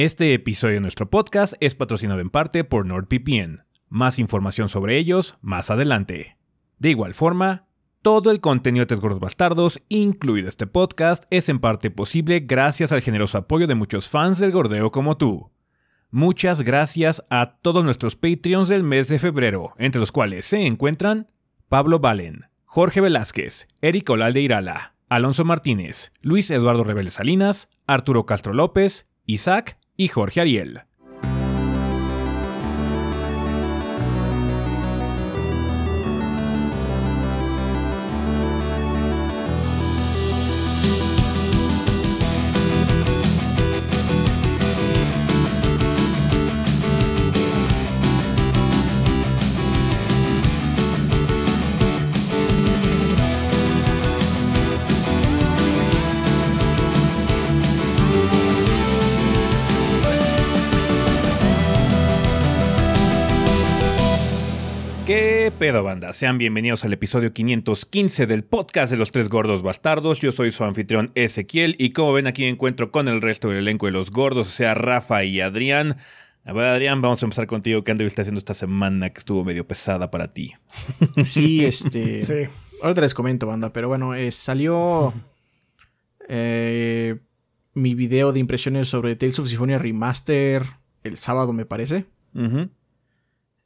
Este episodio de nuestro podcast es patrocinado en parte por NordVPN. Más información sobre ellos más adelante. De igual forma, todo el contenido de Tres Gordos Bastardos, incluido este podcast, es en parte posible gracias al generoso apoyo de muchos fans del gordeo como tú. Muchas gracias a todos nuestros Patreons del mes de febrero, entre los cuales se encuentran Pablo Valen, Jorge Velázquez, Eric Olalde Irala, Alonso Martínez, Luis Eduardo Rebel Salinas, Arturo Castro López, Isaac y Jorge Ariel. Pedo, banda? Sean bienvenidos al episodio 515 del podcast de los tres gordos bastardos. Yo soy su anfitrión Ezequiel y como ven aquí me encuentro con el resto del elenco de los gordos, o sea, Rafa y Adrián. A ver, Adrián, vamos a empezar contigo. ¿Qué anduviste haciendo esta semana que estuvo medio pesada para ti? Sí, este. Sí. Ahorita les comento, banda, pero bueno, eh, salió eh, mi video de impresiones sobre Tales of Symphonia Remaster el sábado, me parece.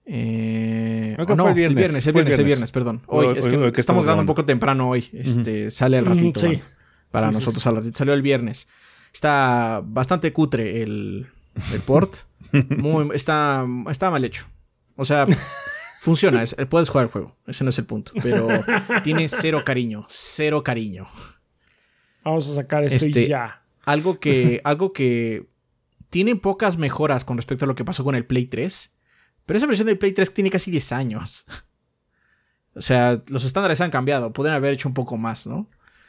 Eh, no, fue el viernes. El viernes, el viernes, el viernes. viernes, perdón. Hoy- Hoy, es hoy- que hoy que estamos grabando un poco temprano hoy. Este, sale al Mm, ratito. sí. Para Sí, nosotros sí. al ratito. Salió el viernes. Está bastante cutre el, el port. Muy, está, está mal hecho. O sea, funciona. es- puedes jugar el juego. Ese no es el punto. Pero tiene cero cariño. Cero cariño. Vamos a sacar esto Este- y ya. Algo que, algo que tiene pocas mejoras con respecto a lo que pasó con el Play 3. Pero esa versión del Play 3 tiene casi 10 años. O sea, los estándares han cambiado. Pueden haber hecho un poco más, ¿no?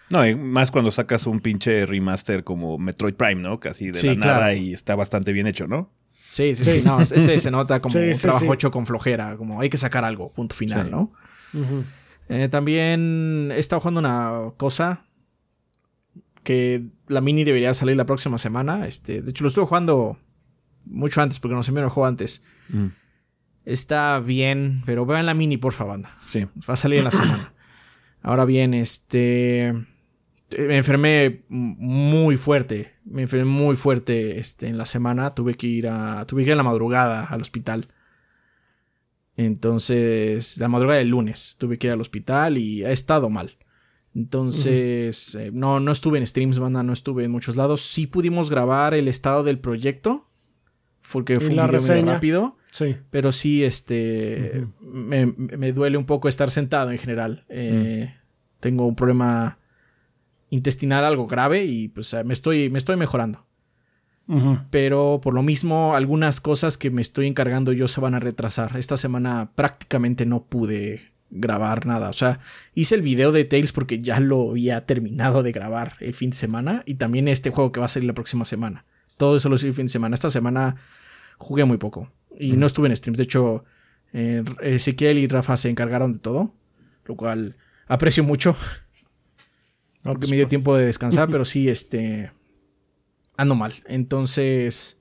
No, y más cuando sacas un pinche remaster como Metroid Prime, ¿no? Casi de Sí, la nada y está bastante bien hecho, ¿no? Sí, sí, sí. Sí. No, este se nota como Sí, un sí, trabajo sí. hecho con flojera. Como hay que sacar algo, punto final, Sí. ¿no? Eh, también he estado jugando una cosa que la mini debería salir la próxima semana. Este, de hecho, lo estuve jugando mucho antes porque no se me el juego antes. Mm. Está bien, pero vean la mini, por favor, banda. Sí. Va a salir en la semana. Ahora bien, este. Me enfermé muy fuerte. Me enfermé muy fuerte este, en la semana. Tuve que ir a. Tuve que ir en la madrugada al hospital. Entonces. La madrugada del lunes. Tuve que ir al hospital y ha estado mal. Entonces. eh, no, no estuve en streams, banda. No estuve en muchos lados. Sí pudimos grabar el estado del proyecto. Porque fue un video reseña. rápido. Sí. Pero sí, este. me, me duele un poco estar sentado en general. Eh, Tengo un problema intestinal algo grave y pues eh, me estoy, me estoy mejorando. Pero por lo mismo, algunas cosas que me estoy encargando yo se van a retrasar. Esta semana prácticamente no pude grabar nada. O sea, hice el video de Tales porque ya lo había terminado de grabar el fin de semana. Y también este juego que va a salir la próxima semana. Todo eso lo hice el fin de semana. Esta semana jugué muy poco. Y no estuve en streams. De hecho, eh, Ezequiel y Rafa se encargaron de todo. Lo cual aprecio mucho. No, Porque pues, me dio tiempo de descansar, pero sí, este. Ando mal. Entonces.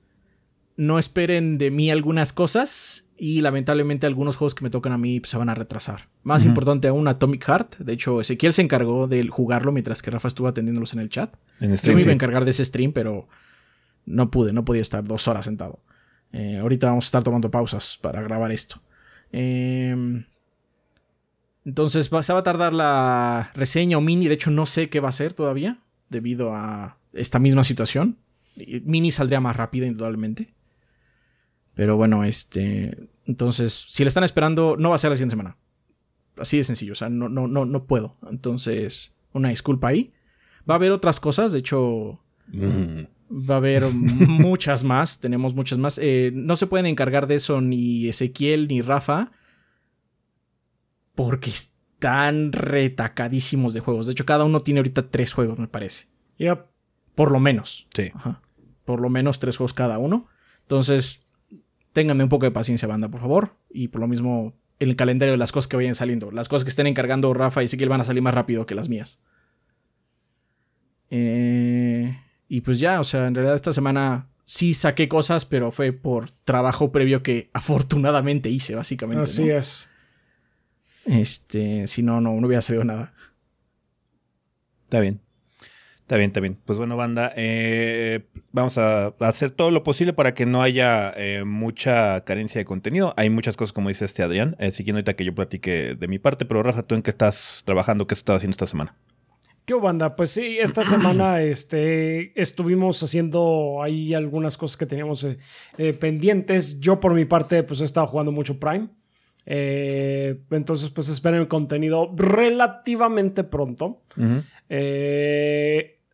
No esperen de mí algunas cosas. Y lamentablemente algunos juegos que me tocan a mí pues, se van a retrasar. Más importante aún, Atomic Heart. De hecho, Ezequiel se encargó de jugarlo mientras que Rafa estuvo atendiéndolos en el chat. En Yo stream, me iba a encargar de ese stream, pero no pude, no podía estar dos horas sentado. Eh, ahorita vamos a estar tomando pausas para grabar esto. Eh, entonces se va a tardar la reseña o mini. De hecho, no sé qué va a ser todavía, debido a esta misma situación. Mini saldría más rápido, indudablemente. Pero bueno, este. Entonces, si la están esperando, no va a ser la siguiente semana. Así de sencillo. O sea, no, no, no, no puedo. Entonces, una disculpa ahí. Va a haber otras cosas. De hecho, Mm. Va a haber muchas más, tenemos muchas más. Eh, no se pueden encargar de eso ni Ezequiel ni Rafa. Porque están retacadísimos de juegos. De hecho, cada uno tiene ahorita tres juegos, me parece. Yep. Por lo menos. Sí. Ajá. Por lo menos tres juegos cada uno. Entonces, ténganme un poco de paciencia, banda, por favor. Y por lo mismo, en el calendario de las cosas que vayan saliendo. Las cosas que estén encargando Rafa y Ezequiel van a salir más rápido que las mías. Eh, y pues ya, o sea, en realidad esta semana sí saqué cosas, pero fue por trabajo previo que afortunadamente hice, básicamente. Así ¿no? es. Este, si no, no, no hubiera salido nada. Está bien. Está bien, está bien. Pues bueno, banda, eh, vamos a hacer todo lo posible para que no haya eh, mucha carencia de contenido. Hay muchas cosas, como dice este Adrián, eh, siguiendo ahorita que yo platique de mi parte, pero Rafa, ¿tú en qué estás trabajando? ¿Qué has estado haciendo esta semana? ¿Qué banda? Pues sí, esta semana este, estuvimos haciendo ahí algunas cosas que teníamos eh, eh, pendientes. Yo por mi parte pues he estado jugando mucho Prime. Eh, entonces pues esperen el contenido relativamente pronto.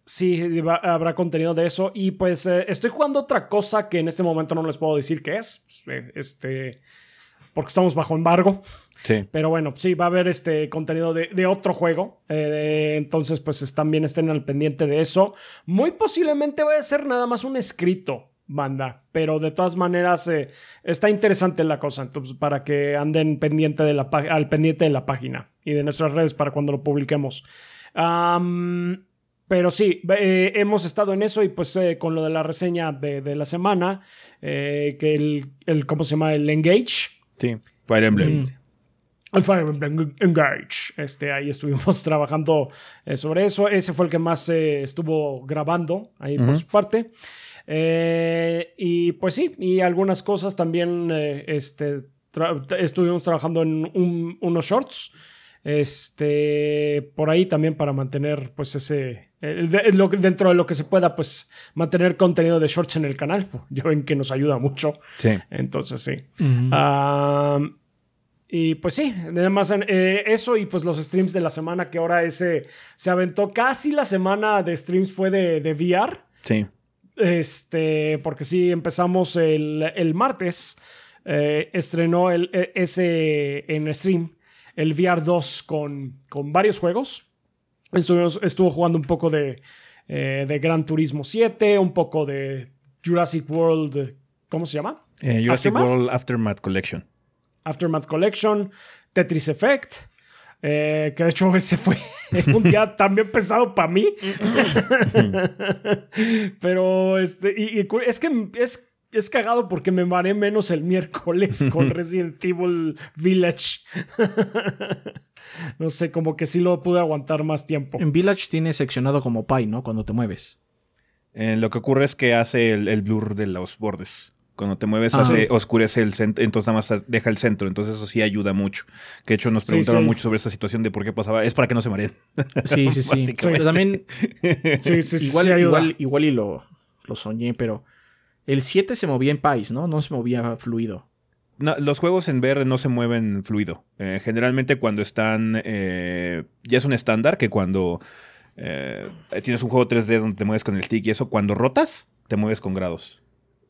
Sí, va- habrá contenido de eso. Y pues estoy jugando otra cosa que en este momento no les puedo decir qué es. Eh, Este, porque estamos bajo embargo. Sí. Pero bueno, sí, va a haber este contenido de, de otro juego. Eh, entonces, pues también estén al pendiente de eso. Muy posiblemente va a ser nada más un escrito, banda. Pero de todas maneras, eh, está interesante la cosa. Entonces, para que anden pendiente de la, al pendiente de la página y de nuestras redes para cuando lo publiquemos. Pero sí, eh, hemos estado en eso y pues eh, con lo de la reseña de, de la semana, eh, que el, el, ¿cómo se llama? El Engage. Sí. Fire Emblem. El Fire Emblem Engage. Este, ahí estuvimos trabajando eh, sobre eso. Ese fue el que más eh, estuvo grabando ahí por su parte. Eh, y pues sí, y algunas cosas también eh, este, tra- estuvimos trabajando en un- unos shorts. Este, por ahí también para mantener, pues, ese. de- lo dentro de lo que se pueda, pues, mantener contenido de shorts en el canal. Ya ven que nos ayuda mucho. Sí. Entonces, sí. Am, y pues sí, además eh, eso y pues los streams de la semana que ahora ese se aventó casi la semana de streams fue de, de VR. Sí. Este, porque sí, empezamos el, el martes, eh, estrenó el, e- ese en stream el VR 2 con, con varios juegos. Estuvimos, estuvo jugando un poco de, eh, de Gran Turismo 7, un poco de Jurassic World, ¿cómo se llama? Jurassic Aftermath. World Aftermath Collection. Aftermath Collection, Tetris Effect, eh, que de hecho ese fue un día también pesado para mí. Pero este, y, es que es, es cagado porque me mareé menos el miércoles con Resident Evil Village. no sé, como que sí lo pude aguantar más tiempo. En Village tiene seccionado como pie, ¿no? Cuando te mueves. Eh, lo que ocurre es que hace el, el blur de los bordes. Cuando te mueves, Ah. hace, oscurece el centro, entonces nada más deja el centro. Entonces, eso sí ayuda mucho. Que de hecho nos preguntaron sí. mucho sobre esa situación de por qué pasaba. Es para que no se mareen. Sí, sí, sí. Pero también Sí, sí, sí, igual, igual, igual y lo, lo soñé, pero el 7 se movía en pies, ¿no? No se movía fluido. No, los juegos en VR no se mueven fluido. Eh, generalmente cuando están... eh, ya es un estándar que cuando eh, tienes un juego 3D donde te mueves con el stick y eso, cuando rotas, te mueves con grados.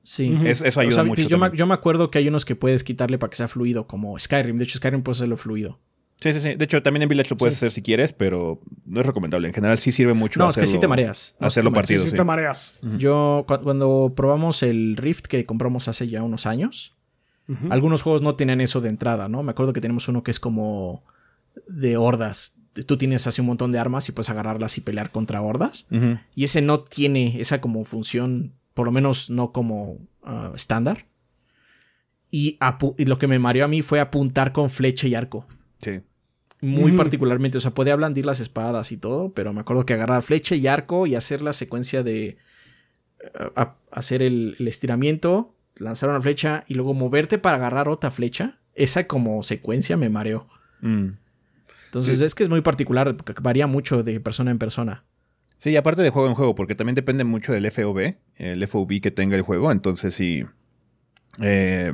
Sí. Es- eso ayuda O sea, mucho. yo, me, yo me acuerdo que hay unos que puedes quitarle para que sea fluido, como Skyrim. De hecho, Skyrim puede hacerlo fluido. Sí, sí, sí. De hecho, también en Village lo puedes hacer si quieres, pero no es recomendable. En general sí sirve mucho. No, es que sí te mareas. No, Hacerlo partido, sí sí. te mareas. Yo, cu- cuando probamos el Rift que compramos hace ya unos años, algunos juegos no tenían eso de entrada, ¿no? Me acuerdo que tenemos uno que es como de hordas. Tú tienes así un montón de armas y puedes agarrarlas y pelear contra hordas. Y ese no tiene esa como función, por lo menos no como ah, estándar. Y, lo que me mareó a mí fue apuntar con flecha y arco. Sí. Muy particularmente, o sea, podía blandir las espadas y todo, pero me acuerdo que agarrar flecha y arco y hacer la secuencia de eh, a- hacer el, el estiramiento, lanzar una flecha y luego moverte para agarrar otra flecha. Esa como secuencia me mareó. Mm. Entonces es que es muy particular, porque varía mucho de persona en persona. Sí, y aparte de juego en juego, porque también depende mucho del FOV, el FOV que tenga el juego. Entonces, sí. eh,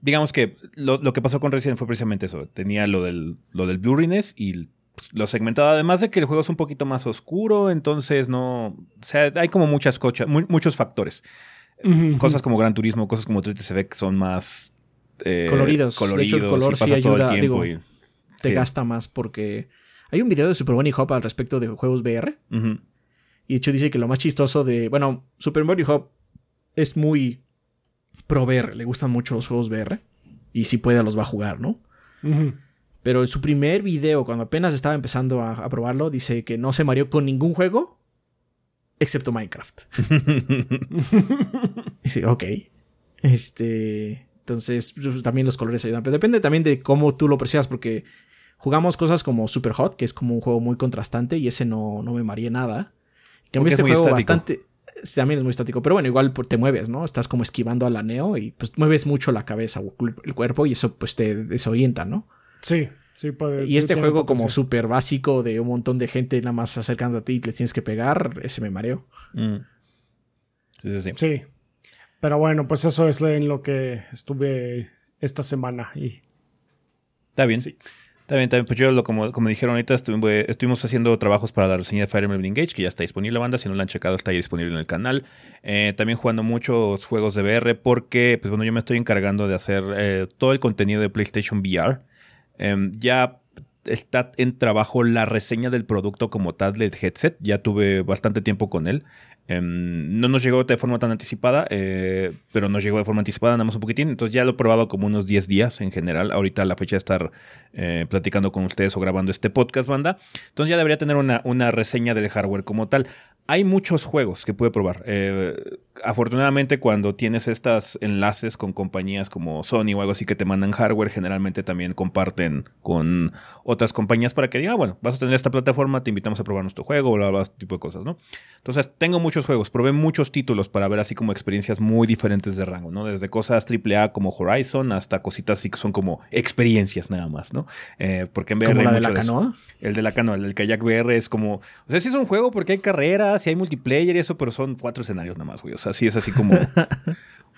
digamos que lo, lo que pasó con Resident fue precisamente eso. Tenía lo del, lo del blurriness y lo segmentado. Además de que el juego es un poquito más oscuro, entonces no. O sea, hay como muchas cochas, mu- muchos factores. Cosas como Gran Turismo, cosas como 3 que son más. eh, Coloridos. De coloridos hecho, el color sí ayuda, digo, y- Te sí. gasta más porque hay un video de Super Bunny Hop al respecto de juegos VR. Y de hecho dice que lo más chistoso de. Bueno, Super Mario Hop es muy pro VR. Le gustan mucho los juegos VR. Y si puede, los va a jugar, ¿no? Pero en su primer video, cuando apenas estaba empezando a, a probarlo, dice que no se mareó con ningún juego. excepto Minecraft. sí, ok. Este. Entonces, pues, también los colores ayudan. Pero depende también de cómo tú lo percibas, porque jugamos cosas como Super Hot, que es como un juego muy contrastante, y ese no, no me maría nada. Cambio, este juego bastante. También es muy estático, pero bueno, igual te mueves, ¿no? Estás como esquivando a la Neo y pues mueves mucho la cabeza o el cuerpo y eso pues te desorienta, ¿no? Sí, sí puede. Y este juego como súper básico de un montón de gente nada más acercando a ti y le tienes que pegar, ese me mareo. Mm. Sí, sí, sí. Sí. Pero bueno, pues eso es en lo que estuve esta semana y... Está bien. Sí. También, también, pues yo, lo, como, como dijeron ahorita, estuvimos, haciendo trabajos para la reseña de Fire Emblem Engage, que ya está disponible, banda. Si no la han checado, está ahí disponible en el canal. Eh, también jugando muchos juegos de VR, porque, pues bueno, yo me estoy encargando de hacer eh, todo el contenido de PlayStation VR. Em, ya está en trabajo la reseña del producto como tal del headset. Ya tuve bastante tiempo con él. Em, no nos llegó de forma tan anticipada, eh, pero nos llegó de forma anticipada nada más un poquitín. Entonces ya lo he probado como unos 10 días en general. Ahorita la fecha de estar eh, platicando con ustedes o grabando este podcast, banda. Entonces ya debería tener una, una reseña del hardware como tal hay muchos juegos que puede probar. Eh, afortunadamente, cuando tienes estos enlaces con compañías como Sony o algo así que te mandan hardware, generalmente también comparten con otras compañías para que digan, ah, bueno, vas a tener esta plataforma, te invitamos a probar nuestro juego, bla, bla, tipo de cosas, ¿no? Entonces, tengo muchos juegos, probé muchos títulos para ver así como experiencias muy diferentes de rango, ¿no? Desde cosas AAA como Horizon hasta cositas así que son como experiencias nada más, ¿no? Eh, porque en VR. ¿Como la de la canoa? El de la canoa, el del kayak VR es como. O sea, sí es un juego porque hay carreras y hay multiplayer y eso, pero son cuatro escenarios nada más, güey. O sea, sí es así como.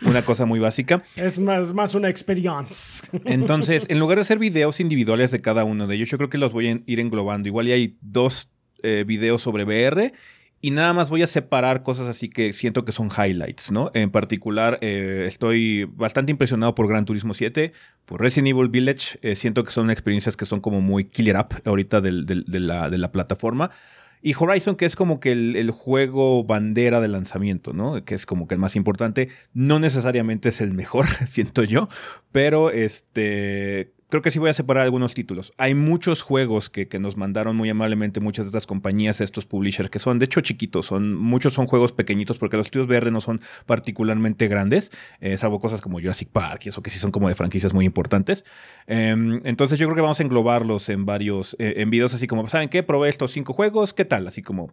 una cosa muy básica. Es más, más una experiencia. Entonces, en lugar de hacer videos individuales de cada uno de ellos, yo creo que los voy a ir englobando. Igual y hay dos eh, videos sobre VR y nada más voy a separar cosas así que siento que son highlights, ¿no? En particular, eh, estoy bastante impresionado por Gran Turismo 7, por Resident Evil Village. Eh, siento que son experiencias que son como muy killer up ahorita de, la, de, la, plataforma. Y Horizon, que es como que el, el, juego bandera de lanzamiento, ¿no? Que es como que el más importante. No necesariamente es el mejor, siento yo. Pero este creo que sí voy a separar algunos títulos. Hay muchos juegos que, nos mandaron muy amablemente muchas de estas compañías, estos publishers, que son de hecho chiquitos, son, muchos son juegos pequeñitos porque los estudios VR no son particularmente grandes, eh, salvo cosas como Jurassic Park y eso que sí son como de franquicias muy importantes. Em, entonces yo creo que vamos a englobarlos en varios, eh, en videos así como, ¿saben qué? Probé estos cinco juegos, ¿qué tal? Así como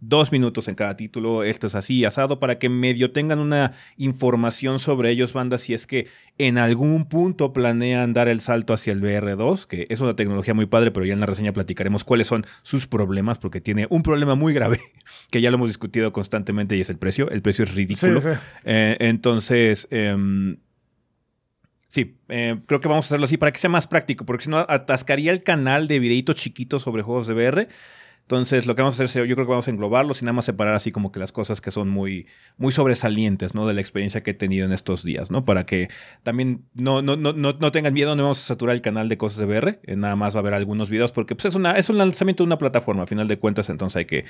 dos minutos en cada título, esto es así, asado, para que medio tengan una información sobre ellos, banda, si es que en algún punto planean dar el salto hacia el VR2, que es una tecnología muy padre, pero ya en la reseña platicaremos cuáles son sus problemas, porque tiene un problema muy grave, que ya lo hemos discutido constantemente, y es el precio. El precio es ridículo. Eh, entonces... Em, sí, eh, creo que vamos a hacerlo así para que sea más práctico, porque si no atascaría el canal de videitos chiquitos sobre juegos de VR entonces, lo que vamos a hacer, yo creo que vamos a englobarlos y nada más separar así como que las cosas que son muy, muy sobresalientes, ¿no? De la experiencia que he tenido en estos días, ¿no? Para que también no, no, no, no tengan miedo, no vamos a saturar el canal de cosas de VR, eh, nada más va a haber algunos videos porque pues, es, una, es un lanzamiento de una plataforma, a final de cuentas, entonces hay que,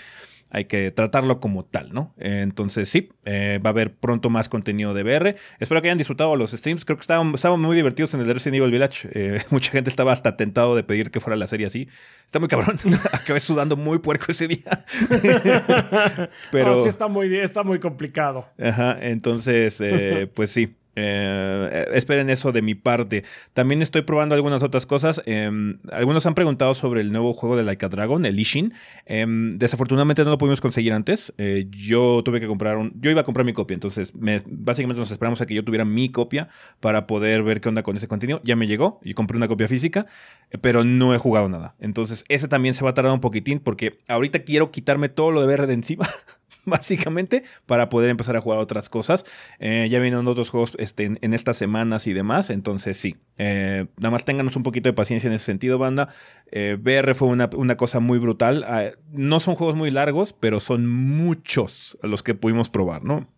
hay que tratarlo como tal, ¿no? entonces, sí, eh, va a haber pronto más contenido de VR. Espero que hayan disfrutado los streams, creo que estaban, estaban muy divertidos en el Resident Evil Village. Eh, mucha gente estaba hasta tentado de pedir que fuera la serie así. Está muy cabrón, acabé sudando muy muy puerco ese día. Pero sí está muy, está muy complicado. Ajá, entonces, eh, pues sí. Eh, esperen eso de mi parte. También estoy probando algunas otras cosas. Em, algunos han preguntado sobre el nuevo juego de Like a Dragon, el Ishin. Em, desafortunadamente no lo pudimos conseguir antes. Eh, yo tuve que comprar un. Yo iba a comprar mi copia, entonces básicamente nos esperamos a que yo tuviera mi copia para poder ver qué onda con ese contenido. Ya me llegó y compré una copia física, eh, pero no he jugado nada. Entonces, ese también se va a tardar un poquitín porque ahorita quiero quitarme todo lo de VR de encima. básicamente, para poder empezar a jugar otras cosas. Eh, ya vienen otros juegos este, en, estas semanas y demás, entonces sí, eh, nada más ténganos un poquito de paciencia en ese sentido, banda. Eh, VR fue una, cosa muy brutal. Ah, no son juegos muy largos, pero son muchos los que pudimos probar, ¿no?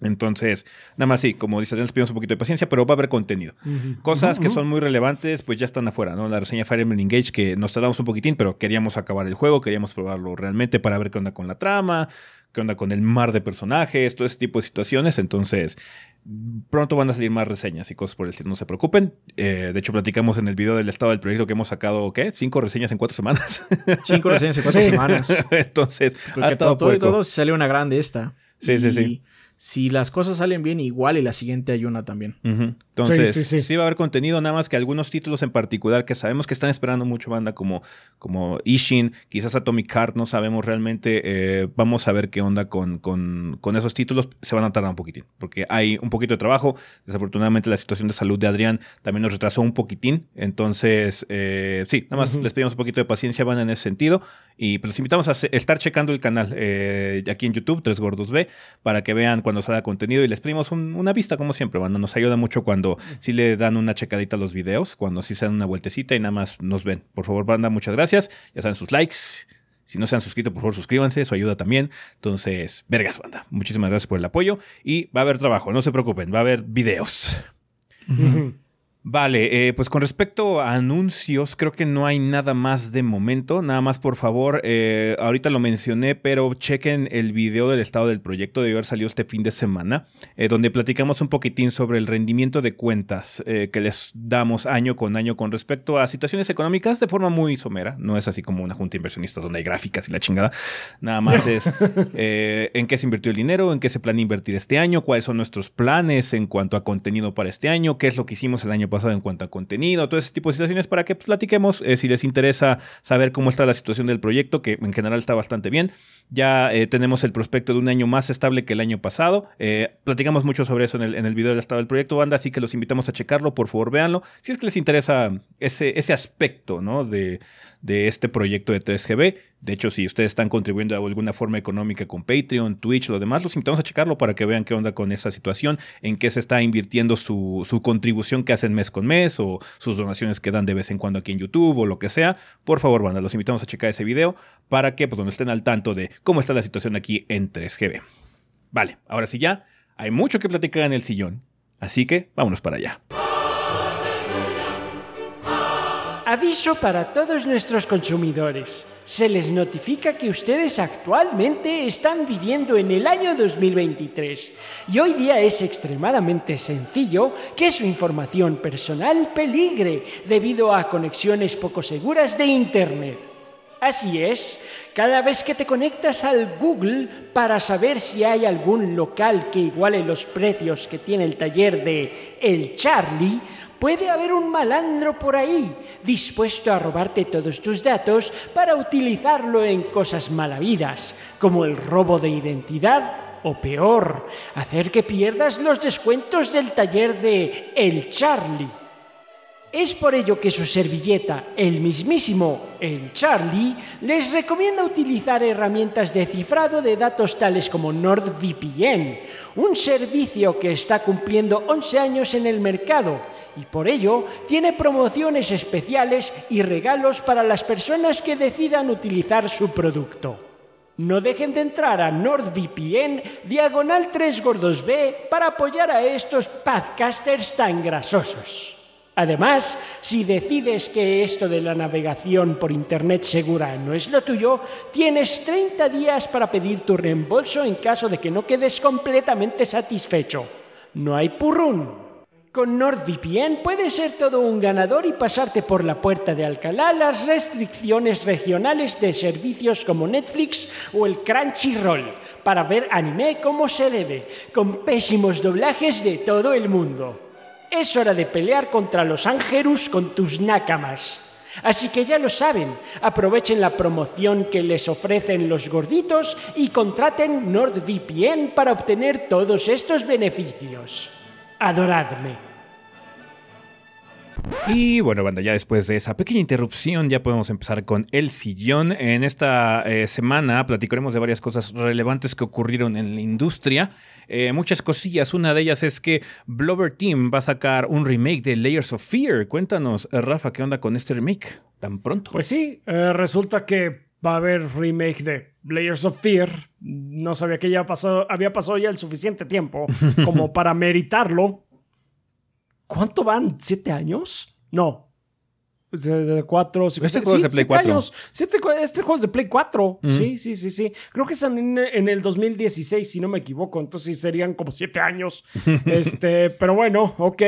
Entonces, nada más sí, como dice, les pedimos un poquito de paciencia, pero va a haber contenido. Cosas que son muy relevantes, pues ya están afuera, ¿no? La reseña Fire Emblem Engage, que nos tardamos un poquitín, pero queríamos acabar el juego, queríamos probarlo realmente para ver qué onda con la trama, qué onda con el mar de personajes, todo ese tipo de situaciones. Entonces, pronto van a salir más reseñas y cosas por el estilo, no se preocupen. Eh, de hecho, platicamos en el video del estado del proyecto que hemos sacado, ¿qué? Cinco reseñas en cuatro semanas. Cinco reseñas en cuatro semanas. Entonces, Porque todo, todo, y todo salió una grande esta. Sí, sí, sí si las cosas salen bien, igual y la siguiente hay una también. Entonces, sí, sí, va a haber contenido, nada más que algunos títulos en particular que sabemos que están esperando mucho banda, como, como Ishin, quizás Atomic Heart, no sabemos realmente. Eh, vamos a ver qué onda con, con, con, esos títulos. Se van a tardar un poquitín, porque hay un poquito de trabajo. Desafortunadamente, la situación de salud de Adrián también nos retrasó un poquitín. Entonces, eh, sí, nada más les pedimos un poquito de paciencia, van en ese sentido. Y pues los invitamos a estar checando el canal eh, aquí en YouTube, Tres Gordos B, para que vean cuando salga contenido y les pedimos una vista, como siempre. Cuando nos ayuda mucho cuando sí le dan una checadita a los videos, cuando sí se dan una vueltecita y nada más nos ven. Por favor, banda, muchas gracias. Ya saben sus likes. Si no se han suscrito, por favor, suscríbanse, eso ayuda también. Entonces, vergas, banda. Muchísimas gracias por el apoyo y va a haber trabajo, no se preocupen, va a haber videos. Vale, eh, pues con respecto a anuncios, creo que no hay nada más de momento. Nada más, por favor, eh, ahorita lo mencioné, pero chequen el video del estado del proyecto, debe haber salido este fin de semana, eh, donde platicamos un poquitín sobre el rendimiento de cuentas que les damos año con año con respecto a situaciones económicas de forma muy somera. No es así como una junta de inversionistas donde hay gráficas y la chingada. Nada más es en qué se invirtió el dinero, en qué se planea invertir este año, cuáles son nuestros planes en cuanto a contenido para este año, qué es lo que hicimos el año pasado en cuanto a contenido, todo ese tipo de situaciones para que pues, platiquemos eh, si les interesa saber cómo está la situación del proyecto, que en general está bastante bien. Ya eh, tenemos el prospecto de un año más estable que el año pasado. Eh, platicamos mucho sobre eso en el, en el video del estado del proyecto, banda, así que los invitamos a checarlo, por favor, véanlo. Si es que les interesa ese, ese aspecto ¿no? de, de este proyecto de 3GB. De hecho, si ustedes están contribuyendo de alguna forma económica con Patreon, Twitch, lo demás, los invitamos a checarlo para que vean qué onda con esa situación, en qué se está invirtiendo su, contribución que hacen mes con mes o sus donaciones que dan de vez en cuando aquí en YouTube o lo que sea. Por favor, banda, los invitamos a checar ese video para que pues, estén al tanto de cómo está la situación aquí en 3GB. Vale, ahora sí ya, hay mucho que platicar en el sillón, así que vámonos para allá. Aviso para todos nuestros consumidores. Se les notifica que ustedes actualmente están viviendo en el año 2023 y hoy día es extremadamente sencillo que su información personal peligre debido a conexiones poco seguras de Internet. Así es, cada vez que te conectas al Google para saber si hay algún local que iguale los precios que tiene el taller de El Charlie, Puede haber un malandro por ahí dispuesto a robarte todos tus datos para utilizarlo en cosas malavidas, como el robo de identidad o peor, hacer que pierdas los descuentos del taller de El Charlie. Es por ello que su servilleta, el mismísimo El Charlie, les recomienda utilizar herramientas de cifrado de datos tales como NordVPN, un servicio que está cumpliendo 11 años en el mercado y por ello tiene promociones especiales y regalos para las personas que decidan utilizar su producto. No dejen de entrar a NordVPN diagonal 3 gordos B para apoyar a estos podcasters tan grasosos. Además, si decides que esto de la navegación por Internet segura no es lo tuyo, tienes 30 días para pedir tu reembolso en caso de que no quedes completamente satisfecho. No hay purrún. Con NordVPN puedes ser todo un ganador y pasarte por la puerta de Alcalá las restricciones regionales de servicios como Netflix o el Crunchyroll para ver anime como se debe, con pésimos doblajes de todo el mundo. Es hora de pelear contra los ángelus con tus nakamas. Así que ya lo saben, aprovechen la promoción que les ofrecen los gorditos y contraten NordVPN para obtener todos estos beneficios adoradme. Y bueno, banda, ya después de esa pequeña interrupción ya podemos empezar con el sillón. En esta eh, semana platicaremos de varias cosas relevantes que ocurrieron en la industria. Eh, muchas cosillas. Una de ellas es que Blover Team va a sacar un remake de Layers of Fear. Cuéntanos, eh, Rafa, ¿qué onda con este remake tan pronto? Pues sí, resulta que Va a haber remake de Layers of Fear. No sabía que ya pasó, había pasado ya el suficiente tiempo como para meritarlo. ¿Cuánto van? ¿Siete años? No. De, de cuatro, cinco, Este juego es de Play siete 4. años. Siete este juego es de Play 4. Sí, sí, sí, sí. Creo que es en, en el 2016, si no me equivoco. Entonces serían como siete años. este, pero bueno, ok.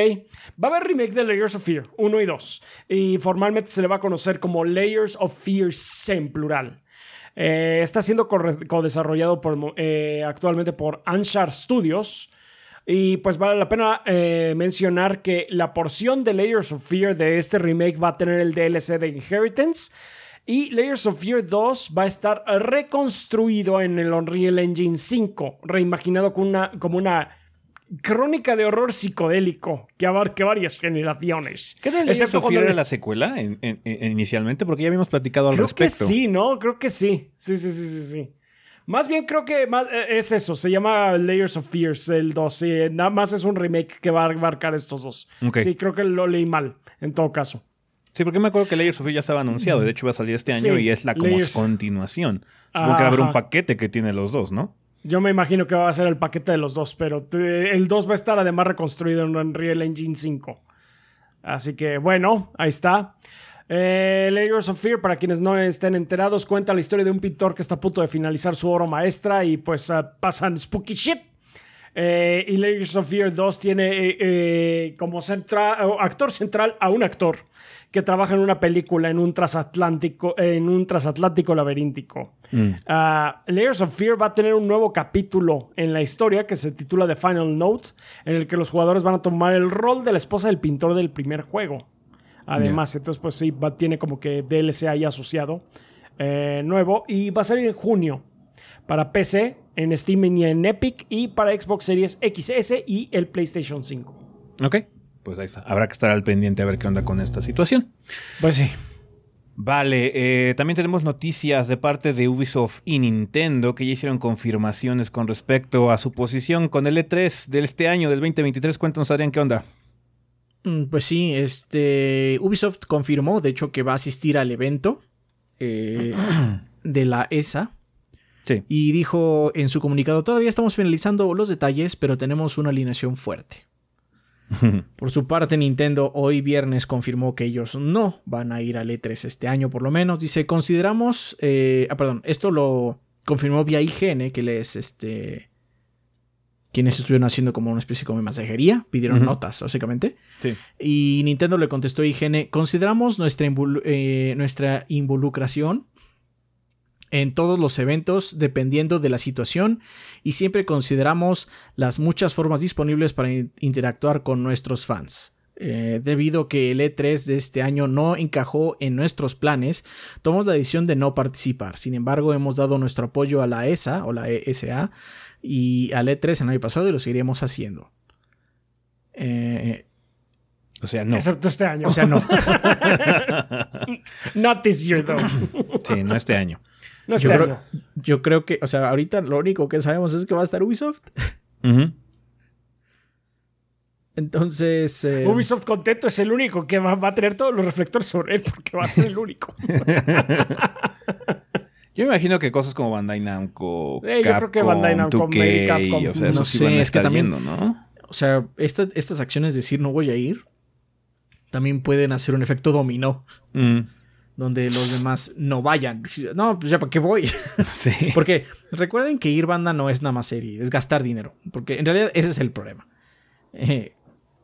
Va a haber remake de Layers of Fear 1 y 2. Y formalmente se le va a conocer como Layers of Fears en plural. Eh, está siendo co-desarrollado eh, actualmente por Anshar Studios. Y pues vale la pena eh, mencionar que la porción de Layers of Fear de este remake va a tener el DLC de Inheritance. Y Layers of Fear 2 va a estar reconstruido en el Unreal Engine 5, reimaginado como una, como una crónica de horror psicodélico que abarque varias generaciones. ¿Qué tal Layers of Fear era la secuela en- en- en- inicialmente? Porque ya habíamos platicado al Creo respecto. que sí, ¿no? Creo que sí. Sí, sí, sí, sí, sí. Más bien creo que más, eh, es eso. Se llama Layers of Fears el 2. sí, nada más es un remake que va a abarcar estos dos. Sí, creo que lo leí mal, en todo caso. Sí, porque me acuerdo que Layers of Fear ya estaba anunciado. De hecho, va a salir este año Sí, y es la como continuación. Supongo que va a haber un paquete que tiene los dos, ¿no? Yo me imagino que va a ser el paquete de los dos, pero el 2 va a estar además reconstruido en Unreal Engine 5. Así que bueno, ahí está. Eh, Layers of Fear, para quienes no estén enterados, cuenta la historia de un pintor que está a punto de finalizar su obra maestra y pues ah, pasan spooky shit. Eh, y Layers of Fear 2 tiene eh, como centra- actor central a un actor que trabaja en una película en un transatlántico, en un transatlántico laberíntico. Ah, Layers of Fear va a tener un nuevo capítulo en la historia que se titula The Final Note, en el que los jugadores van a tomar el rol de la esposa del pintor del primer juego. Además, entonces, pues sí, va- tiene como que DLC ahí asociado eh, nuevo y va a salir en junio para PC, en Steam y en Epic y para Xbox Series XS y el PlayStation 5. Ok. Pues ahí está. Habrá que estar al pendiente a ver qué onda con esta situación. Pues sí. Vale, eh, también tenemos noticias de parte de Ubisoft y Nintendo que ya hicieron confirmaciones con respecto a su posición con el E3 de este año, del 2023. Cuéntanos, Adrián, ¿qué onda? Mm, Pues sí, este Ubisoft confirmó, de hecho, que va a asistir al evento eh, de la ESA Sí. y dijo en su comunicado, todavía estamos finalizando los detalles, pero tenemos una alineación fuerte. Por su parte, Nintendo hoy viernes confirmó que ellos no van a ir al E3 este año, por lo menos. Dice, consideramos, eh, ah, perdón, esto lo confirmó vía IGN, que les, este, quienes estuvieron haciendo como una especie como de mensajería, pidieron notas, básicamente. Sí. Y Nintendo le contestó a IGN, consideramos nuestra, involu- eh, nuestra involucración en todos los eventos dependiendo de la situación y siempre consideramos las muchas formas disponibles para in- interactuar con nuestros fans. Eh, debido a que el E3 de este año no encajó en nuestros planes, tomamos la decisión de no participar. Sin embargo, hemos dado nuestro apoyo a la ESA o la ESA y al E3 el año pasado y lo seguiremos haciendo. Eh, O sea, no. Excepto este año. o sea, no. Not this year, though. Sí, no este año. No este Yo año. creo, yo creo que, o sea, ahorita lo único que sabemos es que va a estar Ubisoft. Entonces, eh, Ubisoft contento es el único que va, va a tener todos los reflectores sobre él porque va a ser el único. Yo me imagino que cosas como Bandai Namco, Eh, yo creo que Bandai Namco, 2K, Mary Capcom. o sea, eso No sí sé, van a es que estar también- viendo, ¿no? o sea, esta- estas acciones de decir no voy a ir, también pueden hacer un efecto dominó, Mm, donde los demás no vayan. No, pues ya para qué voy. sí. Porque recuerden que ir banda no es nada más serie, es gastar dinero. Porque en realidad ese es el problema. Eh,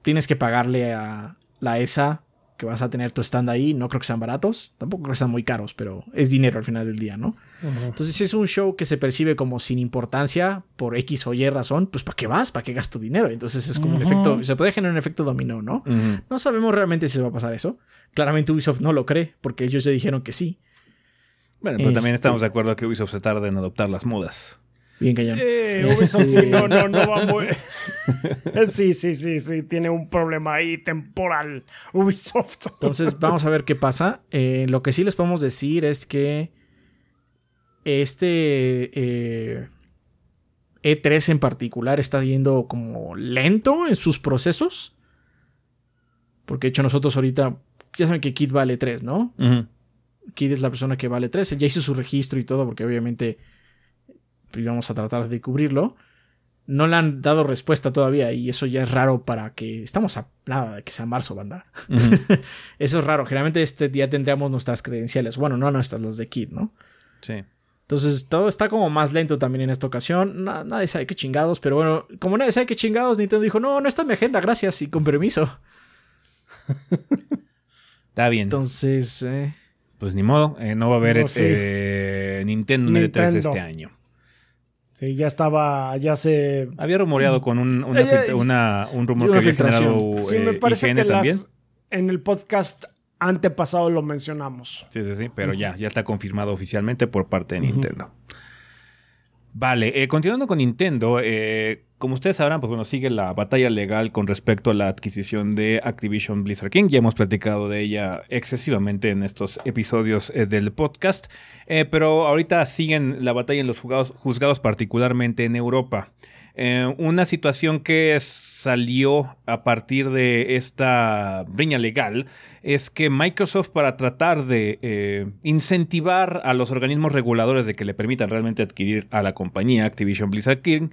tienes que pagarle a la ESA que vas a tener tu stand ahí. No creo que sean baratos, tampoco creo que sean muy caros, pero es dinero al final del día, ¿no? Entonces, si es un show que se percibe como sin importancia por X o Y razón, pues ¿para qué vas? ¿Para qué gasto dinero? Entonces es como un efecto, se puede generar un efecto dominó, ¿no? No sabemos realmente si se va a pasar eso. Claramente Ubisoft no lo cree, porque ellos ya dijeron que sí. Bueno, pero también Este- estamos de acuerdo que Ubisoft se tarda en adoptar las modas. Bien cañón. Eh, Este- Ubisoft sí, no, no, no va muy... Sí, sí, sí, sí, tiene un problema ahí temporal. Ubisoft. Entonces, vamos a ver qué pasa. Eh, lo que sí les podemos decir es que este eh, E3 en particular está yendo como lento en sus procesos. Porque de hecho nosotros ahorita, ya saben que Kit vale 3, ¿no? Ujú. Kid es la persona que vale 3. Él ya hizo su registro y todo, porque obviamente íbamos a tratar de cubrirlo. No le han dado respuesta todavía y eso ya es raro para que. Estamos a nada de que sea marzo, banda. eso es raro. Generalmente este día tendríamos nuestras credenciales. Bueno, no nuestras, las de Kid, ¿no? Sí. Entonces todo está como más lento también en esta ocasión. nadie sabe qué chingados, pero bueno, como nadie sabe qué chingados, Nintendo dijo, no, no está en mi agenda, gracias y con permiso. está bien. Entonces... Eh, pues ni modo, eh, no va a haber eh, Nintendo, en el 3 de este año. Sí, ya estaba, ya se... Había rumoreado con un, un rumor que había generado Sí, me parece que también. en el podcast antepasado lo mencionamos. Sí, sí, sí, pero ya, ya está confirmado oficialmente por parte de Nintendo. Vale, eh, continuando con Nintendo, eh, como ustedes sabrán, pues bueno, sigue la batalla legal con respecto a la adquisición de Activision Blizzard King. Ya hemos platicado de ella excesivamente en estos episodios eh, del podcast, pero ahorita siguen la batalla en los juzgados particularmente en Europa. Una situación que salió a partir de esta riña legal es que Microsoft para tratar de eh, incentivar a los organismos reguladores de que le permitan realmente adquirir a la compañía Activision Blizzard King,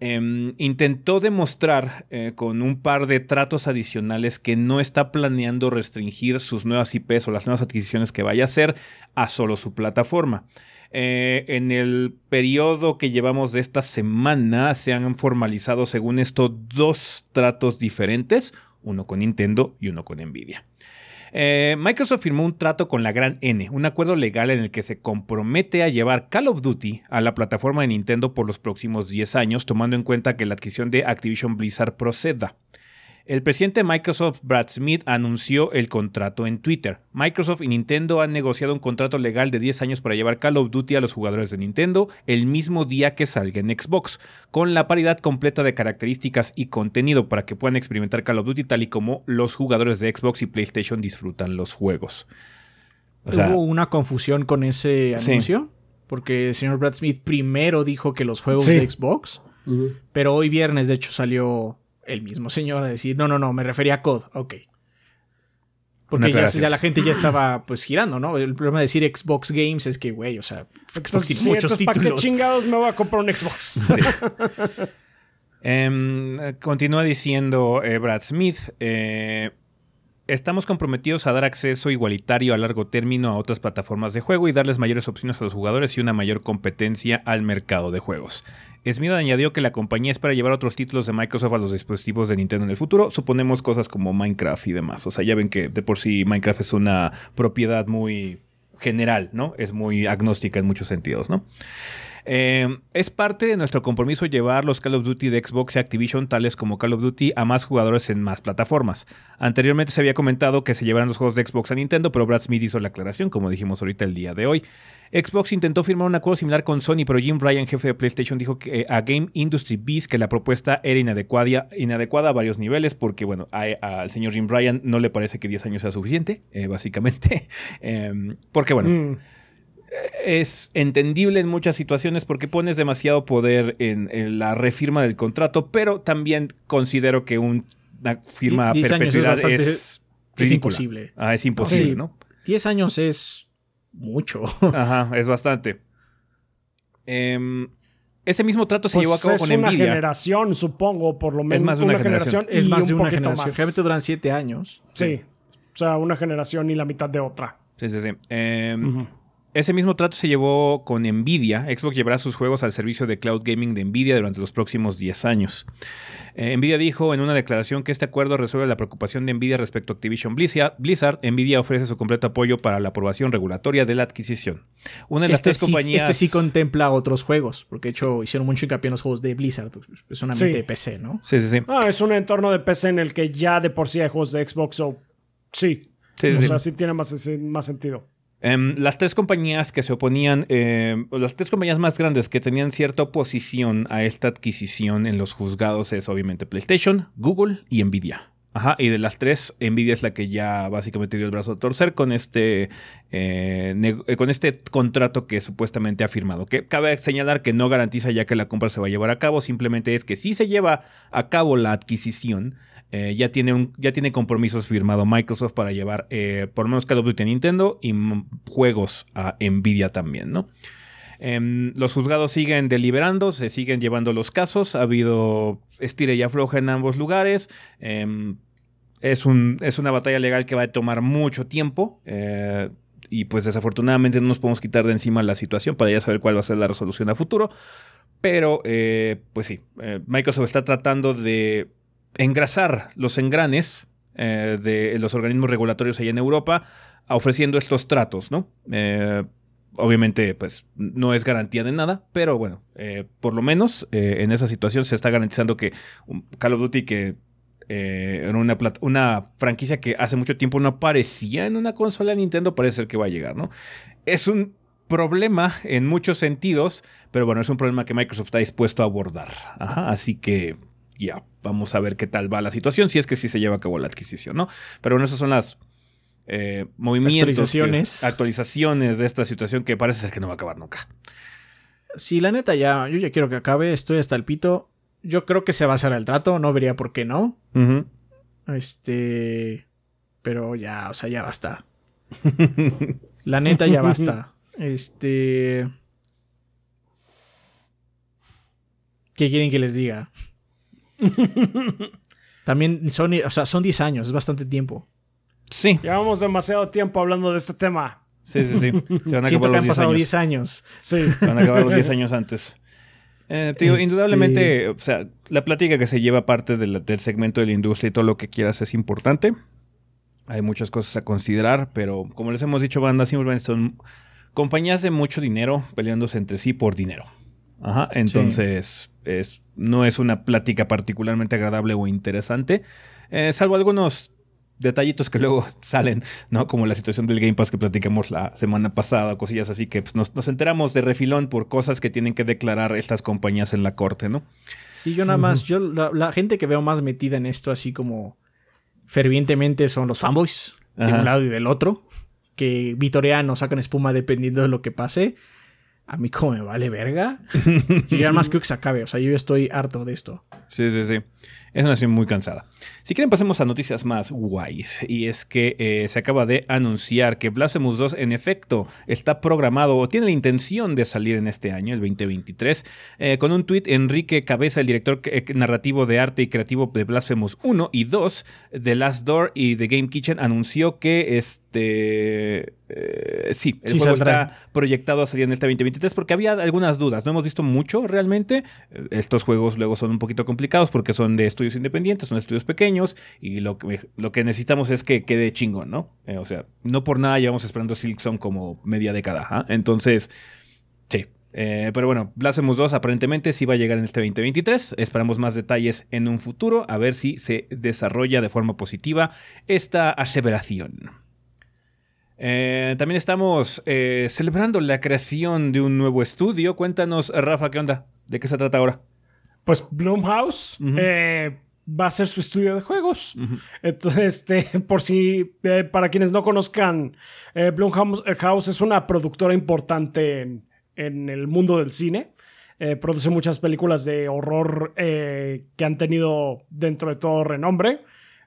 em, intentó demostrar eh, con un par de tratos adicionales que no está planeando restringir sus nuevas IPs o las nuevas adquisiciones que vaya a hacer a solo su plataforma. Eh, en el periodo que llevamos de esta semana se han formalizado, según esto, dos tratos diferentes, uno con Nintendo y uno con Nvidia. Eh, Microsoft firmó un trato con la Gran N, un acuerdo legal en el que se compromete a llevar Call of Duty a la plataforma de Nintendo por los próximos 10 años, tomando en cuenta que la adquisición de Activision Blizzard proceda. El presidente de Microsoft, Brad Smith, anunció el contrato en Twitter. Microsoft y Nintendo han negociado un contrato legal de 10 años para llevar Call of Duty a los jugadores de Nintendo el mismo día que salga en Xbox, con la paridad completa de características y contenido para que puedan experimentar Call of Duty tal y como los jugadores de Xbox y PlayStation disfrutan los juegos. ¿Hubo una confusión con ese anuncio? Porque el señor Brad Smith primero dijo que los juegos de Xbox, pero hoy viernes de hecho salió el mismo señor a decir, no, no, no, me refería a COD, ok. Porque ya, la gente ya estaba pues girando, ¿no? El problema de decir Xbox Games es que, güey, o sea, Xbox tiene muchos títulos. ¿Para qué chingados me voy a comprar un Xbox? Em, continúa diciendo eh, Brad Smith, eh, Estamos comprometidos a dar acceso igualitario a largo término a otras plataformas de juego y darles mayores opciones a los jugadores y una mayor competencia al mercado de juegos. Smith añadió que la compañía espera llevar otros títulos de Microsoft a los dispositivos de Nintendo en el futuro. Suponemos cosas como Minecraft y demás. O sea, ya ven que de por sí Minecraft es una propiedad muy general, ¿no? Es muy agnóstica en muchos sentidos, ¿no? Eh, es parte de nuestro compromiso llevar los Call of Duty de Xbox y Activision, tales como Call of Duty, a más jugadores en más plataformas. Anteriormente se había comentado que se llevaran los juegos de Xbox a Nintendo, pero Brad Smith hizo la aclaración, como dijimos ahorita el día de hoy. Xbox intentó firmar un acuerdo similar con Sony, pero Jim Ryan, jefe de PlayStation, dijo que, eh, a Game Industry Beast que la propuesta era inadecuada, a varios niveles, porque bueno, al señor Jim Ryan no le parece que 10 años sea suficiente, eh, básicamente. Em, porque bueno. Mm es entendible en muchas situaciones porque pones demasiado poder en, la refirma del contrato, pero también considero que una firma a perpetuidad es, es, imposible. Ah, es imposible, ¿no? 10 años es mucho. Ajá, es bastante. Em, ese mismo trato se llevó a cabo pues con Nvidia. Es una generación, supongo, por lo menos. Es más de una, generación. Es más de una generación. Generalmente duran 7 años. Sí. O sea, una generación y la mitad de otra. Sí, sí, sí. Eh, ese mismo trato se llevó con Nvidia. Xbox llevará sus juegos al servicio de cloud gaming de Nvidia durante los próximos 10 años. Eh, Nvidia dijo en una declaración que este acuerdo resuelve la preocupación de Nvidia respecto a Activision Blizzard. Nvidia ofrece su completo apoyo para la aprobación regulatoria de la adquisición. Una de las este tres compañías. Este sí contempla otros juegos, porque de hecho hicieron mucho hincapié en los juegos de Blizzard. Pues, es una mente de PC, ¿no? Sí, sí, sí. Ah, es un entorno de PC en el que ya de por sí hay juegos de Xbox, o sí. sí o sea, sí tiene más, más sentido. Em, las tres compañías que se oponían, em, las tres compañías más grandes que tenían cierta oposición a esta adquisición en los juzgados es obviamente PlayStation, Google y Nvidia. Ajá, y de las tres, Nvidia es la que ya básicamente dio el brazo a torcer con este, eh, eh, con este contrato que supuestamente ha firmado. Que cabe señalar que no garantiza ya que la compra se va a llevar a cabo, simplemente es que si se lleva a cabo la adquisición, eh, ya, tiene un, ya tiene compromisos firmado Microsoft para llevar por lo menos Call of Duty a Nintendo y juegos a Nvidia también, ¿no? Em, los juzgados siguen deliberando, se siguen llevando los casos, ha habido estira y afloja en ambos lugares. Em, es, un, es, una batalla legal que va a tomar mucho tiempo. Eh, y pues desafortunadamente no nos podemos quitar de encima la situación para ya saber cuál va a ser la resolución a futuro. Pero, eh, pues sí, eh, Microsoft está tratando de engrasar los engranes de los organismos regulatorios allá en Europa, ofreciendo estos tratos, ¿no? obviamente, pues no es garantía de nada, pero bueno, eh, por lo menos eh, en esa situación se está garantizando que Call of Duty, que eh, una, franquicia que hace mucho tiempo no aparecía en una consola de Nintendo, parece ser que va a llegar, ¿no? Es un problema en muchos sentidos, pero bueno, es un problema que Microsoft está dispuesto a abordar. así que ya, vamos a ver qué tal va la situación, si es que sí se lleva a cabo la adquisición, ¿no? Pero bueno, esas son las eh, movimientos, actualizaciones. actualizaciones de esta situación que parece ser que no va a acabar nunca. Sí, la neta, ya, yo ya quiero que acabe, estoy hasta el pito. Yo creo que se va a hacer el trato, no vería por qué no. Este. Pero ya, o sea, ya basta. la neta, ya basta. Este. ¿Qué quieren que les diga? También son, o sea, son 10 años, es bastante tiempo. Sí. Llevamos demasiado tiempo hablando de este tema. Sí, sí, sí. Se van a Siento que han pasado 10 años. Sí. Se van a acabar los 10 años antes. Eh, este indudablemente, o sea, la plática que se lleva parte del, segmento de la industria y todo lo que quieras es importante. Hay muchas cosas a considerar, pero como les hemos dicho, bandas simplemente son compañías de mucho dinero peleándose entre sí por dinero. Ajá, entonces es, no es una plática particularmente agradable o interesante, eh, salvo algunos detallitos que luego salen, ¿no? Como la situación del Game Pass que platicamos la semana pasada, cosillas así que pues, nos, enteramos de refilón por cosas que tienen que declarar estas compañías en la corte, ¿no? Sí, yo nada más, yo la, gente que veo más metida en esto así como fervientemente son los fanboys, de un lado y del otro, que vitorean o sacan espuma dependiendo de lo que pase. A mí como me vale verga. yo además creo que se acabe, o sea, yo estoy harto de esto. Sí, sí, sí. Es una situación muy cansada. Si quieren, pasemos a noticias más guays. Y es que eh, se acaba de anunciar que Blasphemous 2, en efecto, está programado o tiene la intención de salir en este año, el 2023. Eh, con un tuit, Enrique Cabeza, el director eh, narrativo de arte y creativo de Blasphemous 1 y 2, The Last Door y The Game Kitchen, anunció que este. sí, el juego está proyectado a salir en este 2023 porque había algunas dudas. No hemos visto mucho realmente. Estos juegos luego son un poquito complicados porque son de estudios independientes, son estudios pequeños y lo que, necesitamos es que quede chingón, ¿no? Eh, o sea, no por nada llevamos esperando Silksong como media década. ¿ah? Entonces, sí. Eh, pero bueno, Blasphemous 2 aparentemente sí va a llegar en este 2023. Esperamos más detalles en un futuro, a ver si se desarrolla de forma positiva esta aseveración. Eh, también estamos celebrando la creación de un nuevo estudio. Cuéntanos, Rafa, ¿qué onda? ¿De qué se trata ahora? Pues Blumhouse eh, va a ser su estudio de juegos. Entonces, este, por si, eh, para quienes no conozcan, eh, Blumhouse es una productora importante en, el mundo del cine. produce muchas películas de horror que han tenido dentro de todo renombre.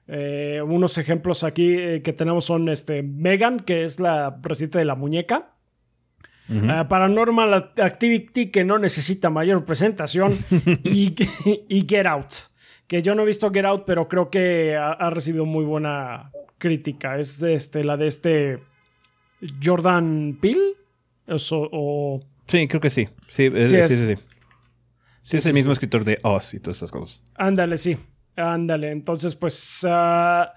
unos ejemplos aquí que tenemos son este, Megan, que es la presidenta de la muñeca. Ah, Paranormal Activity, que no necesita mayor presentación, y, Get Out, que yo no he visto Get Out, pero creo que ha, recibido muy buena crítica. Es este, la de este Jordan Peele. O, Sí, creo que sí. Sí, sí, sí, sí, es el mismo escritor de Oz y todas esas cosas. Ándale, sí. Ándale. Entonces, pues. Ah,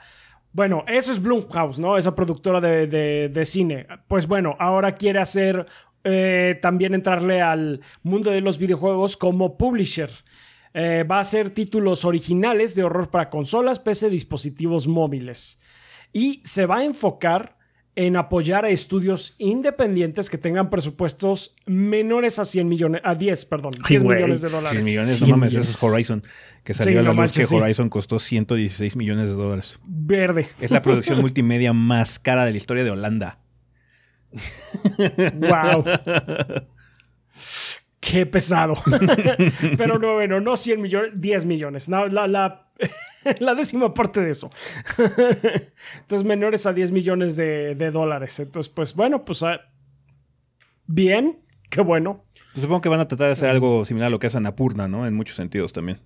bueno, eso es Blumhouse, ¿no? Esa productora de, cine. Pues bueno, ahora quiere hacer eh, también entrarle al mundo de los videojuegos como publisher. Eh, va a hacer títulos originales de horror para consolas, PC, dispositivos móviles. Y se va a enfocar en apoyar a estudios independientes que tengan presupuestos menores a 100 millones, a 10, perdón, 10 güey. millones de dólares. 100 millones, 100 no mames, eso es Horizon. Que salió Sí, a la no luz manches, que sí. Horizon costó 116 millones de dólares. Verde. Es la producción multimedia más cara de la historia de Holanda. Wow. Qué pesado. Pero no, bueno, no 100 millones, 10 millones. No, la, la, la décima parte de eso. Entonces, menores a 10 millones de, de dólares. Entonces, pues bueno, pues ah, bien, qué bueno. Pues supongo que van a tratar de hacer algo similar a lo que hace Annapurna, ¿no? En muchos sentidos también.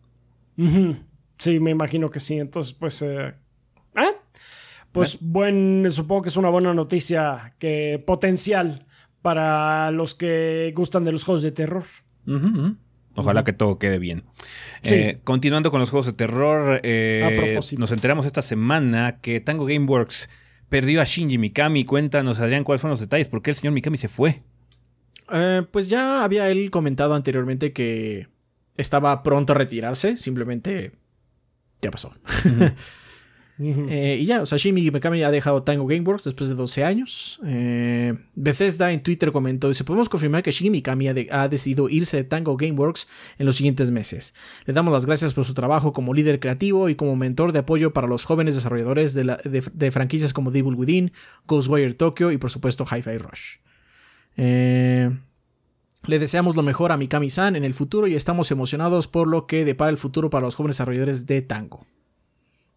Sí, me imagino que sí. Entonces, pues. eh, ¿ah? Pues buen. Supongo que es una buena noticia que potencial para los que gustan de los juegos de terror. Ojalá que todo quede bien. Sí. Eh, continuando con los juegos de terror, eh, nos enteramos esta semana que Tango Gameworks perdió a Shinji Mikami. Cuéntanos, Adrián, cuáles fueron los detalles. ¿Por qué el señor Mikami se fue? Eh, pues ya había él comentado anteriormente que estaba pronto a retirarse, simplemente ya pasó. Eh, y ya, o sea, Shinji Mikami ha dejado Tango Gameworks después de 12 años. Eh, Bethesda en Twitter comentó, dice, podemos confirmar que Shinji Mikami ha, de- ha decidido irse de Tango Gameworks en los siguientes meses. Le damos las gracias por su trabajo como líder creativo y como mentor de apoyo para los jóvenes desarrolladores de, la- de- de franquicias como Devil Within, Ghostwire Tokyo y por supuesto Hi-Fi Rush. Eh, le deseamos lo mejor a Mikami-san en el futuro y estamos emocionados por lo que depara el futuro para los jóvenes desarrolladores de Tango.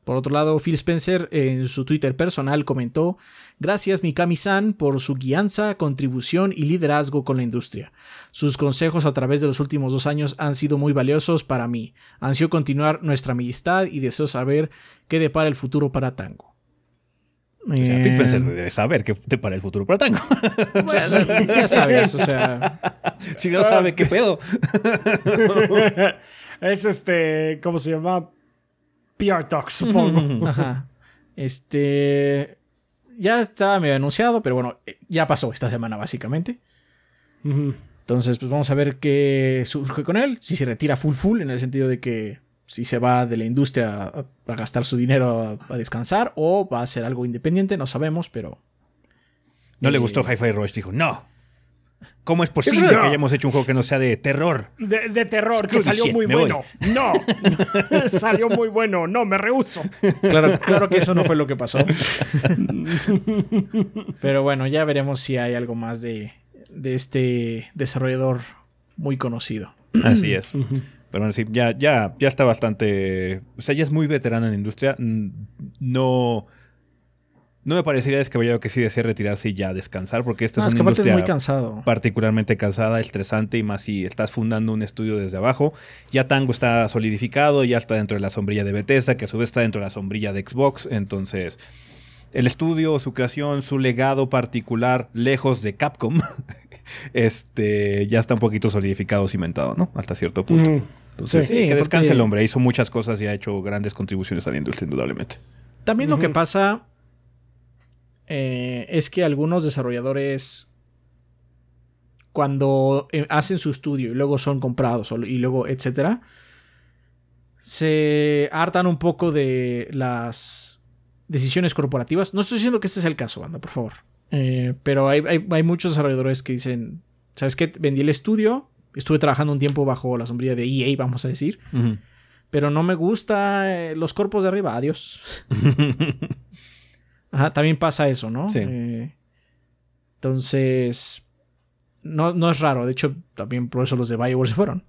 Por otro lado, Phil Spencer en su Twitter personal comentó, gracias Mikami-san por su guianza, contribución y liderazgo con la industria. Sus consejos a través de los últimos dos años han sido muy valiosos para mí. Ansio continuar nuestra amistad y deseo saber qué depara el futuro para Tango. O sea, Eh, Phil Spencer debe saber qué te para el futuro para Tango. bueno, ya sabes, o sea, si no sabe, ¿qué pedo? es este. ¿Cómo se llama? PR Talk, supongo. Ajá. Este. Ya estaba medio anunciado, pero bueno, eh, ya pasó esta semana, básicamente. Entonces, pues vamos a ver qué surge con él. Si se retira full full, en el sentido de que si se va de la industria a, a gastar su dinero a, a descansar, o va a hacer algo independiente, no sabemos, pero. No le Eh, gustó Hi-Fi Rush. Dijo, no. ¿Cómo es posible No. que hayamos hecho un juego que no sea de terror? De, de terror, que salió shit, muy bueno. No, salió muy bueno. No, me rehuso. Claro, claro que eso no fue lo que pasó. Pero bueno, ya veremos si hay algo más de, de este desarrollador muy conocido. Así es. Pero bueno, sí, ya, ya, ya está bastante. O sea, ya es muy veterano en la industria. Mm, No. No me parecería descabellado que sí desee retirarse y ya descansar, porque esta No, es es que es muy cansado. particularmente cansada, estresante y más si estás fundando un estudio desde abajo. Ya Tango está solidificado, ya está dentro de la sombrilla de Bethesda, que a su vez está dentro de la sombrilla de Xbox. Entonces, el estudio, su creación, su legado particular, lejos de Capcom, este, ya está un poquito solidificado, cimentado, ¿no? Hasta cierto punto. Entonces, Sí, sí, que porque- descanse el hombre. Hizo muchas cosas y ha hecho grandes contribuciones a la industria, indudablemente. También lo que pasa eh, es que algunos desarrolladores cuando eh, hacen su estudio y luego son comprados y luego etcétera se hartan un poco de las decisiones corporativas. No estoy diciendo que este sea el caso, banda, por favor. Eh, pero hay, hay- hay muchos desarrolladores que dicen, ¿sabes qué? Vendí el estudio, estuve trabajando un tiempo bajo la sombrilla de EA, vamos a decir, pero no me gusta eh, los corpos de arriba, adiós. Ajá, también pasa eso, ¿no? Sí. Eh, entonces, no, no es raro. De hecho, también por eso los de Bioware se fueron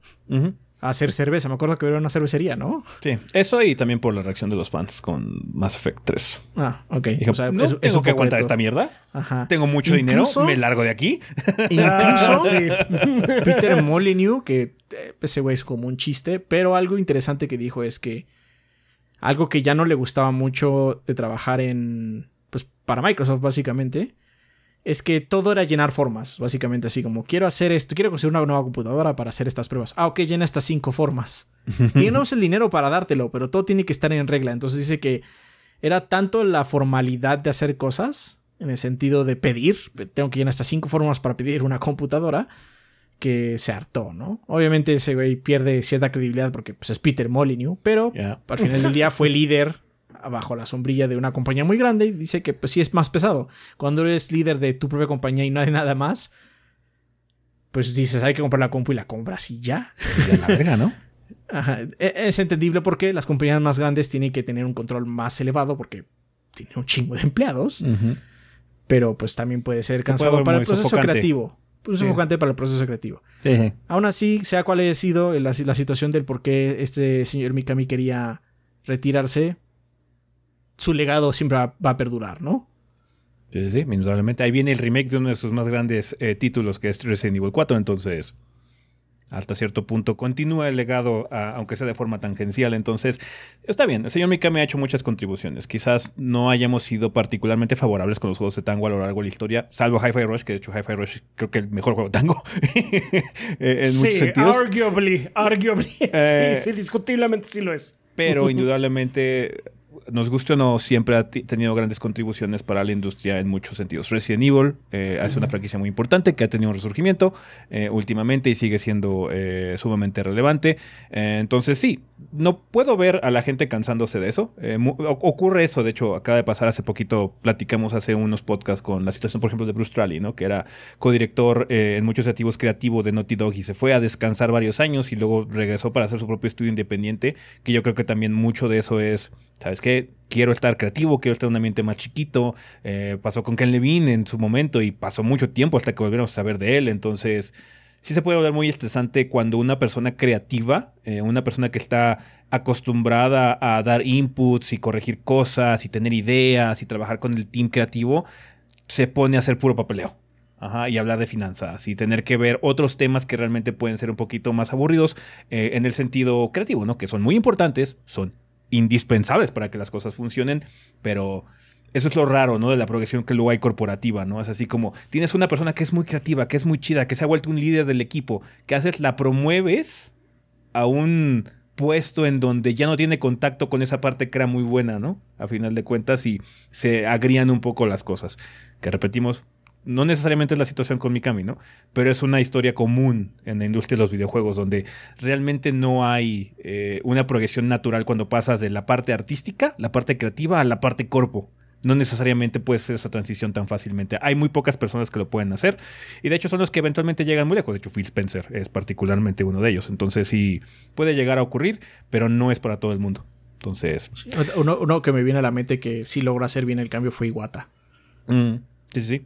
a hacer cerveza. Me acuerdo que era una cervecería, ¿no? Sí, eso y también por la reacción de los fans con Mass Effect 3. Ah, ok. Dijo, O sea, no es- es tengo un que aguantar esta mierda. Ajá. Tengo mucho Incluso- dinero, me largo de aquí. Ah, Incluso sí. Peter Molyneux, que eh, ese güey es como un chiste, pero algo interesante que dijo es que algo que ya no le gustaba mucho de trabajar en, pues para Microsoft básicamente, es que todo era llenar formas, básicamente así como quiero hacer esto, quiero conseguir una nueva computadora para hacer estas pruebas. Ah, ok, llena estas cinco formas. Tenemos el dinero para dártelo, pero todo tiene que estar en regla. Entonces dice que era tanto la formalidad de hacer cosas, en el sentido de pedir, tengo que llenar estas cinco formas para pedir una computadora, que se hartó, ¿no? Obviamente ese güey pierde cierta credibilidad porque pues, es Peter Molyneux, pero Ya. al final del día fue líder bajo la sombrilla de una compañía muy grande y dice que pues sí es más pesado. Cuando eres líder de tu propia compañía y no hay nada más, pues dices hay que comprar la compu y la compras y ya. Y a la verga, ¿no? Ajá. E- Es entendible porque las compañías más grandes tienen que tener un control más elevado porque tienen un chingo de empleados, pero pues también puede ser cansado para el proceso sofocante. creativo. Sí. sofocante para el proceso creativo. Sí. Aún así, sea cual haya sido la, la situación del por qué este señor Mikami quería retirarse, su legado siempre va, va a perdurar, ¿no? Sí, sí, sí, indudablemente. Ahí viene el remake de uno de sus más grandes eh, títulos, que es Resident Evil 4. Entonces, hasta cierto punto continúa el legado, a- aunque sea de forma tangencial. Entonces, está bien. El señor Mikami ha hecho muchas contribuciones. Quizás no hayamos sido particularmente favorables con los juegos de tango a lo largo de la historia, salvo Hi-Fi Rush, que de hecho Hi-Fi Rush creo que el mejor juego de tango eh, en sí, muchos sentidos. arguably, arguably. Eh, sí, sí, discutiblemente sí lo es. Pero indudablemente, nos guste o no, siempre ha tenido grandes contribuciones para la industria en muchos sentidos. Resident Evil eh, es una franquicia muy importante que ha tenido un resurgimiento eh, últimamente y sigue siendo eh, sumamente relevante. Eh, entonces sí, no puedo ver a la gente cansándose de eso. Eh, ocurre eso, de hecho, acaba de pasar hace poquito, platicamos hace unos podcasts con la situación, por ejemplo, de Bruce Straley, ¿no? que era codirector eh, en muchos activos creativos de Naughty Dog y se fue a descansar varios años y luego regresó para hacer su propio estudio independiente, que yo creo que también mucho de eso es, ¿sabes qué? Quiero estar creativo, quiero estar en un ambiente más chiquito. Eh, pasó con Ken Levine en su momento y pasó mucho tiempo hasta que volviéramos a saber de él, entonces sí se puede volver muy estresante cuando una persona creativa, eh, una persona que está acostumbrada a dar inputs y corregir cosas y tener ideas y trabajar con el team creativo, se pone a hacer puro papeleo. Ajá, y hablar de finanzas y tener que ver otros temas que realmente pueden ser un poquito más aburridos eh, en el sentido creativo, ¿no? Que son muy importantes, son indispensables para que las cosas funcionen, pero eso es lo raro, ¿no? De la progresión que luego hay corporativa, ¿no? Es así como tienes una persona que es muy creativa, que es muy chida, que se ha vuelto un líder del equipo, que haces, la promueves a un puesto en donde ya no tiene contacto con esa parte que era muy buena, ¿no? A final de cuentas y se agrían un poco las cosas. Que repetimos, no necesariamente es la situación con Mikami, ¿no? Pero es una historia común en la industria de los videojuegos donde realmente no hay eh, una progresión natural cuando pasas de la parte artística, la parte creativa, a la parte corpo. No necesariamente puede ser esa transición tan fácilmente. Hay muy pocas personas que lo pueden hacer. Y de hecho son los que eventualmente llegan muy lejos. De hecho, Phil Spencer es particularmente uno de ellos. Entonces sí puede llegar a ocurrir, pero no es para todo el mundo. Entonces, Uno, uno que me viene a la mente que sí logró hacer bien el cambio fue Iwata. Mm, sí, sí, sí.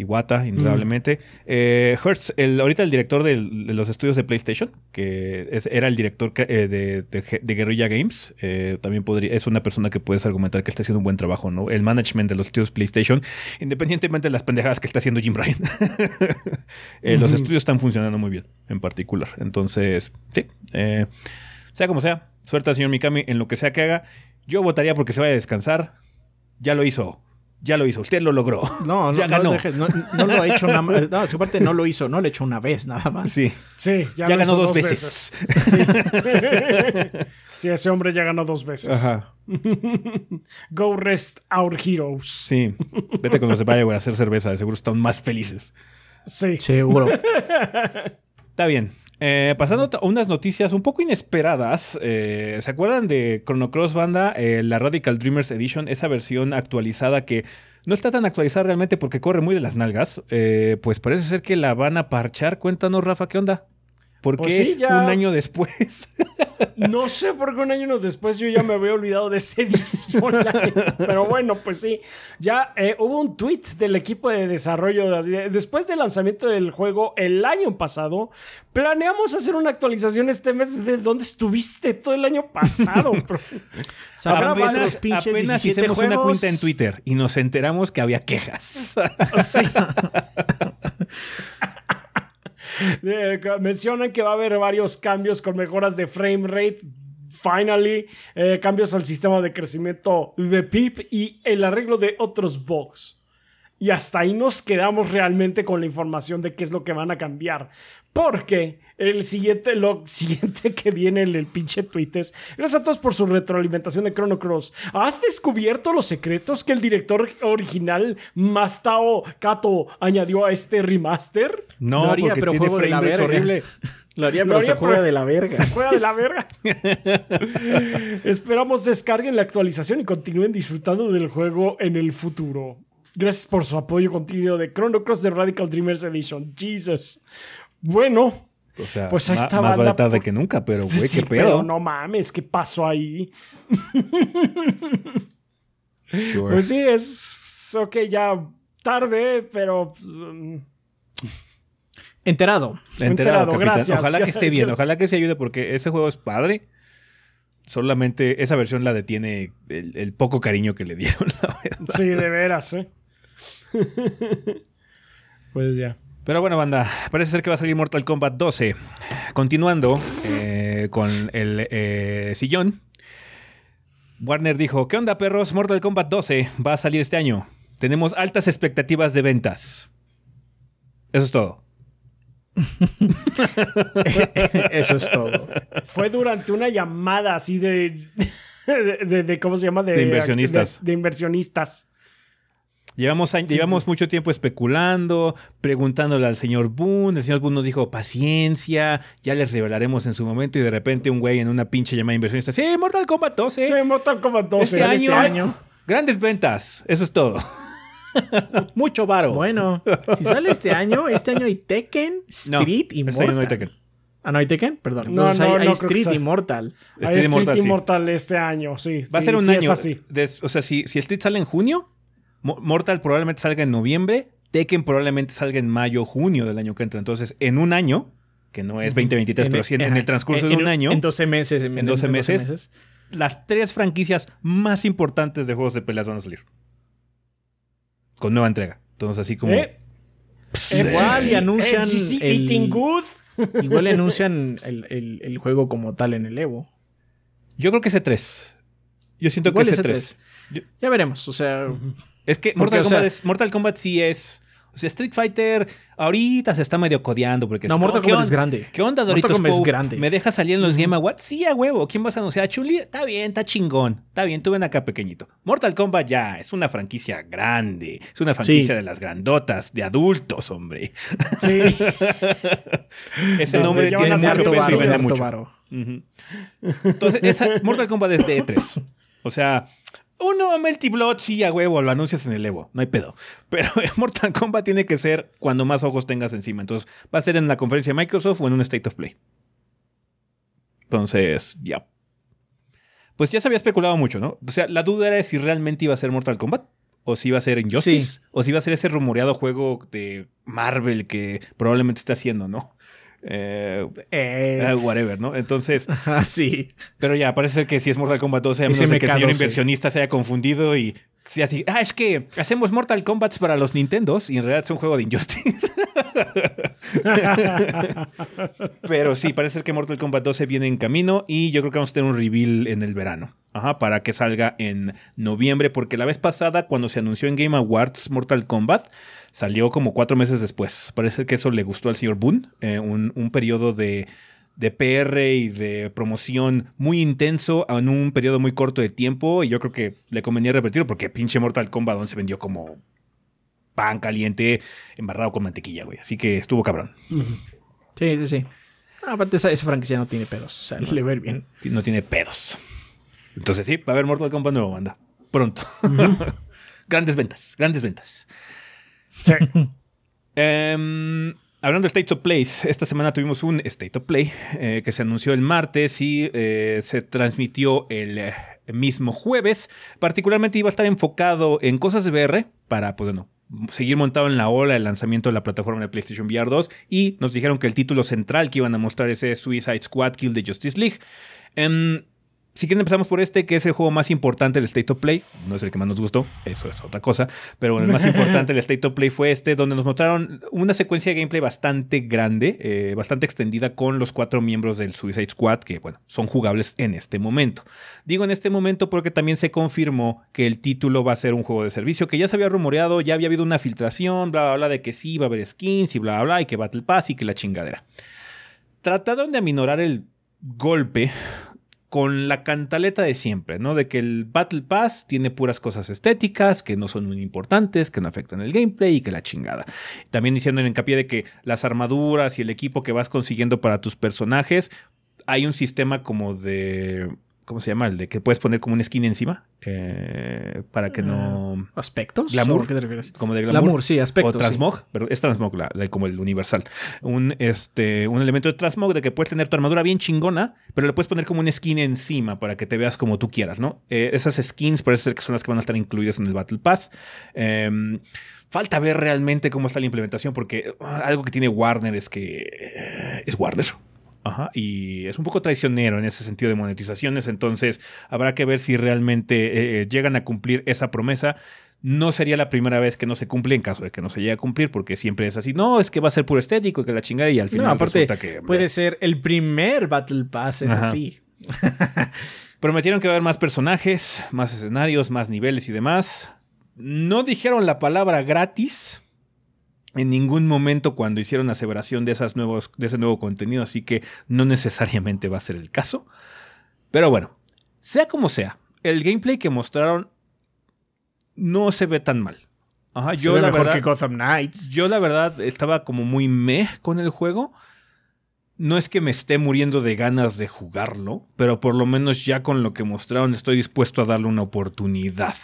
Iwata, indudablemente. Eh, Hertz, el, ahorita el director del- de los estudios de PlayStation, que es- era el director eh, de, de, de Guerrilla Games, eh, también podría, es una persona que puedes argumentar que está haciendo un buen trabajo, ¿no? El management de los estudios PlayStation, independientemente de las pendejadas que está haciendo Jim Ryan. Los estudios están funcionando muy bien, en particular. Entonces, sí. sea como sea, suerte al señor Mikami en lo que sea que haga. Yo votaría porque se vaya a descansar. Ya lo hizo. Ya lo hizo. Usted lo logró. No, no, ya no, deje- no, no lo ha hecho nada más. No, su parte no lo hizo, no lo ha hecho una vez nada más. Sí. Sí, ya, Ya, lo ganó hizo dos veces. Sí, ese hombre ya ganó dos veces. Ajá. Go rest our heroes. Sí. Vete con los de Bioware a hacer cerveza. De seguro están más felices. Sí. Seguro. Está bien. Eh, pasando a unas noticias un poco inesperadas. eh, ¿Se acuerdan de Chrono Cross Banda? Eh, la Radical Dreamers Edition, esa versión actualizada que no está tan actualizada realmente porque corre muy de las nalgas. Eh, pues parece ser que la van a parchar. Cuéntanos, Rafa, ¿qué onda? ¿Por Pues qué sí, ya- un año después? No sé por qué un año después yo ya me había olvidado de esa edición. Pero bueno, pues sí. Ya eh, hubo un tweet del equipo de desarrollo. Después del lanzamiento del juego el año pasado, planeamos hacer una actualización este mes. ¿De dónde estuviste todo el año pasado? Habrá otros pinches apenas 17 hicimos una juegos. cuenta en Twitter y nos enteramos que había quejas. Sí. Mencionan que va a haber varios cambios con mejoras de frame rate. Finally, eh, cambios al sistema de crecimiento de PIP y el arreglo de otros bugs. Y hasta ahí nos quedamos realmente con la información de qué es lo que van a cambiar. Porque el siguiente, lo siguiente que viene en el pinche tweet es: Gracias a todos por su retroalimentación de Chrono Cross. ¿Has descubierto los secretos que el director original Mastao Kato añadió a este remaster? No, Lo haría, porque pero tiene juego de la verga. horrible. Lo haría, Lo pero haría, se juega pero de la verga. Se juega de la verga. Esperamos descarguen la actualización y continúen disfrutando del juego en el futuro. Gracias por su apoyo continuo de Chrono Cross de Radical Dreamers Edition. Jesus. Bueno, O sea, Pues ahí está, más vale tarde por- que nunca, pero güey, sí, qué pero pedo. no mames, ¿qué pasó ahí? Sure. Pues sí, es, ok, ya tarde, pero mm, Enterado. Enterado, gracias. Ojalá que esté bien, ojalá que se ayude porque ese juego es padre. Solamente esa versión la detiene el, el poco cariño que le dieron, la verdad. sí, de veras, ¿eh? pues ya. Pero bueno, banda, parece ser que va a salir Mortal Kombat 12. Continuando eh, con el eh, sillón. Warner dijo, ¿qué onda perros? Mortal Kombat 12 va a salir este año. Tenemos altas expectativas de ventas. Eso es todo. Eso es todo. Fue durante una llamada así de. de, de- de- ¿Cómo se llama? De inversionistas. De, de inversionistas. Llevamos, años- llevamos mucho tiempo especulando, preguntándole al señor Boone. El señor Boone nos dijo, paciencia, ya les revelaremos en su momento. Y de repente un güey en una pinche llamada inversionista, sí, Mortal Kombat 12. Sí, Mortal Kombat 12. Este ¿Sale año, este año. grandes ventas. Eso es todo. Mucho varo. Bueno, si sale este año, este año hay Tekken, No, Street y este año Mortal. no hay Tekken. Ah, no hay Tekken, perdón. No, Entonces no, hay, hay no Street sea. y Mortal. Hay Street Immortal, sí. Immortal este año, sí. Va a sí, ser un sí, año. Es así. de- o sea, si, si Street sale en junio, Mortal probablemente salga en noviembre, Tekken probablemente salga en mayo, junio del año que entra. Entonces, en un año, que no es 2023, pero sí en, en el transcurso de un año, En 12 meses. En, En 12 meses. las tres franquicias más importantes de juegos de peleas van a salir. Con nueva entrega. Entonces, así como. ¿Eh? Igual FGC y anuncian FGC el- Eating Good. Igual anuncian el, el- el juego como tal en el Evo. Yo creo que ese 3. Yo siento Igual que ese ese 3. 3. Ya veremos. O sea, Es que Porque, Mortal, o sea- Kombat es- Mortal Kombat sí es. O sea, Street Fighter ahorita se está medio codeando. Porque No, Mortal ¿qué Kombat es grande. ¿Qué onda, Mortal Doritos Kombat es grande. ¿Me deja salir en los Game Awards? Sí, a huevo. ¿Quién vas a anunciar? Chuli, está bien, está chingón. Está bien, tú ven acá pequeñito. Mortal Kombat ya es una franquicia grande. Es una franquicia Sí. de las grandotas, de adultos, hombre. Sí. Ese Donde nombre tiene mucho peso y vende mucho. Entonces, esa- Mortal Kombat es de E3. O sea, uno Melty Blood, sí, a huevo, lo anuncias en el Evo, no hay pedo. Pero Mortal Kombat tiene que ser cuando más ojos tengas encima. Entonces, va a ser en la conferencia de Microsoft o en un State of Play. Entonces, ya. Pues ya se había especulado mucho, ¿no? O sea, la duda era si realmente iba a ser Mortal Kombat. O si iba a ser Injustice. Sí. O si iba a ser ese rumoreado juego de Marvel que probablemente está haciendo, ¿no? Eh, Eh, whatever, ¿no? Entonces, ah, sí. pero ya, parece ser que si es Mortal Kombat 12, a menos de que el señor MK12. inversionista se haya confundido y sea así, ah, es que hacemos Mortal Kombat para los Nintendos y en realidad es un juego de Injustice. pero sí, parece ser que Mortal Kombat 12 viene en camino y yo creo que vamos a tener un reveal en el verano. Ajá, para que salga en noviembre, porque la vez pasada, cuando se anunció en Game Awards Mortal Kombat, salió como cuatro meses después. Parece que eso le gustó al señor Boone, eh, un, un periodo de, de PR y de promoción muy intenso en un periodo muy corto de tiempo, y yo creo que le convenía repetirlo, porque pinche Mortal Kombat 11 se vendió como pan caliente embarrado con mantequilla, güey. Así que estuvo cabrón. Sí, sí, sí. Ah, aparte, esa, esa franquicia no tiene pedos. O sea, le va a ir bien. No tiene pedos. Entonces sí, va a haber Mortal Kombat nuevo, banda. Pronto. grandes ventas, grandes ventas. Sí. Em, hablando de State of Plays, esta semana tuvimos un State of Play eh, que se anunció el martes y eh, se transmitió el eh, mismo jueves. Particularmente iba a estar enfocado en cosas de VR para, pues bueno, seguir montado en la ola del lanzamiento de la plataforma de PlayStation VR 2 y nos dijeron que el título central que iban a mostrar es Suicide Squad Kill the Justice League. Em, si quieren empezamos por este, que es el juego más importante del State of Play. No es el que más nos gustó, eso es otra cosa. Pero bueno, el más importante del State of Play fue este, donde nos mostraron una secuencia de gameplay bastante grande, eh, bastante extendida con los cuatro miembros del Suicide Squad, que bueno, son jugables en este momento. Digo en este momento porque también se confirmó que el título va a ser un juego de servicio, que ya se había rumoreado, ya había habido una filtración, bla, bla, bla, de que sí va a haber skins y bla, bla, bla, y que Battle Pass y que la chingadera. Trataron de aminorar el golpe con la cantaleta de siempre, ¿no? De que el Battle Pass tiene puras cosas estéticas, que no son muy importantes, que no afectan el gameplay y que la chingada. También diciendo en hincapié de que las armaduras y el equipo que vas consiguiendo para tus personajes, hay un sistema como de ¿Cómo se llama? El de que puedes poner como un skin encima. Eh, para que no. Ah, ¿Aspectos? Glamour. ¿O ¿Qué te refieres? Como de glamour. Glamour, sí, aspectos. O transmog, pero es transmog, la- la- como el universal. Un, este, un elemento de transmog de que puedes tener tu armadura bien chingona, pero le puedes poner como un skin encima para que te veas como tú quieras, ¿no? Eh, esas skins parece ser que son las que van a estar incluidas en el Battle Pass. Em, falta ver realmente cómo está la implementación, porque ah, algo que tiene Warner es que eh, es Warner. Ajá, y es un poco traicionero en ese sentido de monetizaciones, entonces habrá que ver si realmente eh, llegan a cumplir esa promesa. No sería la primera vez que no se cumple en caso de que no se llegue a cumplir, porque siempre es así, no, es que va a ser puro estético, que la chingada, y al final No, aparte, resulta que... puede ser el primer Battle Pass, es Ajá. así. Prometieron que va a haber más personajes, más escenarios, más niveles y demás. No dijeron la palabra gratis en ningún momento cuando hicieron aseveración de, esas nuevos, de ese nuevo contenido, así que no necesariamente va a ser el caso. Pero bueno, sea como sea, el gameplay que mostraron no se ve tan mal. Ajá, Yo la mejor verdad, que Gotham Knights. yo la verdad estaba como muy meh con el juego. No es que me esté muriendo de ganas de jugarlo, pero por lo menos ya con lo que mostraron estoy dispuesto a darle una oportunidad.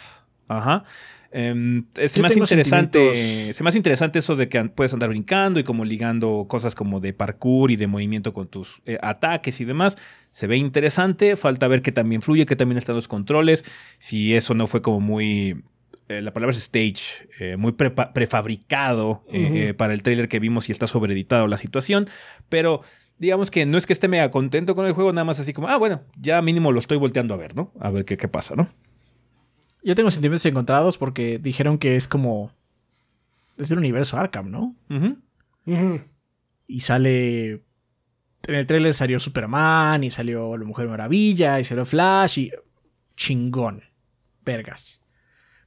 Ajá. Em, es Yo más tengo interesante, sentimientos- es más interesante eso de que puedes andar brincando y como ligando cosas como de parkour y de movimiento con tus eh, ataques y demás. Se ve interesante, falta ver que también fluye, que también están los controles. Si eso no fue como muy eh, la palabra es stage, eh, muy prefabricado eh, para el trailer que vimos y está sobreeditado la situación, pero digamos que no es que esté mega contento con el juego, nada más así como, ah, bueno, ya mínimo lo estoy volteando a ver, ¿no? A ver qué, qué pasa, ¿no? Yo tengo sentimientos encontrados porque dijeron que es como. Es del universo Arkham, ¿no? Y sale. En el trailer salió Superman y salió la Mujer Maravilla y salió Flash y. Chingón. Vergas.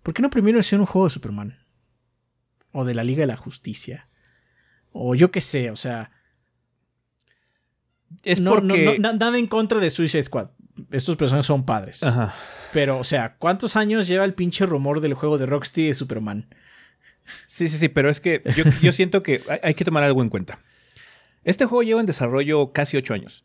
¿Por qué no primero hicieron un juego de Superman? O de la Liga de la Justicia. O yo qué sé, o sea. Es no, porque... no- nada en contra de Suicide Squad. Estos personajes son padres. Ajá. Pero, o sea, ¿cuántos años lleva el pinche rumor del juego de Rocksteady de Superman? Sí, sí, sí, pero es que yo, yo siento que hay, hay que tomar algo en cuenta. Este juego lleva en desarrollo casi ocho años.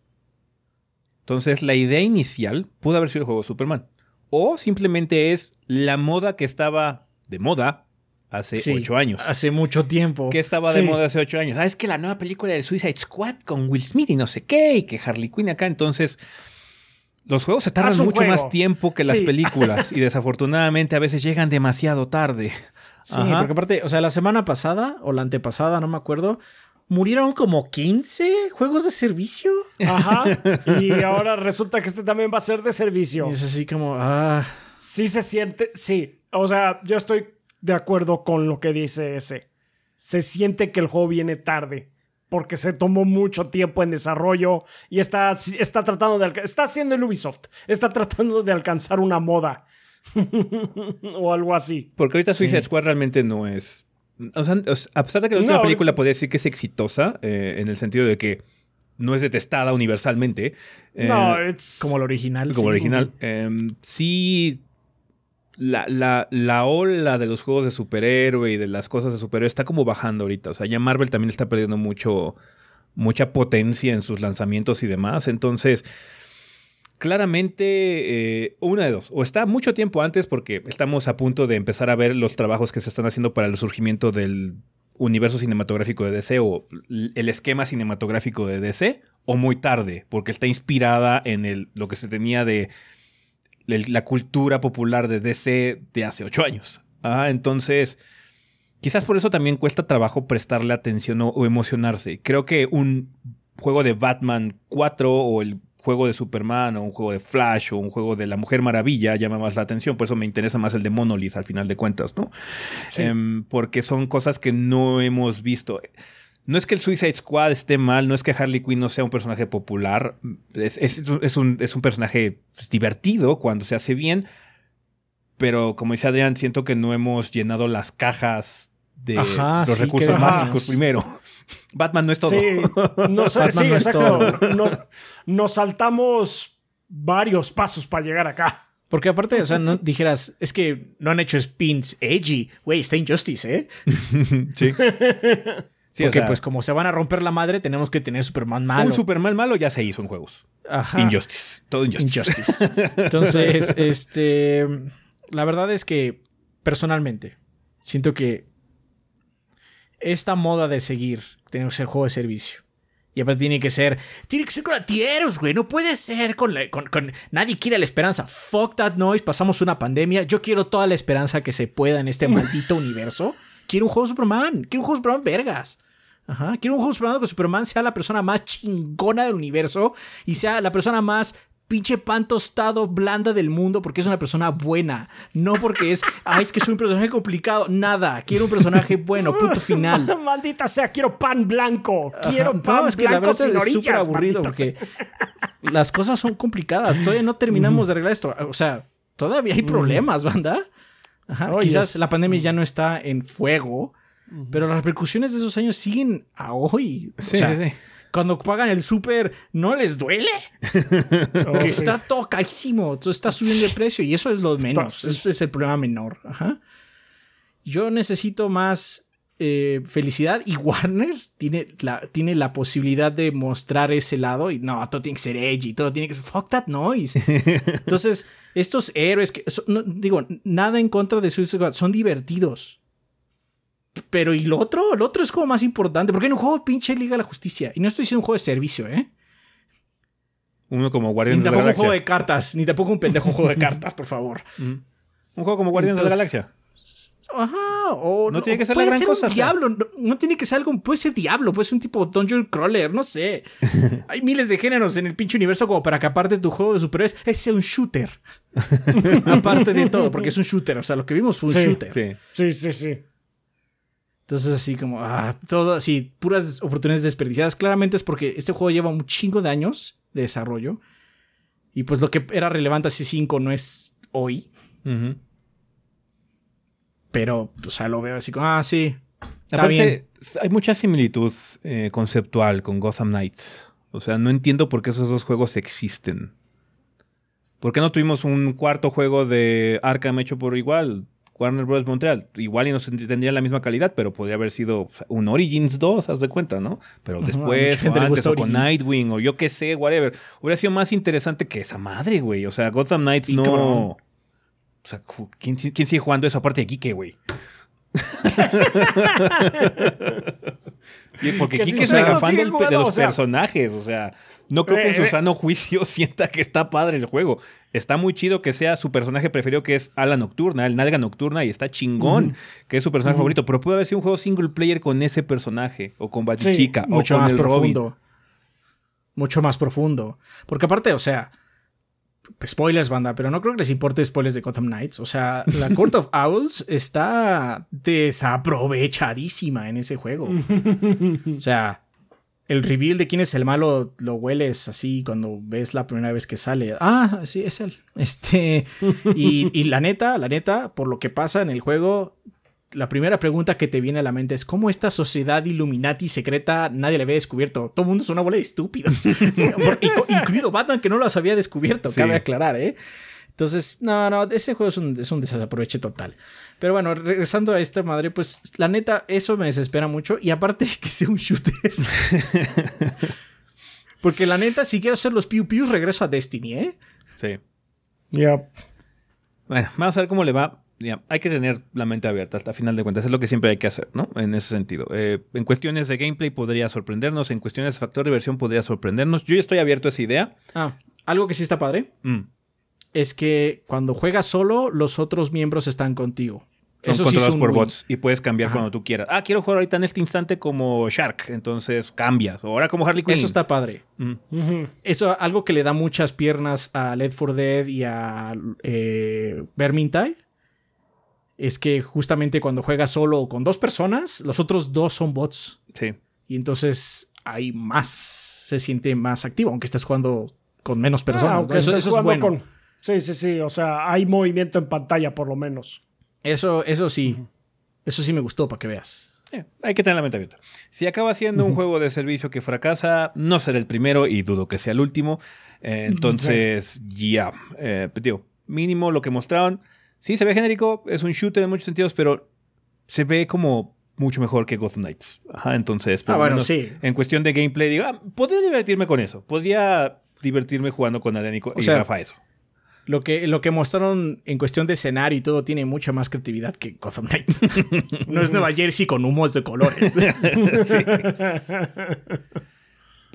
Entonces, la idea inicial pudo haber sido el juego de Superman. O simplemente es la moda que estaba de moda hace Sí, ocho años. Hace mucho tiempo. que estaba de Sí. moda hace ocho años. Ah, es que la nueva película de Suicide Squad con Will Smith y no sé qué, y que Harley Quinn acá. Entonces, los juegos se tardan mucho juego. más tiempo que las Sí. películas y desafortunadamente a veces llegan demasiado tarde. Sí, Ajá. porque aparte, o sea, la semana pasada o la antepasada, no me acuerdo, murieron como 15 juegos de servicio. Ajá. Y ahora resulta que este también va a ser de servicio. Y es así como, ah, Sí se siente, sí. O sea, yo estoy de acuerdo con lo que dice ese. Se siente que el juego viene tarde. Porque se tomó mucho tiempo en desarrollo y está, está tratando de está haciendo el Ubisoft. Está tratando de alcanzar una moda. o algo así. Porque ahorita Sí. Suicide Squad realmente no es. O sea, a pesar de que la última No, película podría decir que es exitosa, eh, en el sentido de que no es detestada universalmente. eh, no, es como el original. como sí. original. em, sí. La, la, la ola de los juegos de superhéroe y de las cosas de superhéroe está como bajando ahorita. O sea, ya Marvel también está perdiendo mucho. mucha potencia en sus lanzamientos y demás. Entonces. Claramente, eh, una de dos. O está mucho tiempo antes porque estamos a punto de empezar a ver los trabajos que se están haciendo para el surgimiento del universo cinematográfico de DC o el esquema cinematográfico de DC, o muy tarde, porque está inspirada en el, lo que se tenía de la cultura popular de DC de hace ocho años. Ah, entonces, quizás por eso también cuesta trabajo prestarle atención o, o emocionarse. Creo que un juego de Batman 4 o el juego de Superman o un juego de Flash o un juego de la Mujer Maravilla llama más la atención. Por eso me interesa más el de Monolith al final de cuentas, ¿no? Em, porque son cosas que no hemos visto. No es que el Suicide Squad esté mal, no es que Harley Quinn no sea un personaje popular. Es, es- es un, es un personaje pues, divertido cuando se hace bien. Pero como dice Adrián, siento que no hemos llenado las cajas de Ajá, los sí, recursos que básicos primero. Batman no es todo. Sí, no sé, Batman sí, no es exacto. todo. Nos, nos saltamos varios pasos para llegar acá. Porque aparte, o sea, no dijeras, es que no han hecho spins edgy. Güey, está Injustice, ¿eh? Sí. Sí, o Porque sea, pues como se van a romper la madre, tenemos que tener Superman malo. un Superman malo ya se hizo en juegos. Ajá. Injustice. Todo Injustice. Injustice. Entonces, este. La verdad es que, personalmente, siento que esta moda de seguir tiene que ser juego de servicio. Y aparte tiene que ser. Tiene que ser con atieros, güey. No puede ser con, la- con, con- Nadie quiere la esperanza. Fuck that noise. Pasamos una pandemia. Yo quiero toda la esperanza que se pueda en este maldito universo. Quiero un juego de Superman. Quiero un juego de Superman vergas. Ajá. Quiero un juego de Superman donde Superman sea la persona más chingona del universo y sea la persona más pinche pan tostado blanda del mundo porque es una persona buena. No porque es, ay, es que soy un personaje complicado. Nada. Quiero un personaje bueno. Punto final. Maldita sea, quiero pan blanco. Quiero Ajá. pan No, es que la blanco verdad sin es súper aburrido porque las cosas son complicadas. Todavía no terminamos de arreglar esto. O sea, todavía hay problemas, banda. Ajá. Oye, Quizás es- la pandemia ya no está en fuego, pero las repercusiones de esos años siguen a hoy. O Sí, sea, sí, sí. Cuando pagan el súper, ¿no les duele? Oh, que está todo carísimo, todo está subiendo de precio y eso es lo menos, ese es el problema menor. Ajá. Yo necesito más eh, felicidad y Warner tiene la, tiene la posibilidad de mostrar ese lado y no, todo tiene que ser edgy, todo tiene que fuck that noise. Entonces, estos héroes que no, digo, nada en contra de Suicide Squad, son divertidos. Pero ¿y lo otro? Lo otro es como más importante. Porque en un juego pinche Liga de la Justicia. Y no estoy diciendo un juego de servicio, ¿eh? Uno como Ni Guardianes de la tampoco un Galaxia. juego de cartas, ni tampoco un pendejo juego de cartas, por favor. Un juego como Guardianes de la Galaxia. Ajá, o No tiene que ser puede la gran ser cosa, un diablo, no, no tiene que ser algo, puede ser diablo, puede ser un tipo dungeon crawler, no sé. Hay miles de géneros en el pinche universo como para que aparte tu juego de superhéroes es sea un shooter. aparte de todo, porque es un shooter, o sea, lo que vimos fue un Sí. shooter. Sí. Sí, sí, sí. Entonces así como, ah, todo así, puras oportunidades desperdiciadas. Claramente es porque este juego lleva un chingo de años de desarrollo. Y pues lo que era relevante así 5 no es hoy. Pero, o sea, lo veo así como, ah, sí. Está bien. Hay mucha similitud eh, conceptual con Gotham Knights. O sea, no entiendo por qué esos dos juegos existen. ¿Por qué no tuvimos un cuarto juego de Arkham hecho por igual? Warner Bros. Montreal. Igual y no tendría la misma calidad, pero podría haber sido un Origins 2, haz de cuenta, ¿no? Pero después, gente antes, o con. Nightwing, o yo qué sé, whatever. Hubiera sido más interesante que esa madre, güey. O sea, Gotham Knights no. cabrón. O sea, ¿quién, quién sigue jugando eso aparte de Kike, güey? Porque Que Kike sí, es mega fan sigue del- jugando, de los o sea. personajes. O sea, no creo que en Eh, su eh. sano juicio sienta que está padre el juego. Está muy chido que sea su personaje preferido, que es Ala Nocturna, el Nalga Nocturna, y está chingón, que es su personaje favorito. Pero pudo haber sido un juego single player con ese personaje, o con Batichica, o mucho con más el Robin. profundo. Mucho más profundo. Porque aparte, o sea, spoilers, banda, pero no creo que les importe spoilers de Gotham Knights. O sea, la Court of Owls está desaprovechadísima en ese juego. o sea, el reveal de quién es el malo lo hueles así cuando ves la primera vez que sale. Ah, sí, es él. Este. Y, y la neta, la neta, por lo que pasa en el juego, la primera pregunta que te viene a la mente es cómo esta sociedad Illuminati secreta nadie la había descubierto. Todo el mundo es una bola de estúpidos. Incluido Batman que no los había descubierto, Sí. cabe aclarar, ¿eh? Entonces, no, no, ese juego es un, es un desaproveche total. Pero bueno, regresando a esta madre, pues la neta, eso me desespera mucho. Y aparte que sea un shooter. Porque la neta, si quiero hacer los piu pius, regreso a Destiny, ¿eh? Sí. Yep. Bueno, vamos a ver cómo le va. Ya, hay que tener la mente abierta hasta final de cuentas. Es lo que siempre hay que hacer, ¿no? En ese sentido. Eh, en cuestiones de gameplay podría sorprendernos. En cuestiones de factor de diversión podría sorprendernos. Yo ya estoy abierto a esa idea. Ah, algo que sí está padre Mm. es que cuando juegas solo, los otros miembros están contigo. Son Eso sí controlados por win. bots y puedes cambiar Ajá. cuando tú quieras. Ah, quiero jugar ahorita en este instante como Shark. Entonces cambias. O ahora como Harley Quinn. Eso está padre. Mm. Ujú. Eso, algo que le da muchas piernas a Led for Dead y a eh, Vermintide. Es que justamente cuando juegas solo o con dos personas, los otros dos son bots. Sí. Y entonces hay más, se siente más activo, aunque estés jugando con menos personas. Ah, ¿no? aunque Eso, estés eso es jugando bueno. con- Sí, sí, sí. O sea, hay movimiento en pantalla por lo menos. Eso, eso sí. Eso sí me gustó para que veas. eh, hay que tener la mente abierta. Si acaba siendo un juego de servicio que fracasa, no será el primero y dudo que sea el último. Eh, entonces, ya, eh, digo, mínimo lo que mostraron. Sí, se ve genérico, es un shooter en muchos sentidos, pero se ve como mucho mejor que Gotham Knights. Ajá, entonces, por Ah, bueno, menos sí. en cuestión de gameplay, digo, ah, podría divertirme con eso. Podría divertirme jugando con Adrián y, O sea, Rafa eso. Lo que, lo que mostraron en cuestión de escenario y todo tiene mucha más creatividad que Gotham Knights. no es Nueva Jersey con humos de colores.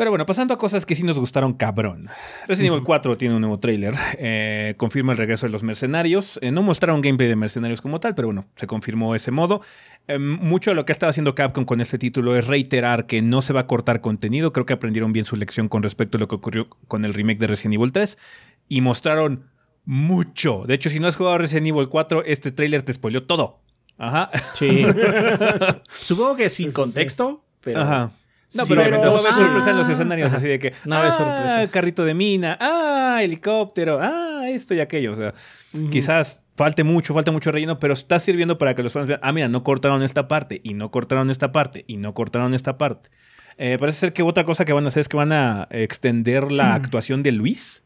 Pero bueno, pasando a cosas que sí nos gustaron cabrón. Resident Evil 4 tiene un nuevo tráiler. eh, confirma el regreso de los mercenarios. Eh, no mostraron gameplay de mercenarios como tal, pero bueno, se confirmó ese modo. Eh, mucho de lo que ha estado haciendo Capcom con este título es reiterar que no se va a cortar contenido. Creo que aprendieron bien su lección con respecto a lo que ocurrió con el remake de Resident Evil 3. Y mostraron mucho. De hecho, si no has jugado Resident Evil 4, este tráiler te spoileó todo. Ajá. sí. Supongo que sin Sí, sí, contexto, pero. Ajá. No, Sí, pero, pero- no Ah. sorpresa en los escenarios, así de que. Haber ah, sorpresa. carrito de mina, ah, helicóptero, ah, esto y aquello. O sea, quizás falte mucho, falta mucho relleno, pero está sirviendo para que los fans vean, ah, mira, no cortaron esta parte, y no cortaron esta parte, y no cortaron esta parte. Eh, parece ser que otra cosa que van a hacer es que van a extender la actuación de Luis.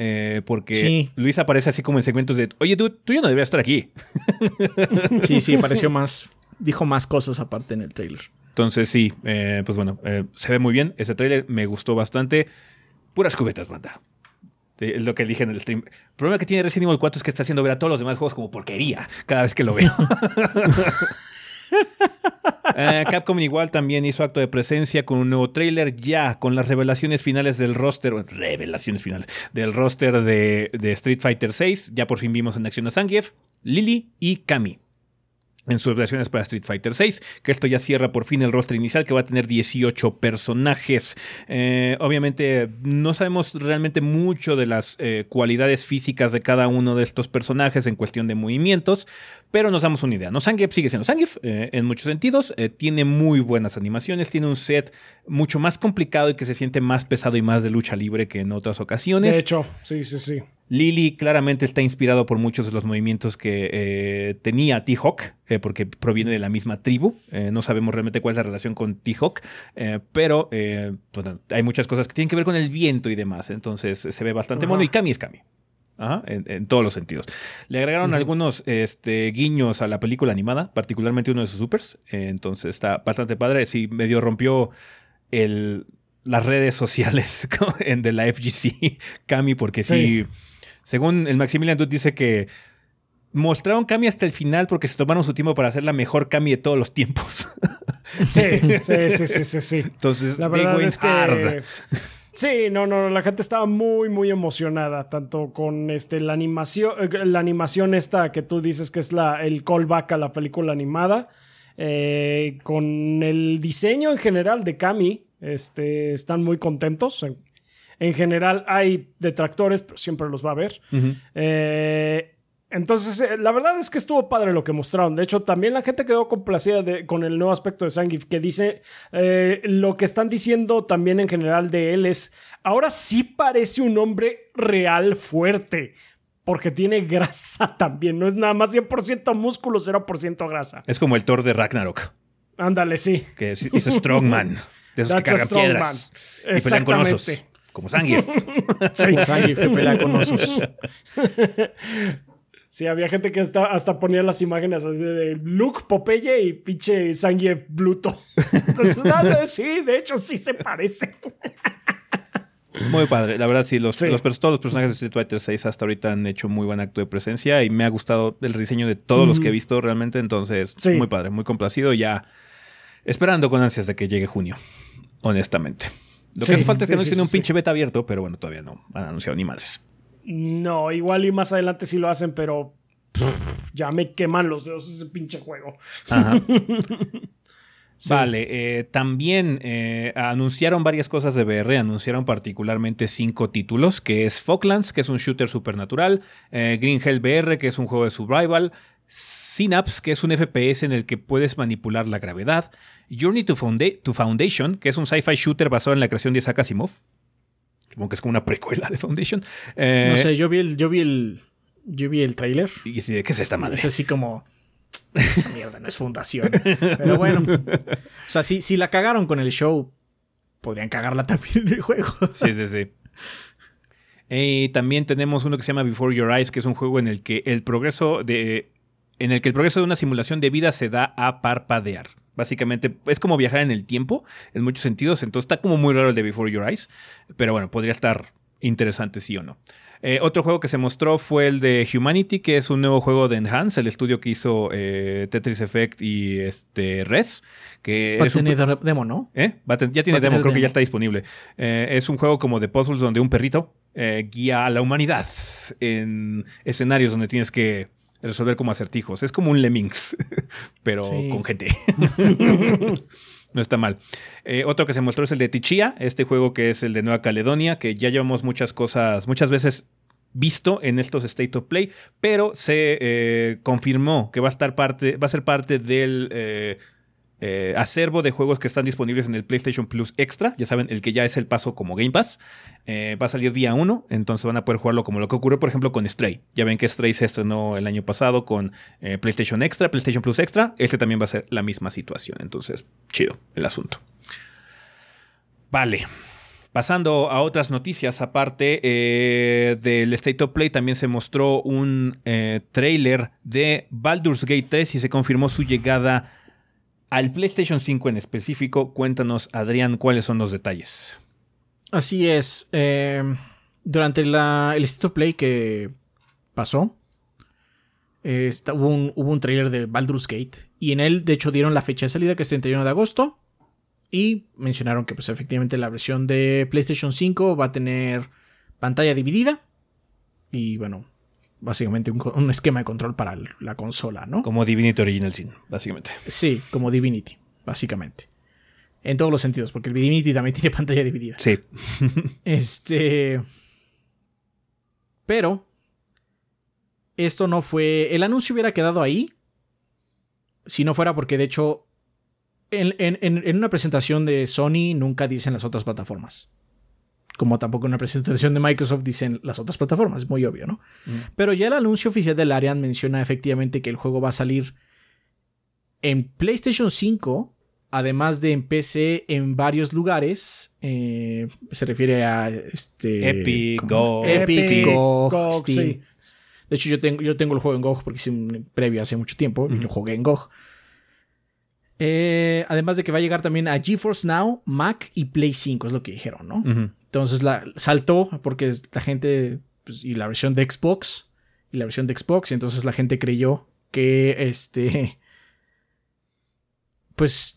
eh, porque Sí. Luis aparece así como en segmentos de, oye, tú, tú ya no deberías estar aquí. Sí, sí, pareció más. Dijo más cosas aparte en el trailer. Entonces sí, eh, pues bueno, eh, se ve muy bien. Ese tráiler me gustó bastante. Puras cubetas, banda. Es lo que dije en el stream. El problema que tiene Resident Evil 4 es que está haciendo ver a todos los demás juegos como porquería cada vez que lo veo. Eh, Capcom igual también hizo acto de presencia con un nuevo tráiler ya con las revelaciones finales del roster, revelaciones finales del roster de, de Street Fighter 6. Ya por fin vimos en acción a Zangief, Lily y Kami en sus versiones para Street Fighter 6, que esto ya cierra por fin el roster inicial que va a tener 18 personajes. Eh, obviamente no sabemos realmente mucho de las eh, cualidades físicas de cada uno de estos personajes en cuestión de movimientos, pero nos damos una idea. ¿no? Zangief sigue siendo Zangief eh, en muchos sentidos, tiene muy buenas animaciones, tiene un set mucho más complicado y que se siente más pesado y más de lucha libre que en otras ocasiones. De hecho, sí, sí, sí. Lily claramente está inspirado por muchos de los movimientos que eh, tenía T-Hawk, eh, porque proviene de la misma tribu. Eh, no sabemos realmente cuál es la relación con T-Hawk, pero bueno, hay muchas cosas que tienen que ver con el viento y demás. Entonces se ve bastante mono y Kami es Kami. Ajá, en, en todos los sentidos. Le agregaron algunos este, guiños a la película animada, particularmente uno de sus supers. entonces está bastante padre. Sí, medio rompió el, las redes sociales de la FGC, Kami, porque sí. Sí. Según el Maximilian Dude dice que mostraron Kami hasta el final porque se tomaron su tiempo para hacer la mejor Kami de todos los tiempos. Sí, sí, sí, sí, sí, sí. Entonces, La verdad es que. hard. Sí, no, no, la gente estaba muy, muy emocionada, tanto con este, la animación, eh, la animación esta que tú dices que es la, el callback a la película animada, eh, con el diseño en general de Kami, este, están muy contentos. En, en general hay detractores, pero siempre los va a haber. Eh, entonces, eh, la verdad es que estuvo padre lo que mostraron. De hecho, también la gente quedó complacida de- con el nuevo aspecto de Zangief, que dice eh, lo que están diciendo también en general de él es, ahora sí parece un hombre real fuerte, porque tiene grasa también, no es nada más 100% músculo, 0% grasa. Es como el Thor de Ragnarok, Ándale, sí. que es, es strongman. De esos que That's cargan piedras man. y pelean con osos. Como Zangief. Como Zangief que pelea con osos. Sí, había gente que hasta, hasta ponía las imágenes así de Luke Popeye y pinche Zangief Bluto. Entonces, sí, de hecho sí se parece. Muy padre. La verdad, sí, los, Sí. todos los personajes de Street Fighter 6 hasta ahorita han hecho muy buen acto de presencia y me ha gustado el diseño de todos los que he visto realmente. Entonces, Sí. muy padre, muy complacido. Ya esperando con ansias de que llegue junio, honestamente. Lo que hace falta es que sí, no sí, tiene un sí, pinche beta abierto, pero bueno, todavía no han anunciado ni madres. No, igual y más adelante sí lo hacen, pero pff, ya me queman los dedos ese pinche juego. Ajá. Vale, eh, también eh, anunciaron varias cosas de VR, anunciaron particularmente cinco títulos, que es Falklands, que es un shooter supernatural, eh, Green Hell VR, que es un juego de survival, Synapse, que es un FPS en el que puedes manipular la gravedad, Journey to, Founda- to Foundation, que es un sci-fi shooter basado en la creación de Isaac Asimov, supongo que es como una precuela de Foundation. Eh, No sé, yo vi el, yo vi el, yo vi el trailer. Y así de, ¿qué es esta madre? Es así como. esa mierda no es fundación. Pero bueno, o sea, si, si la cagaron con el show, podrían cagarla también en el juego. Sí, sí, sí. Y también tenemos uno que se llama Before Your Eyes, que es un juego en el que el progreso de. En el que el progreso de una simulación de vida se da a parpadear. Básicamente es como viajar en el tiempo, en muchos sentidos. Entonces está como muy raro el de Before Your Eyes. Pero bueno, podría estar interesante, sí o no. Eh, otro juego que se mostró fue el de Humanity, que es un nuevo juego de Enhance, el estudio que hizo eh, Tetris Effect y este Res. Que Va a un- tener demo, ¿no? ¿Eh? Va a ten- ya tiene Va demo, creo que ya está disponible. Es un juego como de puzzles donde un perrito guía a la humanidad en escenarios donde tienes que resolver como acertijos. Es como un Lemmings, pero Sí. con gente. no está mal. Eh, otro que se mostró es el de Tichia, este juego que es el de Nueva Caledonia, que ya llevamos muchas cosas, muchas veces visto en estos State of Play, pero se eh, confirmó que va a estar parte, va a ser parte del eh, eh, acervo de juegos que están disponibles en el PlayStation Plus Extra. Ya saben, el que ya es el paso como Game Pass. Eh, va a salir día 1, entonces van a poder jugarlo como lo que ocurrió, por ejemplo, con Stray. Ya ven que Stray se estrenó el año pasado con eh, PlayStation Extra, PlayStation Plus Extra. Este también va a ser la misma situación. Entonces, chido el asunto. Vale. Pasando a otras noticias, aparte del State of Play, también se mostró un trailer de Baldur's Gate 3 y se confirmó su llegada al PlayStation 5 en específico. Cuéntanos, Adrián, cuáles son los detalles. Así es. eh, durante el State Play que pasó, eh, está- hubo, un, hubo un trailer de Baldur's Gate. Y en él, de hecho, dieron la fecha de salida, que es 31 de agosto. Y mencionaron que, pues, efectivamente, la versión de PlayStation 5 va a tener pantalla dividida. Y bueno, básicamente un, un esquema de control para la consola, ¿no? Como Divinity Original Sin, básicamente. Sí, como Divinity, básicamente. En todos los sentidos, porque el Divinity también tiene pantalla dividida. Sí. Este. Pero. Esto no fue. El anuncio hubiera quedado ahí. Si no fuera porque, de hecho. En- en- en una presentación de Sony nunca dicen las otras plataformas. Como tampoco en una presentación de Microsoft dicen las otras plataformas. Es muy obvio, ¿no? Pero ya el anuncio oficial del Arian menciona efectivamente que el juego va a salir en PlayStation 5 además de en PC en varios lugares. eh, se refiere a este. Epic. GOG, Epic, Steam. Sí. De hecho, yo tengo, yo tengo el juego en GOG porque hice un previo hace mucho tiempo y lo jugué en GOG. Eh, además de que va a llegar también a GeForce Now, Mac y Play 5, es lo que dijeron, ¿no? Entonces la, saltó porque la gente pues, y la versión de Xbox y la versión de Xbox y entonces la gente creyó que este pues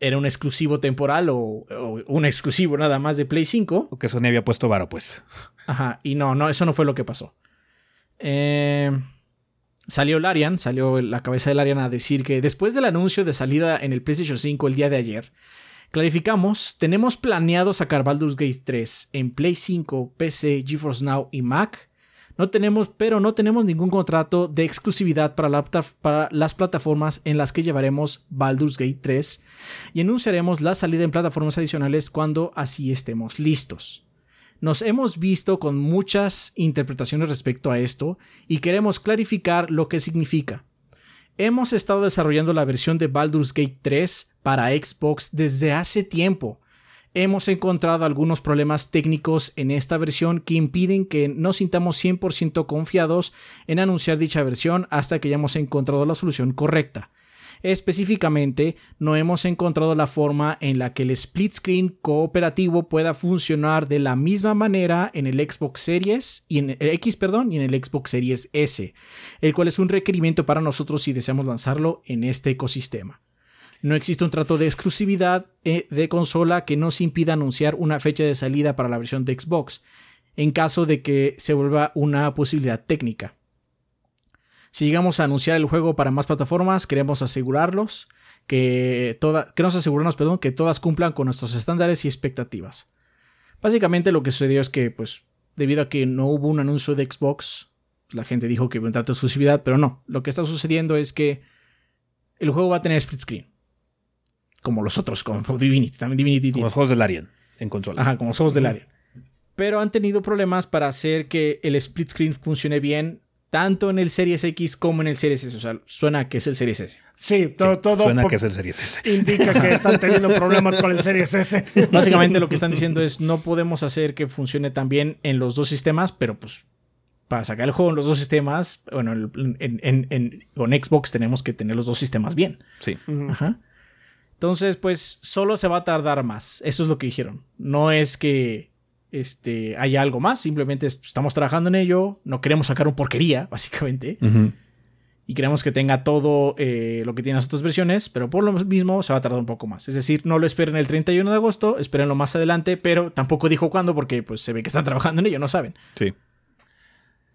era un exclusivo temporal o, o un exclusivo nada más de Play 5. O que Sony había puesto varo, pues. Ajá, y no, no, eso no fue lo que pasó. Eh, salió Larian, salió la cabeza de Larian a decir que después del anuncio de salida en el PlayStation 5 el día de ayer, clarificamos, tenemos planeado sacar Baldur's Gate 3 en Play 5, PC, GeForce Now y Mac. No tenemos, pero no tenemos ningún contrato de exclusividad para, para las plataformas en las que llevaremos Baldur's Gate 3 y anunciaremos la salida en plataformas adicionales cuando así estemos listos. Nos hemos visto con muchas interpretaciones respecto a esto y queremos clarificar lo que significa. Hemos estado desarrollando la versión de Baldur's Gate 3 para Xbox desde hace tiempo. Hemos encontrado algunos problemas técnicos en esta versión que impiden que nos sintamos 100% confiados en anunciar dicha versión hasta que hayamos encontrado la solución correcta. Específicamente, no hemos encontrado la forma en la que el split screen cooperativo pueda funcionar de la misma manera en el Xbox Series y en el X, perdón, y en el Xbox Series S, el cual es un requerimiento para nosotros si deseamos lanzarlo en este ecosistema. No existe un trato de exclusividad eh, de consola que nos impida anunciar una fecha de salida para la versión de Xbox, en caso de que se vuelva una posibilidad técnica. Si llegamos a anunciar el juego para más plataformas, queremos asegurarlos que toda, queremos asegurarnos, perdón, que todas cumplan con nuestros estándares y expectativas. Básicamente lo que sucedió es que, pues, debido a que no hubo un anuncio de Xbox, la gente dijo que iba a entrar de exclusividad, pero no. Lo que está sucediendo es que el juego va a tener split screen. Como los otros, como Divinity. También Divinity Como tiene. los juegos del Arian en consola. Ajá, como somos del área. Pero han tenido problemas para hacer que el split screen funcione bien tanto en el Series X como en el Series S. O sea, suena que es el Series S. Sí, todo, todo Suena que es el Series S. indica que están teniendo problemas con el Series S. Básicamente lo que están diciendo es no podemos hacer que funcione tan bien en los dos sistemas, pero pues para sacar el juego en los dos sistemas, bueno, en- en- con Xbox tenemos que tener los dos sistemas bien. Sí. Ajá. Entonces, pues solo se va a tardar más. Eso es lo que dijeron. No es que este, haya algo más, simplemente es- estamos trabajando en ello, no queremos sacar un porquería, básicamente, y queremos que tenga todo eh, lo que tienen las otras versiones, pero por lo mismo se va a tardar un poco más. Es decir, no lo esperen el 31 de agosto, espérenlo más adelante, pero tampoco dijo cuándo porque pues se ve que están trabajando en ello, no saben. Sí.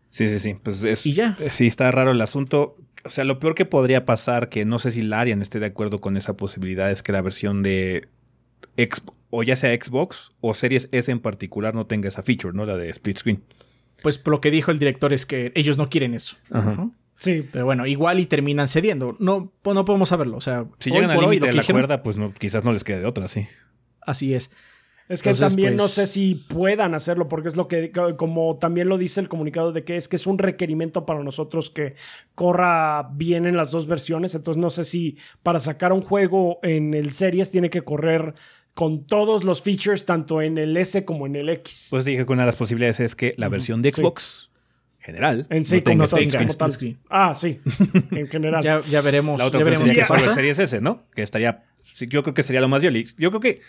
Sí, sí, sí. Pues es, Y ya. Sí, está raro el asunto. O sea, lo peor que podría pasar, que no sé si Larian esté de acuerdo con esa posibilidad, es que la versión de X, o ya sea Xbox o Series S en particular no tenga esa feature, ¿no? La de split screen. Pues lo que dijo el director es que ellos no quieren eso. Ajá. Ajá. Sí, Pero bueno, igual y terminan cediendo. No, no podemos saberlo. O sea, Si llegan al límite de la dijeron- cuerda, pues no, quizás no les quede de otra, sí. Así es. Es que Entonces, también no pues- sé si puedan hacerlo, porque es lo que, como también lo dice el comunicado de que es que es un requerimiento para nosotros que corra bien en las dos versiones. Entonces no sé si para sacar un juego en el Series tiene que correr con todos los features, tanto en el S como en el X. Pues dije que una de las posibilidades es que la versión de Sí. Xbox general en sí, no tenga como screen. Ah, sí, en general. Ya, ya veremos, La otra ya veremos qué que pasa. Series S, ¿no? Que estaría. sí, yo creo que sería lo más viable. Yo creo que.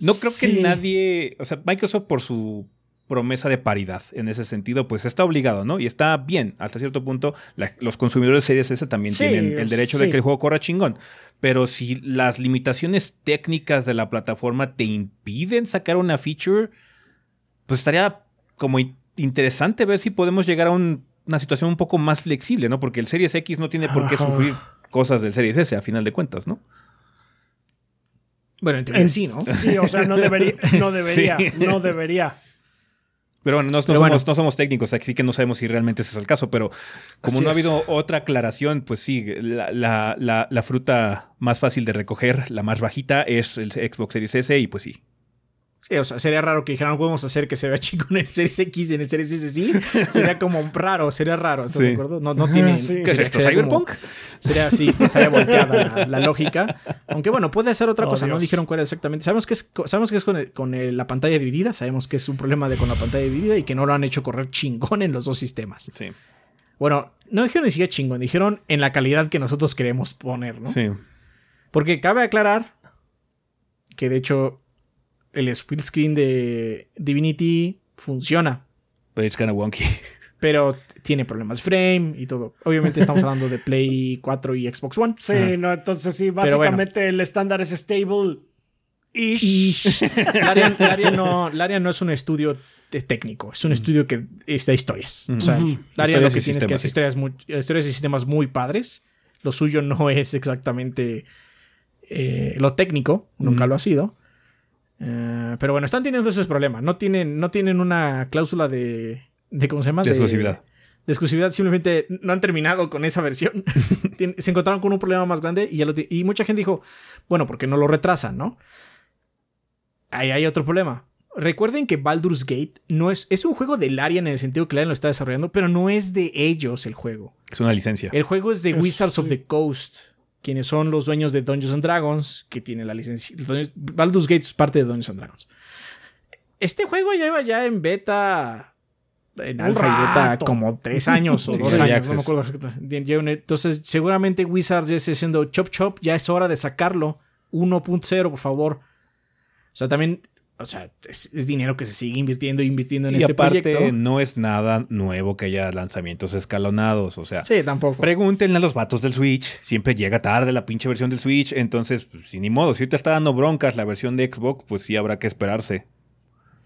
No creo Sí. que nadie. O sea, Microsoft, por su promesa de paridad en ese sentido, pues está obligado, ¿no? Y está bien, hasta cierto punto. la- los consumidores de Series S también Sí, tienen el derecho de sí. que el juego corra chingón. Pero si las limitaciones técnicas de la plataforma te impiden sacar una feature, pues estaría como in- interesante ver si podemos llegar a un- una situación un poco más flexible, ¿no? Porque el Series X no tiene por qué sufrir cosas del Series S, a final de cuentas, ¿no? Bueno, en sí, ¿no? Sí, o sea, no debería, no debería, Sí. no debería. Pero bueno, no, no Pero somos, bueno. no somos técnicos, así que no sabemos si realmente ese es el caso, pero como Así no ha es. habido otra aclaración, pues sí, la, la- la- la fruta más fácil de recoger, la más bajita, es el Xbox Series S y pues sí. Sí, o sea, sería raro que dijeran, podemos hacer que se vea chico en el Series X y en el Series S, sí. Sería como raro, sería raro, ¿estás Sí. de acuerdo? No, no tiene... Sí. ¿Qué es sería- esto, sería como- Cyberpunk? Sería así, estaría volteada la, la lógica. Aunque bueno, puede ser otra Oh, cosa, no dijeron cuál era exactamente. Sabemos que es, sabemos que es con, el- con el- la pantalla dividida, sabemos que es un problema de con la pantalla dividida y que no lo han hecho correr chingón en los dos sistemas. Sí. Bueno, no dijeron ni siquiera chingón, dijeron en la calidad que nosotros queremos poner, ¿no? Sí. Porque cabe aclarar que de hecho el split screen de Divinity funciona, Pero it's kind of wonky. pero tiene problemas de frame y todo. Obviamente estamos hablando de Play 4 y Xbox One. Sí, no, entonces sí, bueno. básicamente el estándar es stable. Ish. Larian, Larian no, Larian no es un estudio técnico, es un estudio que es de historias. O sea. Larian lo que tiene es que sistemas, hacer historias, muy- historias y sistemas muy padres. Lo suyo no es exactamente eh, lo técnico, nunca Ujú. lo ha sido. Eh, pero bueno, están teniendo esos problemas. No tienen, no tienen una cláusula de, de ¿cómo se llama? De exclusividad. de exclusividad, simplemente no han terminado con esa versión. Se encontraron con un problema más grande y, ya lo y mucha gente dijo, bueno, ¿por qué no lo retrasan, no? Ahí hay otro problema. Recuerden que Baldur's Gate no es, es un juego de Larian en el sentido que Larian lo está desarrollando, pero no es de ellos el juego. Es una licencia. El juego es de Es- Wizards of the Coast, quienes son los dueños de Dungeons and Dragons, que tiene la licencia. Baldur's Gate es parte de Dungeons and Dragons. Este juego lleva ya en beta, en alfa y beta, como tres años o Sí, dos años, no me acuerdo. un- Entonces, seguramente Wizards ya está diciendo chop chop, ya es hora de sacarlo. 1.0, por favor. O sea, también, o sea, es, es dinero que se sigue invirtiendo e invirtiendo en y este aparte, proyecto. no es nada nuevo que haya lanzamientos escalonados. O sea, Sí, tampoco. Pregúntenle a los vatos del Switch. Siempre llega tarde la pinche versión del Switch. Entonces, pues, sin ni modo. Si ahorita está dando broncas la versión de Xbox, pues sí habrá que esperarse.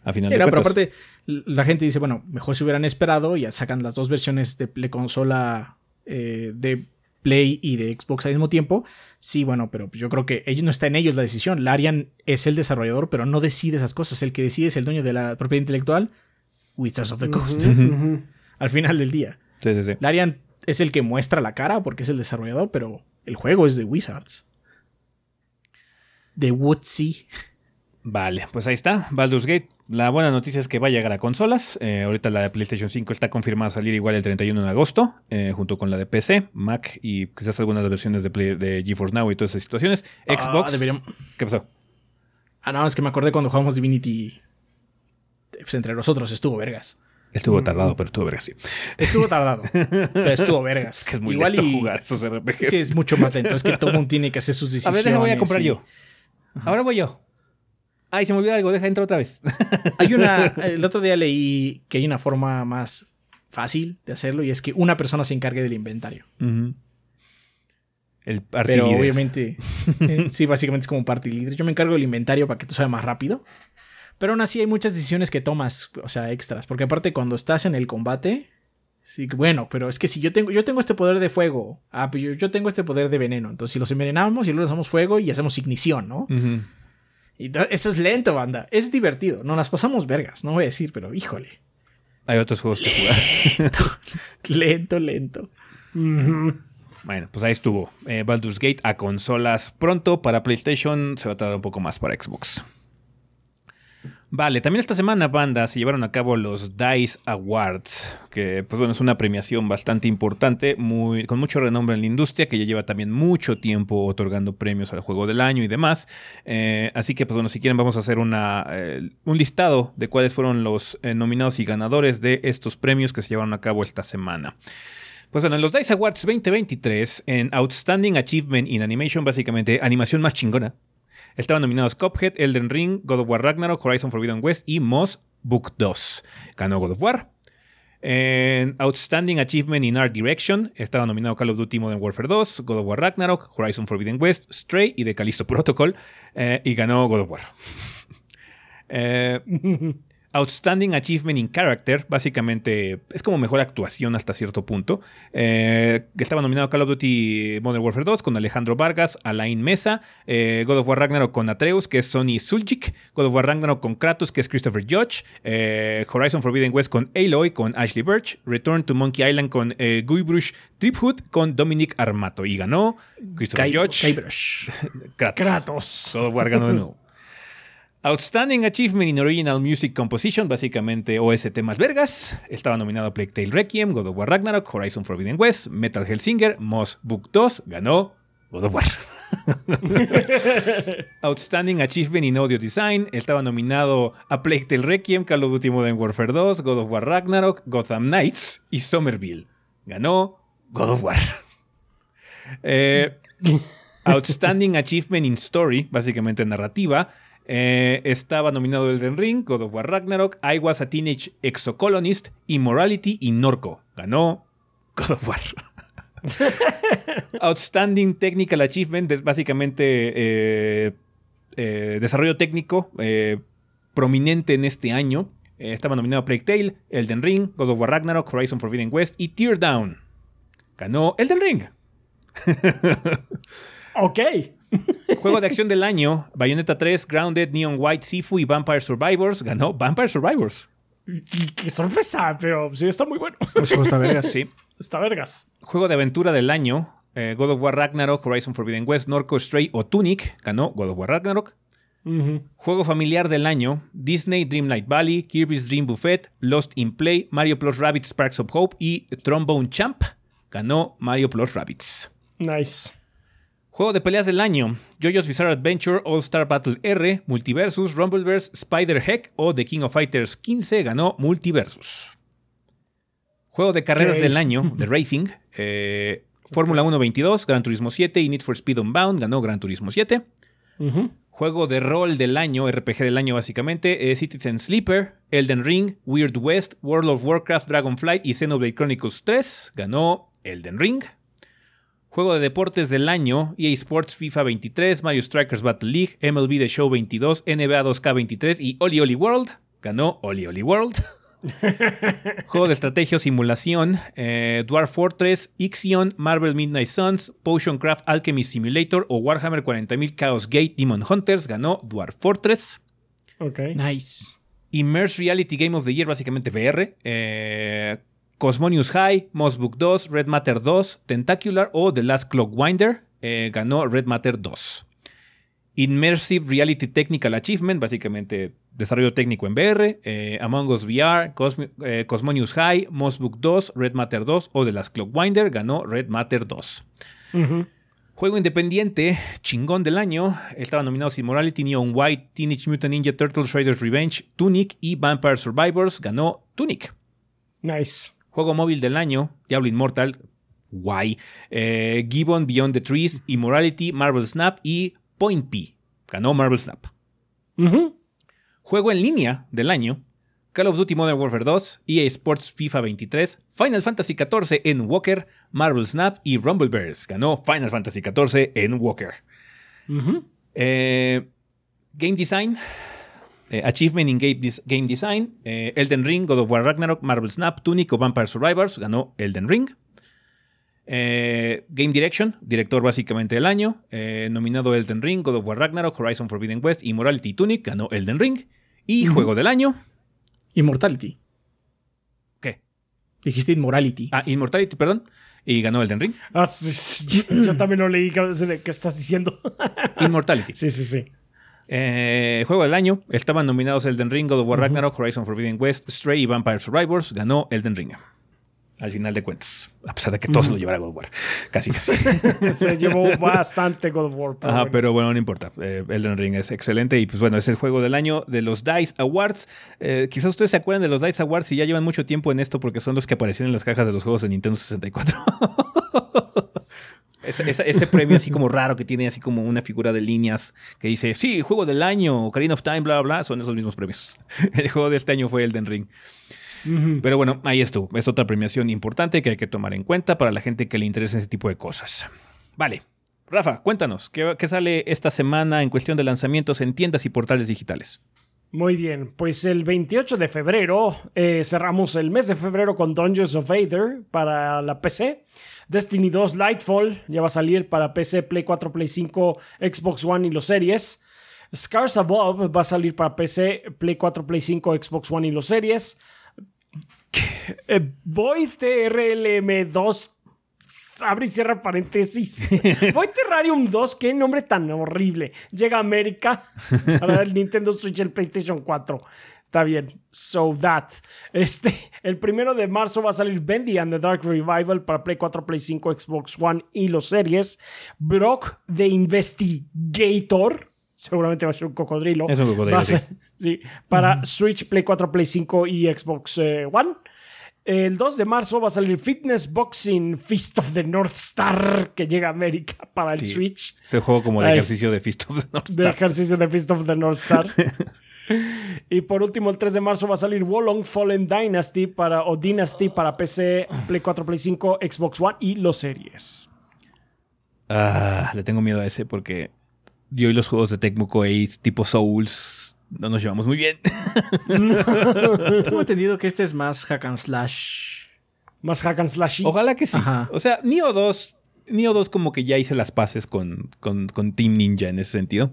A final Sí, de no, pero aparte, la gente dice, bueno, mejor si hubieran esperado, ya sacan las dos versiones de, de consola eh, de Play y de Xbox al mismo tiempo. Sí, bueno, pero yo creo que ellos no está en ellos la decisión. Larian es el desarrollador, pero no decide esas cosas. El que decide es el dueño de la propiedad intelectual, Wizards of the Coast, al final del día. Sí, sí, sí. Larian es el que muestra la cara porque es el desarrollador, pero el juego es de Wizards. De Woodsy. Vale, pues ahí está, Baldur's Gate. La buena noticia es que va a llegar a consolas. Eh, ahorita la de PlayStation 5 está confirmada a salir igual el 31 de agosto, eh, junto con la de PC, Mac y quizás algunas versiones de, Play- de GeForce Now y todas esas situaciones. Ah, Xbox. deberíamos- ¿Qué pasó? Ah, no, es que me acordé cuando jugamos Divinity. Pues entre nosotros estuvo vergas. Estuvo tardado, pero estuvo verga, sí. Estuvo tardado, pero estuvo vergas. Que es muy Igual lento y- jugar esos RPGs. Sí, es mucho más lento. Es que todo mundo tiene que hacer sus a decisiones. ver, deja, voy a comprar y- yo. Ahora voy yo. Ay, se me olvidó algo, deja entrar otra vez. Hay una. El otro día leí que hay una forma más fácil de hacerlo y es que una persona se encargue del inventario. El party Pero leader. obviamente, eh, sí, básicamente es como un party leader. Yo me encargo del inventario para que todo sea más rápido. Pero aún así hay muchas decisiones que tomas, o sea, extras. Porque aparte cuando estás en el combate, sí, bueno, pero es que si yo tengo, yo tengo este poder de fuego, ah, pues yo, yo tengo este poder de veneno. Entonces si los envenenamos y luego hacemos fuego y hacemos ignición, ¿no? Ujú. Y eso es lento, banda. Es divertido. Nos las pasamos vergas, no voy a decir, pero híjole. Hay otros juegos que jugar. Lento, lento. Bueno, pues ahí estuvo. Eh, Baldur's Gate a consolas pronto para PlayStation. Se va a tardar un poco más para Xbox. Vale, también esta semana, banda, se llevaron a cabo los DICE Awards, que pues bueno, es una premiación bastante importante, muy, con mucho renombre en la industria, que ya lleva también mucho tiempo otorgando premios al juego del año y demás. Eh, así que, pues bueno, si quieren vamos a hacer una, eh, un listado de cuáles fueron los eh, nominados y ganadores de estos premios que se llevaron a cabo esta semana. Pues bueno, en los DICE Awards 2023, en Outstanding Achievement in Animation, básicamente animación más chingona, estaban nominados Cuphead, Elden Ring, God of War Ragnarok, Horizon Forbidden West y Moss Book 2. Ganó God of War. Outstanding Achievement in Art Direction estaba nominado Call of Duty Modern Warfare 2, God of War Ragnarok, Horizon Forbidden West, Stray y The Callisto Protocol. eh, y ganó God of War. Eh, Outstanding Achievement in Character, básicamente es como mejor actuación hasta cierto punto. Eh, estaba nominado Call of Duty Modern Warfare 2 con Alejandro Vargas, Alain Mesa, eh, God of War Ragnarok con Atreus, que es Sonny Suljic, God of War Ragnarok con Kratos, que es Christopher Judge, eh, Horizon Forbidden West con Aloy, con Ashley Birch, Return to Monkey Island con eh, Guybrush Triphood, con Dominic Armato. Y ganó Christopher Guy- Judge. Guybrush. Kratos. Kratos. God of War ganó de nuevo. Outstanding Achievement in Original Music Composition, básicamente OST más vergas. Estaba nominado a Plague Tale Requiem, God of War Ragnarok, Horizon Forbidden West, Metal Hellsinger, Moss Book 2. Ganó God of War. Outstanding Achievement in Audio Design. Estaba nominado a Plague Tale Requiem, Call of Duty Modern Warfare 2, God of War Ragnarok, Gotham Knights y Somerville. Ganó God of War. Eh, Outstanding Achievement in Story, básicamente narrativa. Eh, estaba nominado Elden Ring, God of War Ragnarok, I Was a Teenage Exocolonist, Immorality y Norco. Ganó God of War. Outstanding Technical Achievement es básicamente eh, eh, desarrollo técnico prominente en este año. Estaba nominado a Plague Tale, Elden Ring, God of War Ragnarok, Horizon Forbidden West y Teardown. Ganó Elden Ring. Ok. Juego de acción del año: Bayonetta 3, Grounded, Neon White, Sifu y Vampire Survivors. Ganó Vampire Survivors. Y Qué sorpresa, pero sí está muy bueno. Eso está vergas. Sí. Está vergas. Juego de aventura del año: eh, God of War Ragnarok, Horizon Forbidden West, Norco Stray o Tunic. Ganó God of War Ragnarok. Juego familiar del año: Disney Dreamlight Valley, Kirby's Dream Buffet, Lost in Play, Mario Plus Rabbids Sparks of Hope y Trombone Champ. Ganó Mario Plus Rabbids. Nice. Juego de peleas del año: JoJo's Bizarre Adventure, All Star Battle R, Multiversus, Rumbleverse, Spider Heck o The King of Fighters 15 ganó Multiversus. Juego de carreras del año, de Racing: eh, Fórmula 1 22, Gran Turismo 7 y Need for Speed Unbound ganó Gran Turismo 7. Juego de rol del año, RPG del año básicamente, eh, Citizen Sleeper, Elden Ring, Weird West, World of Warcraft, Dragonflight y Xenoblade Chronicles 3 ganó Elden Ring. Juego de deportes del año, EA Sports FIFA 23, Mario Strikers Battle League, MLB The Show 22, NBA 2K23 y Oli Oli World. Ganó Oli Oli World. Juego de estrategia o simulación, eh, Dwarf Fortress, Ixion, Marvel Midnight Suns, Potion Craft Alchemy Simulator o Warhammer 40.000 Chaos Gate Demon Hunters. Ganó Dwarf Fortress. Ok. Nice. Immerse Reality Game of the Year, básicamente VR. Eh, Cosmonius High, Moss Book 2, Red Matter 2, Tentacular o The Last Clockwinder. Eh, ganó Red Matter 2. Immersive Reality Technical Achievement, básicamente desarrollo técnico en VR, eh, Among Us VR, eh, Cosmonius High, Mossbook 2, Red Matter 2 o The Last Clockwinder ganó Red Matter 2. Juego independiente, chingón del año. Estaban nominados Immorality, Neon White, Teenage Mutant Ninja Turtles, Shredder's Revenge, Tunic y Vampire Survivors. Ganó Tunic. Nice. Juego móvil del año, Diablo Immortal, Guay. Eh, Gibbon Beyond the Trees, Immorality, Marvel Snap y Point P. Ganó Marvel Snap. Juego en línea del año, Call of Duty Modern Warfare 2, EA Sports FIFA 23, Final Fantasy XIV en Walker, Marvel Snap y Rumble Bears. Ganó Final Fantasy XIV en Walker. Eh, game Design, eh, Achievement in Game, Design, eh, Elden Ring, God of War Ragnarok, Marvel Snap, Tunic o Vampire Survivors. Ganó Elden Ring. Game Direction, director básicamente del año. nominado Elden Ring, God of War Ragnarok, Horizon Forbidden West, Immorality Tunic. Ganó Elden Ring. Y Juego del año. Immortality. ¿Qué? Dijiste Immorality. Ah, Immortality, perdón. Y ganó Elden Ring. Ah, yo también lo leí. ¿Qué estás diciendo? Immortality. Sí, sí, sí. Eh, juego del año. Estaban nominados Elden Ring, God of War Ragnarok, Horizon Forbidden West, Stray y Vampire Survivors. Ganó Elden Ring. Al final de cuentas. A pesar de que todos lo llevara God of War. Casi casi. Se llevó bastante God of War. Pero Ajá, bueno. pero bueno, no importa. Eh, Elden Ring es excelente. Y pues bueno, es el juego del año de los DICE Awards. Eh, quizás ustedes se acuerdan de los DICE Awards y ya llevan mucho tiempo en esto porque son los que aparecieron en las cajas de los juegos de Nintendo 64. Ese, ese, ese, premio así como raro que tiene así como una figura de líneas que dice, sí, juego del año, Ocarina of Time, bla, bla, bla, son esos mismos premios. El juego de este año fue Elden Ring. Uh -huh. Pero bueno, ahí estuvo. Es otra premiación importante que hay que tomar en cuenta para la gente que le interesa ese tipo de cosas. Vale. Rafa, cuéntanos, ¿qué, qué sale esta semana en cuestión de lanzamientos en tiendas y portales digitales? Muy bien, pues el 28 de febrero eh, cerramos el mes de febrero con Dungeons of Aether para la PC. Destiny 2 Lightfall ya va a salir para PC, Play 4, Play 5, Xbox One y los series. Scars Above va a salir para PC, Play 4, Play 5, Xbox One y los series. Eh, Void TRLM 2 abre y cierra paréntesis. Void Terrarium 2, qué nombre tan horrible. Llega a América para el Nintendo Switch y el PlayStation 4. Está bien. So that. Este, el primero de marzo va a salir Bendy and the Dark Revival para Play 4, Play 5, Xbox One y los series. Brock the Investigator. Seguramente va a ser un cocodrilo. Es un cocodrilo. Ser, sí. Para uh -huh. Switch, Play 4, Play 5 y Xbox eh, One. El 2 de marzo va a salir Fitness Boxing Fist of the North Star que llega a América para el sí, Switch. Ese juego como de ejercicio de Fist of the North Star. De ejercicio de Fist of the North Star. Y por último, el 3 de marzo va a salir Wolong Fallen Dynasty para, o Dynasty para PC, Play 4, Play 5, Xbox One y los series. Ah, le tengo miedo a ese porque yo y los juegos de Tecmo Koei tipo Souls no nos llevamos muy bien. Tengo entendido que este es más hack and slash. Más hack and slash. Ojalá que sí. Ajá. O sea, Nioh 2, Nioh 2 como que ya hice las paces con, con, con Team Ninja en ese sentido.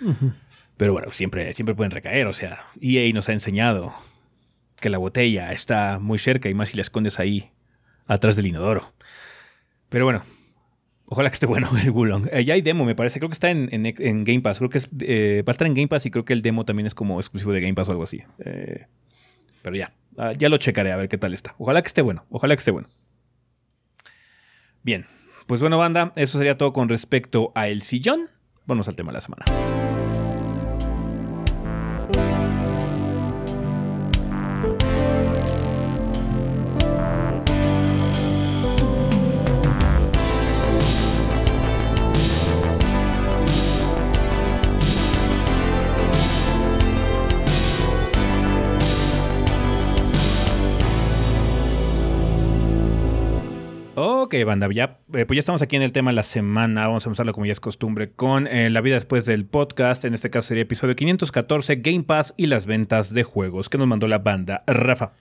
Uh -huh. Pero bueno, siempre, siempre pueden recaer. O sea, EA nos ha enseñado que la botella está muy cerca y más si la escondes ahí atrás del inodoro. Pero bueno, Ojalá que esté bueno el Wulong. Eh, ya hay demo, me parece. Creo que está en, Game Pass. Creo que eh, va a estar en Game Pass y creo que el demo también es como exclusivo de Game Pass o algo así. Eh, pero ya, uh, ya lo checaré a ver qué tal está. Ojalá que esté bueno. Ojalá que esté bueno. Bien, pues bueno, banda, eso sería todo con respecto a El Sillón. Vamos al tema de la semana. Ok, banda, ya, eh, pues ya estamos aquí en el tema de la semana. Vamos a empezarlo como ya es costumbre con eh, la vida después del podcast. En este caso sería episodio 514, Game Pass y las ventas de juegos que nos mandó la banda. Rafa.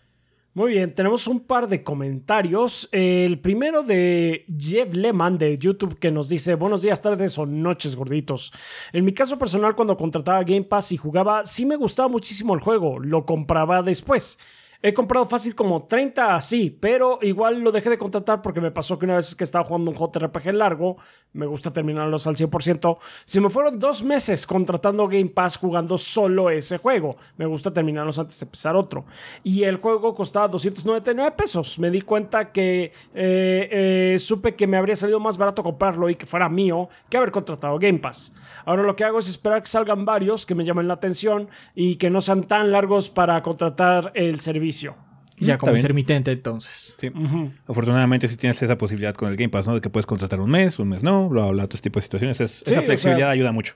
Muy bien, tenemos un par de comentarios. El primero de Jeff Lehman de YouTube que nos dice buenos días, tardes o noches gorditos. En mi caso personal cuando contrataba Game Pass y jugaba, sí me gustaba muchísimo el juego, lo compraba después. He comprado fácil como 30 así, pero igual lo dejé de contratar porque me pasó que una vez que estaba jugando un JRPG largo, me gusta terminarlos al 100%, se me fueron dos meses contratando Game Pass jugando solo ese juego. Me gusta terminarlos antes de empezar otro. Y el juego costaba 299 pesos. Me di cuenta que eh, eh, supe que me habría salido más barato comprarlo y que fuera mío que haber contratado Game Pass. Ahora lo que hago es esperar que salgan varios que me llamen la atención y que no sean tan largos para contratar el servicio ya como intermitente entonces. Sí. Afortunadamente sí tienes esa posibilidad con el Game Pass, ¿no? De que puedes contratar un mes, un mes no, bla, bla, otros tipos de situaciones. esa flexibilidad ayuda mucho.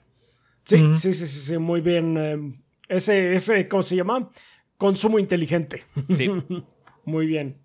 Sí, sí, sí, sí, sí, muy bien. Eh, ese, ese, ¿cómo se llama? Consumo inteligente. Sí. muy bien.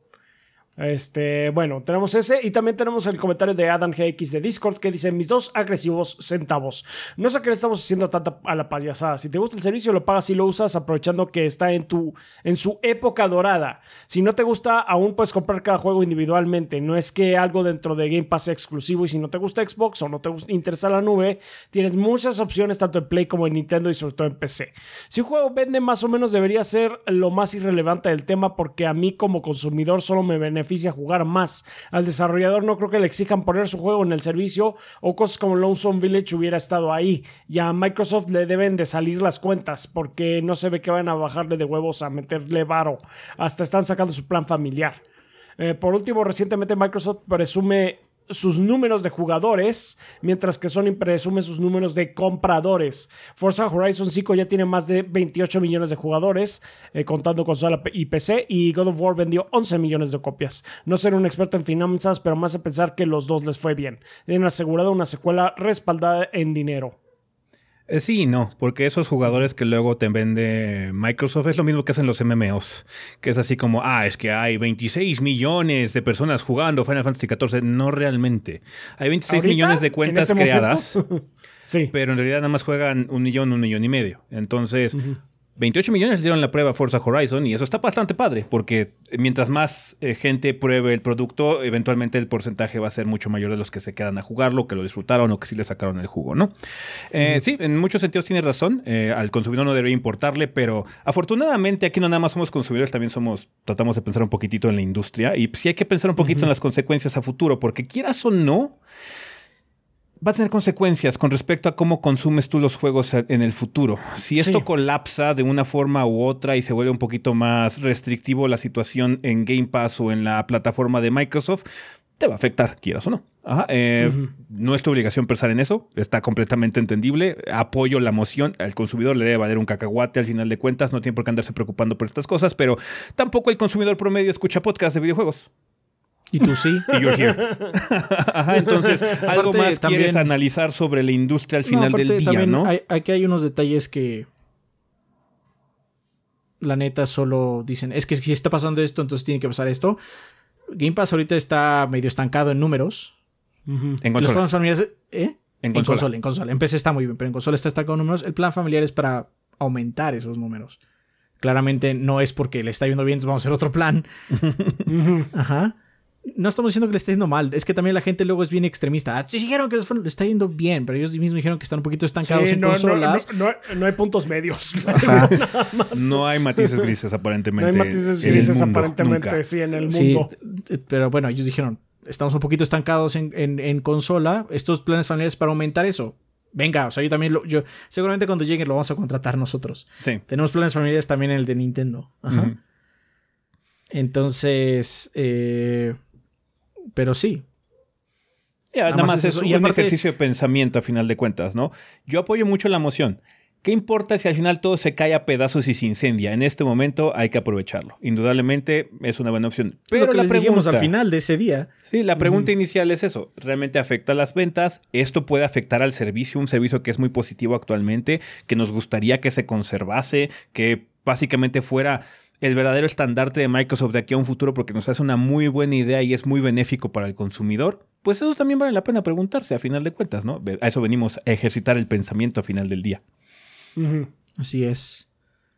Este, bueno, tenemos ese y también tenemos el comentario de Adam GX de Discord que dice: Mis dos agresivos centavos. No sé qué le estamos haciendo tanta a la payasada. Si te gusta el servicio, lo pagas y lo usas aprovechando que está en, tu, en su época dorada. Si no te gusta, aún puedes comprar cada juego individualmente. No es que algo dentro de Game Pass sea exclusivo y si no te gusta Xbox o no te interesa la nube, tienes muchas opciones tanto en Play como en Nintendo y sobre todo en PC. Si un juego vende más o menos, debería ser lo más irrelevante del tema porque a mí como consumidor solo me beneficia jugar más. Al desarrollador no creo que le exijan poner su juego en el servicio o cosas como Lonesome Village hubiera estado ahí. Y a Microsoft le deben de salir las cuentas porque no se ve que van a bajarle de huevos a meterle varo. Hasta están sacando su plan familiar. Eh, por último, recientemente Microsoft presume sus números de jugadores, mientras que Sony presume sus números de compradores. Forza Horizon 5 ya tiene más de 28 millones de jugadores, eh, contando consola y PC, y God of War vendió 11 millones de copias. No ser un experto en finanzas, pero más a pensar que los dos les fue bien. Tienen asegurado una secuela respaldada en dinero. Eh, sí y no, porque esos jugadores que luego te vende Microsoft es lo mismo que hacen los MMOs, que es así como, ah, es que hay 26 millones de personas jugando Final Fantasy XIV. No realmente. Hay 26 millones de cuentas este creadas, sí. pero en realidad nada más juegan un millón, un millón y medio. Entonces, 28 millones dieron la prueba Forza Horizon y eso está bastante padre, porque mientras más eh, gente pruebe el producto, eventualmente el porcentaje va a ser mucho mayor de los que se quedan a jugarlo, que lo disfrutaron o que sí le sacaron el jugo, ¿no? Eh, sí, en muchos sentidos tiene razón, eh, al consumidor no debería importarle, pero afortunadamente aquí no nada más somos consumidores, también somos, tratamos de pensar un poquitito en la industria y sí hay que pensar un poquito en las consecuencias a futuro, porque quieras o no, va a tener consecuencias con respecto a cómo consumes tú los juegos en el futuro. Si esto colapsa de una forma u otra y se vuelve un poquito más restrictivo la situación en Game Pass o en la plataforma de Microsoft, te va a afectar, quieras o no. Eh, no es tu obligación pensar en eso, está completamente entendible. Apoyo la moción, al consumidor le debe valer un cacahuate al final de cuentas, no tiene por qué andarse preocupando por estas cosas, pero tampoco el consumidor promedio escucha podcasts de videojuegos. Y tú sí. Y you're here. entonces, algo más quieres analizar sobre la industria al final del día, ¿no? aquí hay unos detalles que. La neta solo dicen, es que si está pasando esto, entonces tiene que pasar esto. Game Pass ahorita está medio estancado en números. En consola. ¿eh? En, consola. En consola. En PC está muy bien, pero en consola está estancado en números. El plan familiar es para aumentar esos números. Claramente no es porque le está yendo bien, entonces vamos a hacer otro plan. Ajá no estamos diciendo que le esté yendo mal, es que también la gente luego es bien extremista. Ah, sí, dijeron que le está yendo bien, pero ellos mismos dijeron que están un poquito estancados en consolas. No, hay puntos medios. no hay matices grises aparentemente. No hay matices grises aparentemente, sí, en el mundo. Sí, pero bueno, ellos dijeron, estamos un poquito estancados en, consola, estos planes familiares para aumentar eso. Venga, o sea, yo también lo, yo seguramente cuando lleguen lo vamos a contratar nosotros. Sí. Tenemos planes familiares también en el de Nintendo. Ajá. Entonces, eh, pero sí. nada, más, es un ejercicio de pensamiento a final de cuentas, ¿no? Yo apoyo mucho la moción. ¿Qué importa si al final todo se cae a pedazos y se incendia? En este momento hay que aprovecharlo. Indudablemente es una buena opción. Pero Lo que la pregunta, al final de ese día. Sí, la pregunta inicial es eso. ¿Realmente afecta a las ventas? ¿Esto puede afectar al servicio? Un servicio que es muy positivo actualmente, que nos gustaría que se conservase, que básicamente fuera el verdadero estandarte de Microsoft de aquí a un futuro porque nos hace una muy buena idea y es muy benéfico para el consumidor, pues eso también vale la pena preguntarse a final de cuentas, ¿no? A eso venimos a ejercitar el pensamiento a final del día. Así es.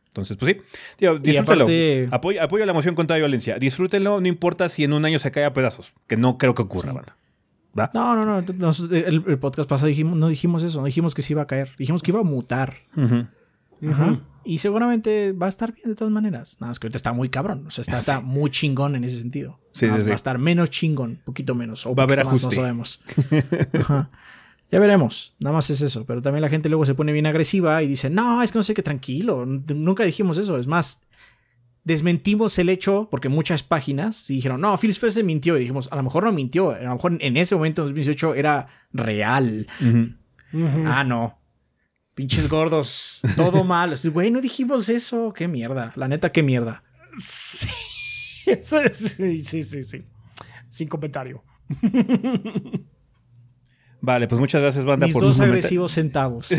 Entonces, pues sí, tío, disfrútelo. apoyo, la emoción contra la violencia. Disfrútenlo, no importa si en un año se cae a pedazos, que no creo que ocurra, ¿verdad? No, no, no. el, podcast pasado dijimos, no dijimos eso, no dijimos que se iba a caer, dijimos que iba a mutar. Y seguramente va a estar bien de todas maneras. Nada más que ahorita está muy cabrón. O sea, está, está muy chingón en ese sentido. Sí, sí, sí. Va a estar menos chingón, poquito menos. O Va a haber más, ajuste. No sabemos. Ajá. Ya veremos. Nada más es eso. Pero también la gente luego se pone bien agresiva y dice, no, es que no sé qué, tranquilo. Nunca dijimos eso. Es más, desmentimos el hecho porque muchas páginas dijeron, no, Phil Spencer mintió. Y dijimos, a lo mejor no mintió. A lo mejor en ese momento, en 2018, era real. Ah, no. Pinches gordos. Todo mal. Así, Güey, no dijimos eso. Qué mierda. La neta, qué mierda. Sí, sí, sí, sí, sí. Sin comentario. Vale, pues muchas gracias, banda, Mis por dos sus agresivos centavos.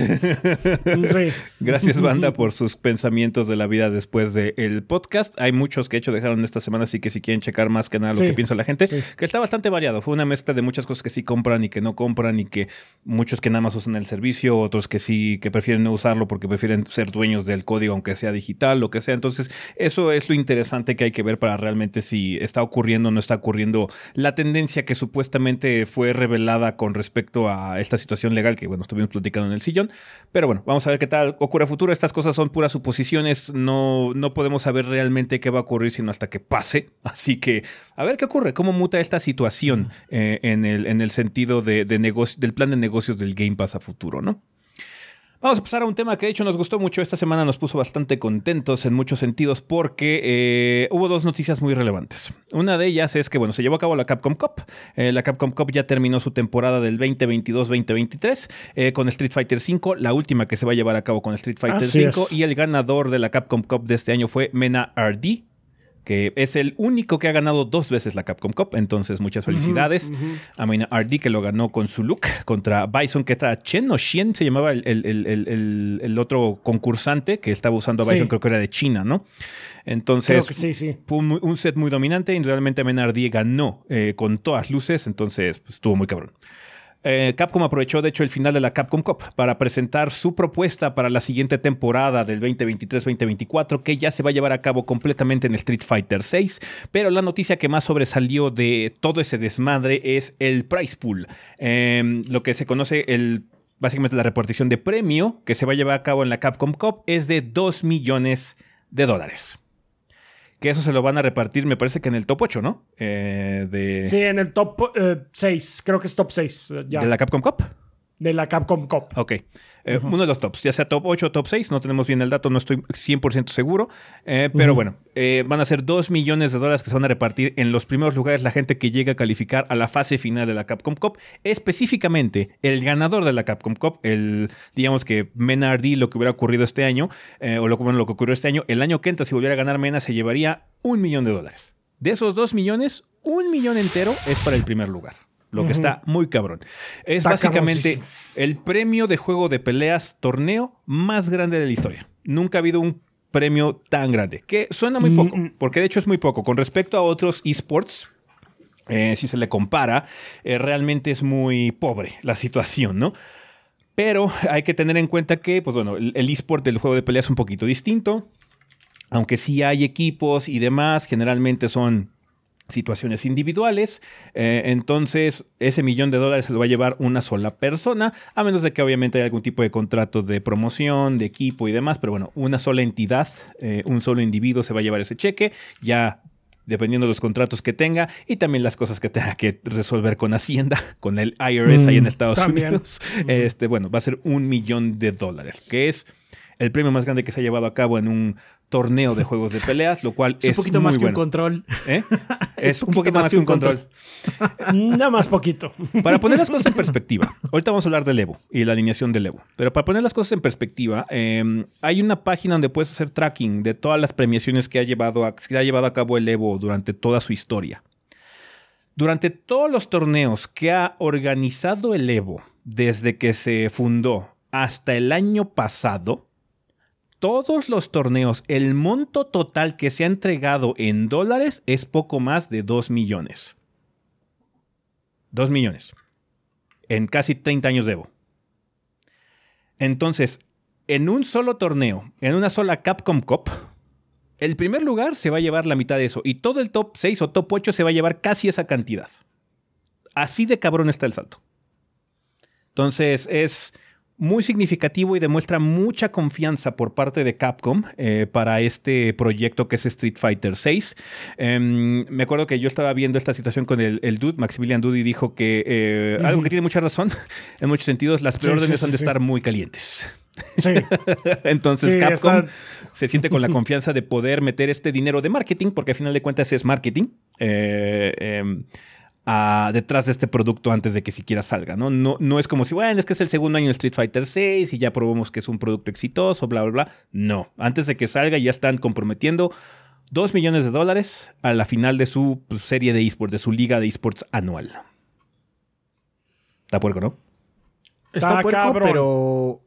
Sí. Gracias, banda, por sus pensamientos de la vida después del podcast. Hay muchos que, de hecho, dejaron esta semana, así que si quieren checar más que nada lo Sí, que piensa la gente, sí. que está bastante variado. Fue una mezcla de muchas cosas que sí compran y que no compran, y que muchos que nada más usan el servicio, otros que sí, que prefieren no usarlo porque prefieren ser dueños del código, aunque sea digital, lo que sea. Entonces, eso es lo interesante que hay que ver para realmente si está ocurriendo o no está ocurriendo la tendencia que supuestamente fue revelada con respecto a esta situación legal que, bueno, estuvimos platicando en el sillón. Pero bueno, vamos a ver qué tal ocurre a futuro. Estas cosas son puras suposiciones. No, no podemos saber realmente qué va a ocurrir sino hasta que pase. Así que a ver qué ocurre, cómo muta esta situación eh, en, el, en el sentido de, de negocio, del plan de negocios del Game Pass a futuro, ¿no? Vamos a pasar a un tema que de hecho nos gustó mucho. Esta semana nos puso bastante contentos en muchos sentidos porque eh, hubo dos noticias muy relevantes. Una de ellas es que, bueno, se llevó a cabo la Capcom Cup. Eh, la Capcom Cup ya terminó su temporada del 2022-2023 eh, con Street Fighter V, la última que se va a llevar a cabo con Street Fighter Así V. es. Y el ganador de la Capcom Cup de este año fue Mena RD que es el único que ha ganado dos veces la Capcom Cup. Entonces, muchas felicidades a Maina RD, que lo ganó con su look contra Bison, que era Chen o Xian, se llamaba el, el- el- el- otro concursante que estaba usando a Sí. Bison, creo que era de China, ¿no? Entonces, sí, sí. fue un, un set muy dominante. Indudablemente, Maina RD ganó eh, con todas luces, entonces pues, estuvo muy cabrón. Eh, Capcom aprovechó, de hecho, el final de la Capcom Cup para presentar su propuesta para la siguiente temporada del 2023-2024, que ya se va a llevar a cabo completamente en Street Fighter VI. Pero la noticia que más sobresalió de todo ese desmadre es el price pool, Eh, lo que se conoce básicamente la repartición de premio que se va a llevar a cabo en la Capcom Cup es de 2 millones de dólares. Que eso se lo van a repartir, me parece que en el top 8, ¿no? Eh, de, Sí, en el top 6. creo que es top 6 ya. de la Capcom Cup. De la Capcom Cup. Ok. Eh, Uno de los tops, ya sea top 8 o top 6, no tenemos bien el dato, no estoy 100% seguro. Eh, pero bueno, eh, van a ser 2 millones de dólares que se van a repartir en los primeros lugares la gente que llega a calificar a la fase final de la Capcom Cup. Específicamente, el ganador de la Capcom Cup, el, digamos que Mena RD, lo que hubiera ocurrido este año, o lo, bueno, lo que ocurrió este año, el año que entra, si volviera a ganar Mena, se llevaría un millón de dólares. De esos 2 millones, un millón entero es para el primer lugar. Lo que está muy cabrón. Es Está básicamente el premio de juego de peleas torneo más grande de la historia. Nunca ha habido un premio tan grande, que suena muy poco, Mm. porque de hecho es muy poco. Con respecto a otros esports, eh, si se le compara, eh, realmente es muy pobre la situación, ¿no? Pero hay que tener en cuenta que, pues bueno, el, el esport del juego de peleas es un poquito distinto. Aunque sí hay equipos y demás, generalmente son situaciones individuales. Eh, entonces, ese millón de dólares se lo va a llevar una sola persona, a menos de que obviamente haya algún tipo de contrato de promoción, de equipo y demás. Pero bueno, una sola entidad, eh, un solo individuo se va a llevar ese cheque. Ya dependiendo de los contratos que tenga y también las cosas que tenga que resolver con Hacienda, con el IRS ahí en Estados también. Unidos. Este, bueno, va a ser un millón de dólares, que es el premio más grande que se ha llevado a cabo en un torneo de juegos de peleas, lo cual Es es, un poquito muy más que un control. ¿Eh? Es, un poquito más que un control. Nada más poquito. Para poner las cosas en perspectiva, ahorita vamos a hablar del Evo y la alineación del Evo, pero para poner las cosas en perspectiva, eh, hay una página donde puedes hacer tracking de todas las premiaciones que ha llevado a, que ha llevado a cabo el Evo durante toda su historia. Durante todos los torneos que ha organizado el Evo desde que se fundó hasta el año pasado, todos los torneos, el monto total que se ha entregado en dólares es poco más de 2 millones. 2 millones. En casi 30 años de Evo. Entonces, en un solo torneo, en una sola Capcom Cup, el primer lugar se va a llevar la mitad de eso. Y todo el top 6 o top 8 se va a llevar casi esa cantidad. Así de cabrón está el salto. Entonces, es muy significativo y demuestra mucha confianza por parte de Capcom eh, para este proyecto que es Street Fighter VI. Em, me acuerdo que yo estaba viendo esta situación con el, el Dude, Maximilian Dude, y dijo que eh, algo que tiene mucha razón, en muchos sentidos, las preórdenes han de estar muy calientes. Sí. Entonces Sí, Capcom está- se siente con la confianza de poder meter este dinero de marketing, porque al final de cuentas es marketing, eh, em, a- detrás de este producto antes de que siquiera salga. ¿no? No, no es como si, bueno, es que es el segundo año de Street Fighter 6 y ya probamos que es un producto exitoso, bla, bla, bla. No, antes de que salga ya están comprometiendo 2 millones de dólares a la final de su pues, serie de esports, de su liga de esports anual. Está puerco, ¿no? Está Está puerco, cabrón. pero.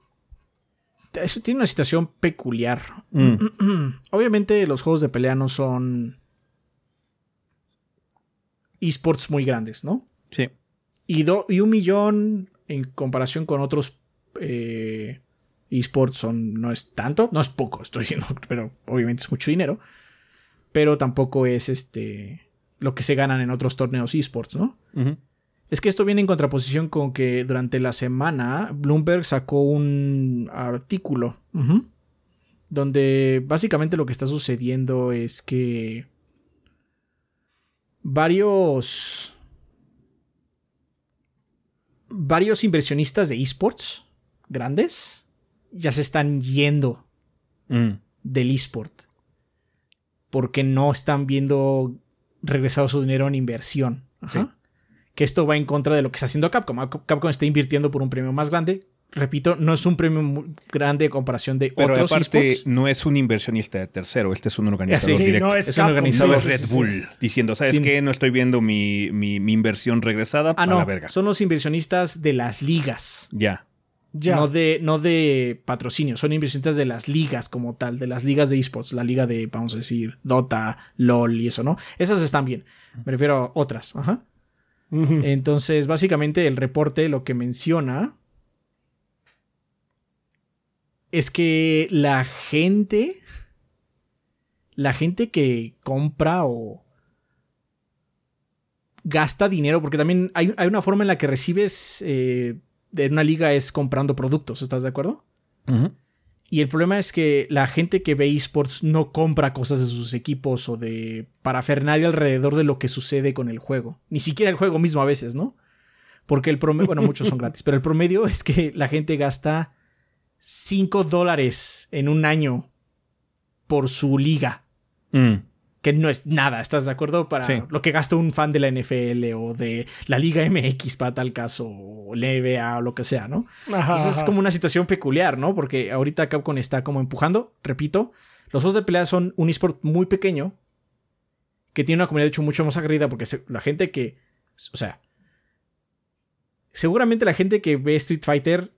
Eso tiene una situación peculiar. Mm. Obviamente, los juegos de pelea no son. Esports muy grandes, ¿no? Sí. Y, do- y un millón en comparación con otros eh, esports son, no es tanto, no es poco, estoy diciendo, pero obviamente es mucho dinero. Pero tampoco es este lo que se ganan en otros torneos esports, ¿no? Es que esto viene en contraposición con que durante la semana Bloomberg sacó un artículo donde básicamente lo que está sucediendo es que varios varios inversionistas de esports grandes ya se están yendo Mm. del esport porque no están viendo regresado su dinero en inversión. Ajá. Que esto va en contra de lo que está haciendo Capcom. Capcom está invirtiendo por un premio más grande. Repito, no es un premio muy grande en comparación de Pero otros aparte, esports. no es un inversionista de tercero, este es un organizador Sí, directo. no es, Es un organizador. Sí, sí, Red. Bull diciendo, ¿sabes qué? No estoy viendo mi, mi- mi inversión regresada Ah, a no. la verga. Son los inversionistas de las ligas. Ya. Ya. No de, no de patrocinio, son inversionistas de las ligas como tal, de las ligas de esports, la liga de, vamos a decir, Dota, LOL y eso, ¿no? Esas están bien. Me refiero a otras. Ajá. Entonces, básicamente el reporte lo que menciona es que la gente, la gente que compra o gasta dinero, porque también hay, hay una forma en la que recibes eh, de una liga es comprando productos, ¿estás de acuerdo? Y el problema es que la gente que ve esports no compra cosas de sus equipos o de parafernalia alrededor de lo que sucede con el juego. Ni siquiera el juego mismo a veces, ¿no? Porque el promedio, bueno, muchos son gratis, pero el promedio es que la gente gasta 5 dólares en un año por su liga. Mm. Que no es nada, ¿estás de acuerdo? Para Sí. lo que gasta un fan de la NFL o de la Liga MX para tal caso, o la NBA o lo que sea, ¿no? Ajá, Entonces es como una situación peculiar, ¿no? Porque ahorita Capcom está como empujando, repito, los juegos de pelea son un esport muy pequeño que tiene una comunidad de hecho mucho más aguerrida porque la gente que, o sea, seguramente la gente que ve Street Fighter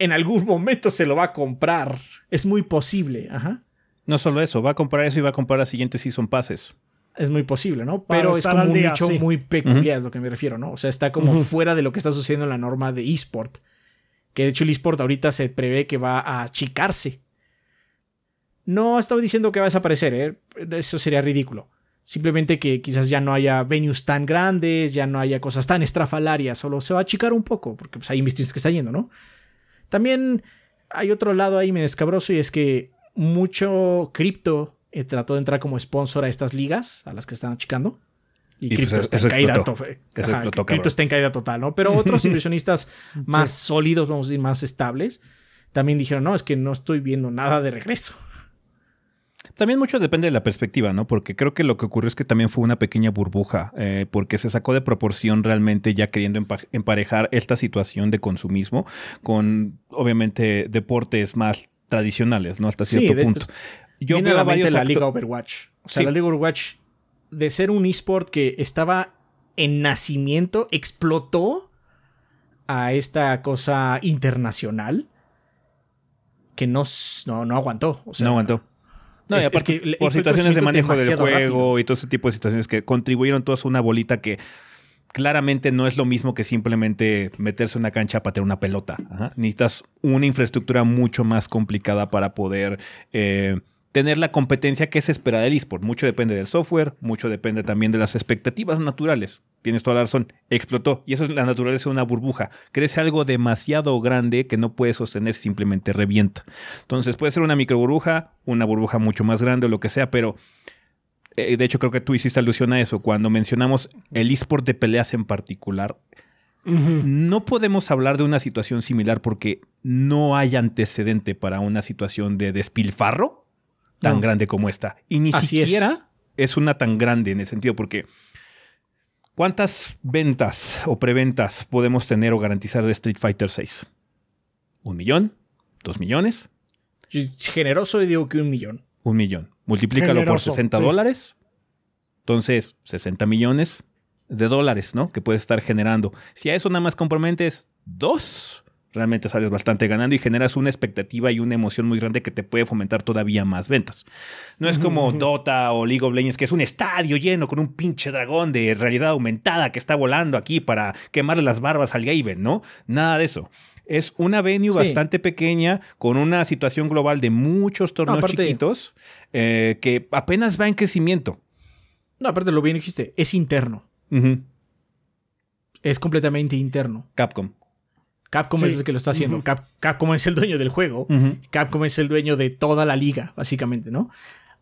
en algún momento se lo va a comprar. Es muy posible, ajá. No solo eso, va a comprar eso y va a comprar las siguientes Season Passes. Es muy posible, ¿no? Pero es como un día, nicho sí. muy peculiar, es lo que me refiero, ¿no? O sea, está como fuera de lo que está sucediendo en la norma de eSport. Que de hecho el eSport ahorita se prevé que va a achicarse. No estoy diciendo que va a desaparecer, ¿eh? Eso sería ridículo. Simplemente que quizás ya no haya venues tan grandes, ya no haya cosas tan estrafalarias, solo se va a achicar un poco, porque pues hay investigaciones que está yendo, ¿no? También hay otro lado ahí medio escabroso y es que mucho cripto eh, trató de entrar como sponsor a estas ligas a las que están achicando. Y, Y, pues, cripto está en caída total. Está en caída total, ¿no? Pero otros inversionistas más sólidos, vamos a decir, más estables, también dijeron, no, es que no estoy viendo nada de regreso. También mucho depende de la perspectiva, ¿no? Porque creo que lo que ocurrió es que también fue una pequeña burbuja, eh, porque se sacó de proporción realmente ya queriendo empa- emparejar esta situación de consumismo con, obviamente, deportes más tradicionales, ¿no? Hasta Sí, cierto de- punto. Yo Viene veo la a varios la Liga Overwatch. O sea, Sí. la Liga Overwatch, de ser un esport que estaba en nacimiento, explotó a esta cosa internacional que no, no, no aguantó. O sea, no aguantó. No, y es aparte, que por situaciones de manejo del juego rápido. y todo ese tipo de situaciones que contribuyeron todos a una bolita que claramente no es lo mismo que simplemente meterse en una cancha a patear una pelota. Ajá. Necesitas una infraestructura mucho más complicada para poder eh, tener la competencia que se espera del eSport. Mucho depende del software, mucho depende también de las expectativas naturales. Tienes toda la razón, explotó. Y eso es la naturaleza de una burbuja. Crece algo demasiado grande que no puede sostener, simplemente revienta. Entonces puede ser una micro burbuja, una burbuja mucho más grande o lo que sea, pero eh, de hecho creo que tú hiciste alusión a eso. Cuando mencionamos el eSport de peleas en particular, no podemos hablar de una situación similar porque no hay antecedente para una situación de despilfarro tan No. grande como esta. Y ni Así siquiera es. una tan grande en el sentido porque ¿cuántas ventas o preventas podemos tener o garantizar de Street Fighter 6? ¿Un millón? ¿Dos millones? Generoso y digo que un millón. Un millón. Multiplícalo por Generoso, 60 sí. dólares. Entonces, 60 millones de dólares, ¿no? Que puedes estar generando. Si a eso nada más comprometes dos, realmente sales bastante ganando y generas una expectativa y una emoción muy grande que te puede fomentar todavía más ventas. No es como Dota o League of Legends, que es un estadio lleno con un pinche dragón de realidad aumentada que está volando aquí para quemarle las barbas al Gaben, ¿no? Nada de eso. Es una venue Sí. bastante pequeña con una situación global de muchos torneos aparte- chiquitos eh, que apenas va en crecimiento. No, aparte lo bien dijiste, es interno. Es completamente interno. Capcom. Capcom Sí. es el que lo está haciendo. Cap- Capcom es el dueño del juego. Capcom es el dueño de toda la liga, básicamente, ¿no?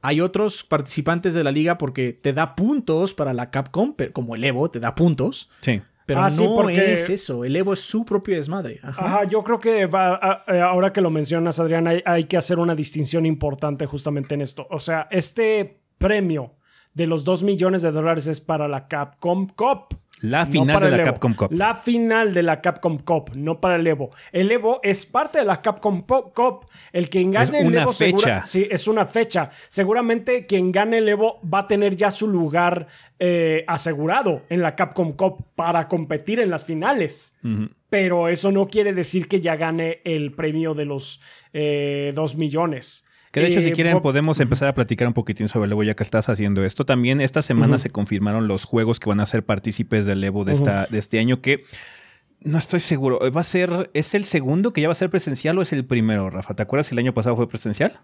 Hay otros participantes de la liga porque te da puntos para la Capcom, pero como el Evo te da puntos, Sí. pero Ah, sí, no porque- es eso. El Evo es su propio desmadre. Ajá. Ajá, yo creo que va, eh, ahora que lo mencionas, Adrián, hay, hay que hacer una distinción importante justamente en esto. O sea, este premio de los 2 millones de dólares es para la Capcom Cup. La final de la el Evo. Capcom Cup. La final de la Capcom Cup, no para el Evo. El Evo es parte de la Capcom Cup. El Es gane el una Evo segura- fecha. sí, es una fecha. Seguramente quien gane el Evo va a tener ya su lugar eh, asegurado en la Capcom Cup para competir en las finales. Pero eso no quiere decir que ya gane el premio de los 2 millones. Que de hecho, si Eh, quieren, po- podemos empezar a platicar un poquitín sobre el Evo ya que estás haciendo esto. También esta semana se confirmaron los juegos que van a ser partícipes del Evo de, esta, de este año que no estoy seguro. Va a ser, ¿es el segundo que ya va a ser presencial o es el primero, Rafa? ¿Te acuerdas si el año pasado fue presencial?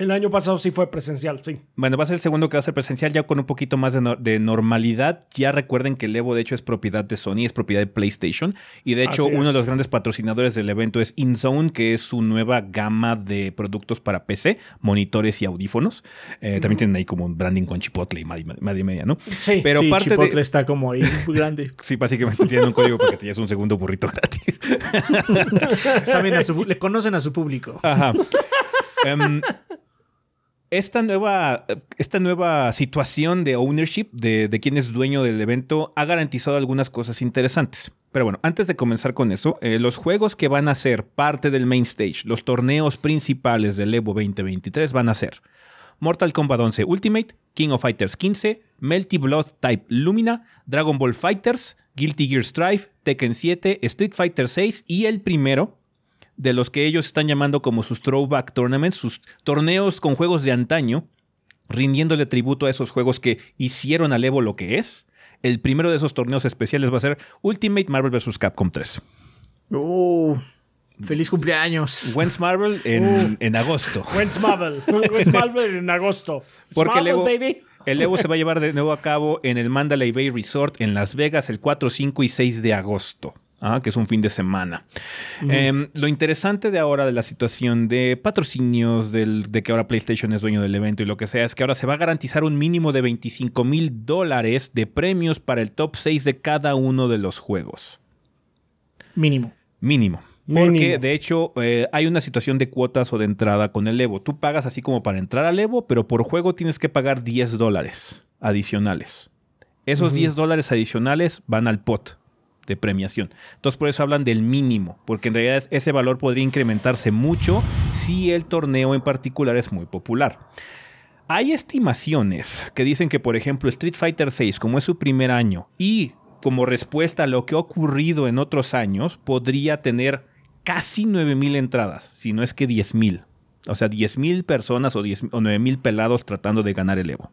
El año pasado sí fue presencial, sí. Bueno, va a ser el segundo que va a ser presencial ya con un poquito más de, no- de normalidad. Ya recuerden que el Evo de hecho es propiedad de Sony, es propiedad de PlayStation. Y de hecho Así uno es. de los grandes patrocinadores del evento es InZone, que es su nueva gama de productos para PC, monitores y audífonos. Eh, También tienen ahí como un branding con chipotle y madre media, ¿no? Sí. Pero sí, parte Chipotle de... está como ahí muy grande. Sí, básicamente tienen un código para que te lleves un segundo burrito gratis. Saben a su, le conocen a su público. Ajá. Em, esta, nueva, esta nueva situación de ownership de, de quién es dueño del evento ha garantizado algunas cosas interesantes. Pero bueno, antes de comenzar con eso, eh, los juegos que van a ser parte del main stage, los torneos principales del Evo 2023 van a ser Mortal Kombat 11 Ultimate, King of Fighters 15, Melty Blood Type Lumina, Dragon Ball Fighters, Guilty Gear Strive, Tekken 7, Street Fighter 6 y el primero de los que ellos están llamando como sus throwback tournaments, sus torneos con juegos de antaño, rindiéndole tributo a esos juegos que hicieron al Evo lo que es. El primero de esos torneos especiales va a ser Ultimate Marvel vs. Capcom 3. Uh, feliz cumpleaños. When's Marvel en, en agosto. When's Marvel? When's Marvel en agosto? Porque el Marvel, Evo, baby. el Evo se va a llevar de nuevo a cabo en el Mandalay Bay Resort en Las Vegas el 4, 5 y 6 de agosto. Ah, que es un fin de semana. Em, lo interesante de ahora de la situación de patrocinios, del- de que ahora PlayStation es dueño del evento y lo que sea, es que ahora se va a garantizar un mínimo de 25 mil dólares de premios para el top 6 de cada uno de los juegos. Mínimo. Mínimo. Porque Mínimo. de hecho eh, hay una situación de cuotas o de entrada con el Evo. Tú pagas así como para entrar al Evo, pero por juego tienes que pagar 10 dólares adicionales. Esos 10 dólares adicionales van al pot de premiación. Entonces por eso hablan del mínimo, porque en realidad ese valor podría incrementarse mucho si el torneo en particular es muy popular. Hay estimaciones que dicen que, por ejemplo, Street Fighter VI, como es su primer año, y como respuesta a lo que ha ocurrido en otros años, podría tener casi 9.000 entradas, si no es que 10.000. O sea, 10.000 personas o, 10 o 9.000 pelados tratando de ganar el Evo.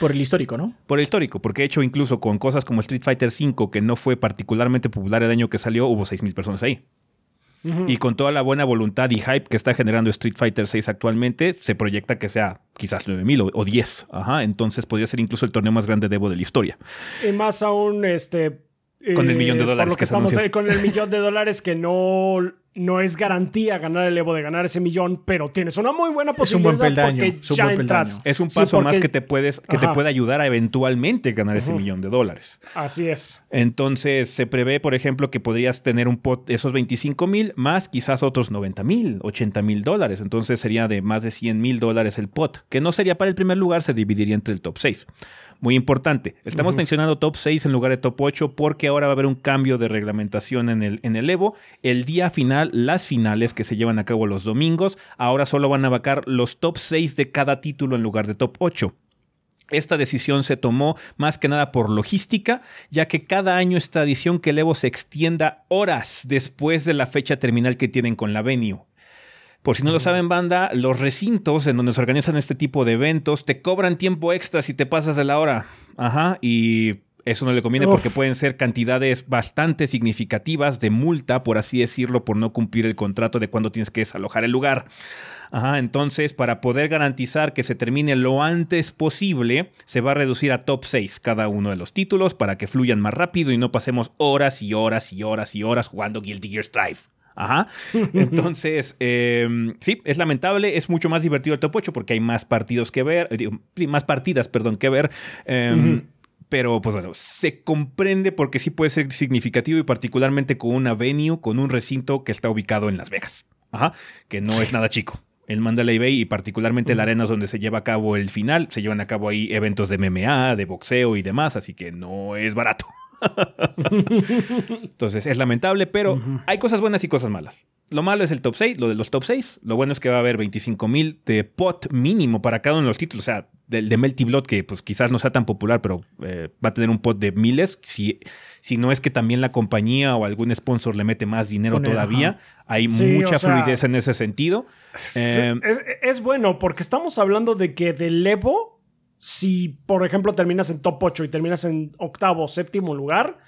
Por el histórico, ¿no? Por el histórico, porque de hecho incluso con cosas como Street Fighter V, que no fue particularmente popular el año que salió, hubo 6.000 personas ahí. Y con toda la buena voluntad y hype que está generando Street Fighter 6 actualmente, se proyecta que sea quizás 9000 o, o 10. Ajá. Entonces podría ser incluso el torneo más grande de Evo de la historia. Y más aún, este. Con el eh, millón de por dólares lo que, que estamos ahí, con el millón de dólares que no, no es garantía ganar el Evo de ganar ese millón, pero tienes una muy buena Es un buen posibilidad peldaño, porque es un buen peldaño. Es un Sí, paso más que te puedes, que te puede ayudar a eventualmente ganar ese millón de dólares. Así es. Entonces se prevé, por ejemplo, que podrías tener un pot de esos 25 mil más quizás otros 90 mil, 80 mil dólares. Entonces sería de más de 100 mil dólares el pot, que no sería para el primer lugar, se dividiría entre el top 6. Muy importante. Estamos mencionando top 6 en lugar de top 8 porque ahora va a haber un cambio de reglamentación en el, en el Evo. El día final, las finales que se llevan a cabo los domingos, ahora solo van a abarcar los top 6 de cada título en lugar de top 8. Esta decisión se tomó más que nada por logística, ya que cada año es tradición que el Evo se extienda horas después de la fecha terminal que tienen con la venue. Por si no lo saben, banda, los recintos en donde se organizan este tipo de eventos te cobran tiempo extra si te pasas de la hora. Ajá, y eso no le conviene Uf. porque pueden ser cantidades bastante significativas de multa, por así decirlo, por no cumplir el contrato de cuando tienes que desalojar el lugar. Ajá, entonces, para poder garantizar que se termine lo antes posible, se va a reducir a top 6 cada uno de los títulos para que fluyan más rápido y no pasemos horas y horas y horas y horas jugando Guilty Gear Strive. Ajá. Entonces, eh, sí, es lamentable. Es mucho más divertido el top 8 porque hay más partidos que ver. digo, sí, más partidas, perdón, que ver. Eh, Pero, pues bueno, se comprende porque sí puede ser significativo y particularmente con una venue, con un recinto que está ubicado en Las Vegas. Ajá. Que no es nada chico. El Mandalay Bay y particularmente la arena donde se lleva a cabo el final, se llevan a cabo ahí eventos de MMA, de boxeo y demás, así que no es barato. Entonces es lamentable, pero hay cosas buenas y cosas malas. Lo malo es el top 6, lo de los top 6. Lo bueno es que va a haber 25 mil de pot mínimo para cada uno de los títulos. O sea, del de Melty Blood, que pues quizás no sea tan popular, pero eh, va a tener un pot de miles. Si, si no es que también la compañía o algún sponsor le mete más dinero todavía. ajá. Hay Sí, mucha o sea, fluidez en ese sentido. Eh, es, es bueno porque estamos hablando de que del Evo, si por ejemplo terminas en top 8 y terminas en octavo o séptimo lugar,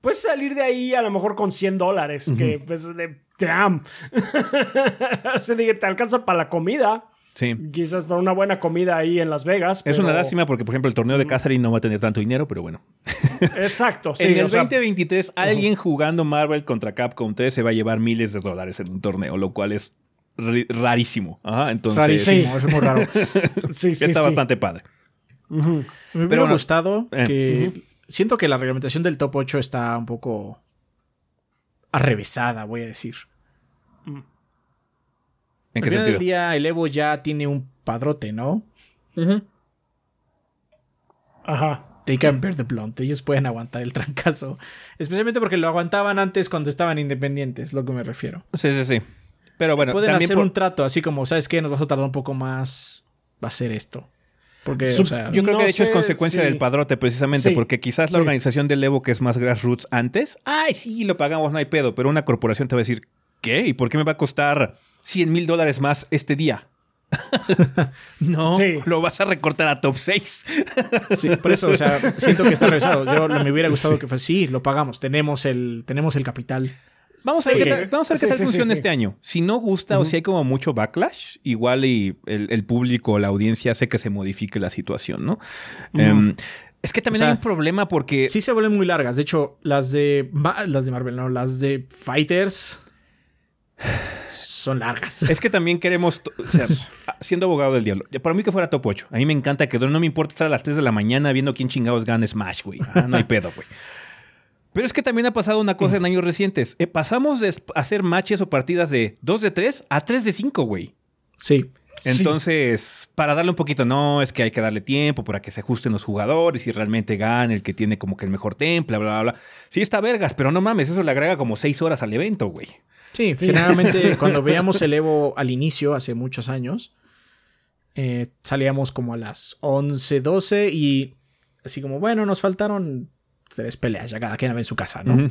puedes salir de ahí a lo mejor con 100 dólares, que pues de o sea, de que te alcanza para la comida. sí. Quizás para una buena comida ahí en Las Vegas. Es una lástima porque, por ejemplo, el torneo de Catherine no va a tener tanto dinero, pero bueno. Exacto. Sí, en el o sea, 2023, alguien jugando Marvel contra Capcom 3 se va a llevar miles de dólares en un torneo, lo cual es rarísimo. Ajá, entonces, Rarísimo, es muy raro. sí, sí, está sí. bastante padre. Me hubiera Pero bueno, gustado eh, que. Siento que la reglamentación del top 8 está un poco. arrevesada, voy a decir. ¿En Al qué final del sentido? día, el Evo ya tiene un padrote, ¿no? Ajá. They can bear the blunt. Ellos pueden aguantar el trancazo. Especialmente porque lo aguantaban antes cuando estaban independientes, lo que me refiero. Sí, sí, sí. Pero bueno, pueden también hacer por- un trato así como, ¿sabes qué? Nos vas a tardar un poco más. Va a ser esto. Porque, Sup- o sea, yo creo no que de hecho es consecuencia sí. del padrote, precisamente, Sí, porque quizás la organización del Evo, que es más grassroots antes, ay, sí, lo pagamos, no hay pedo, pero una corporación te va a decir, ¿qué? ¿Y por qué me va a costar 100 mil dólares más este día? no, Sí. lo vas a recortar a top 6. sí, por eso, o sea, siento que está revesado. Yo me hubiera gustado que fuese, sí, lo pagamos, tenemos el, tenemos el capital. Vamos a ver qué tal, vamos a ver qué tal funciona este año. Si no gusta o si hay como mucho backlash, igual y el, el público, la audiencia hace que se modifique la situación, ¿no? Em, es que también O sea, hay un problema porque Sí se vuelven muy largas. De hecho, las de las de Marvel, no, las de Fighters son largas. es que también queremos, o sea, siendo abogado del diablo, para mí que fuera top 8. A mí me encanta que no me importa estar a las 3 de la mañana viendo quién chingados gana Smash, güey. Ah, no hay pedo, güey. Pero es que también ha pasado una cosa en años recientes. Eh, pasamos de hacer matches o partidas de 2 de 3 a 3 de 5, güey. Sí. Entonces, para darle un poquito, no, es que hay que darle tiempo para que se ajusten los jugadores y realmente gane el que tiene como que el mejor temple, bla, bla, bla. Sí, está vergas, pero no mames, eso le agrega como seis horas al evento, güey. Sí, Sí, generalmente cuando veíamos el Evo al inicio, hace muchos años, eh, salíamos como a las 11, 12 y así como, bueno, nos faltaron tres peleas, ya cada quien en su casa, ¿no?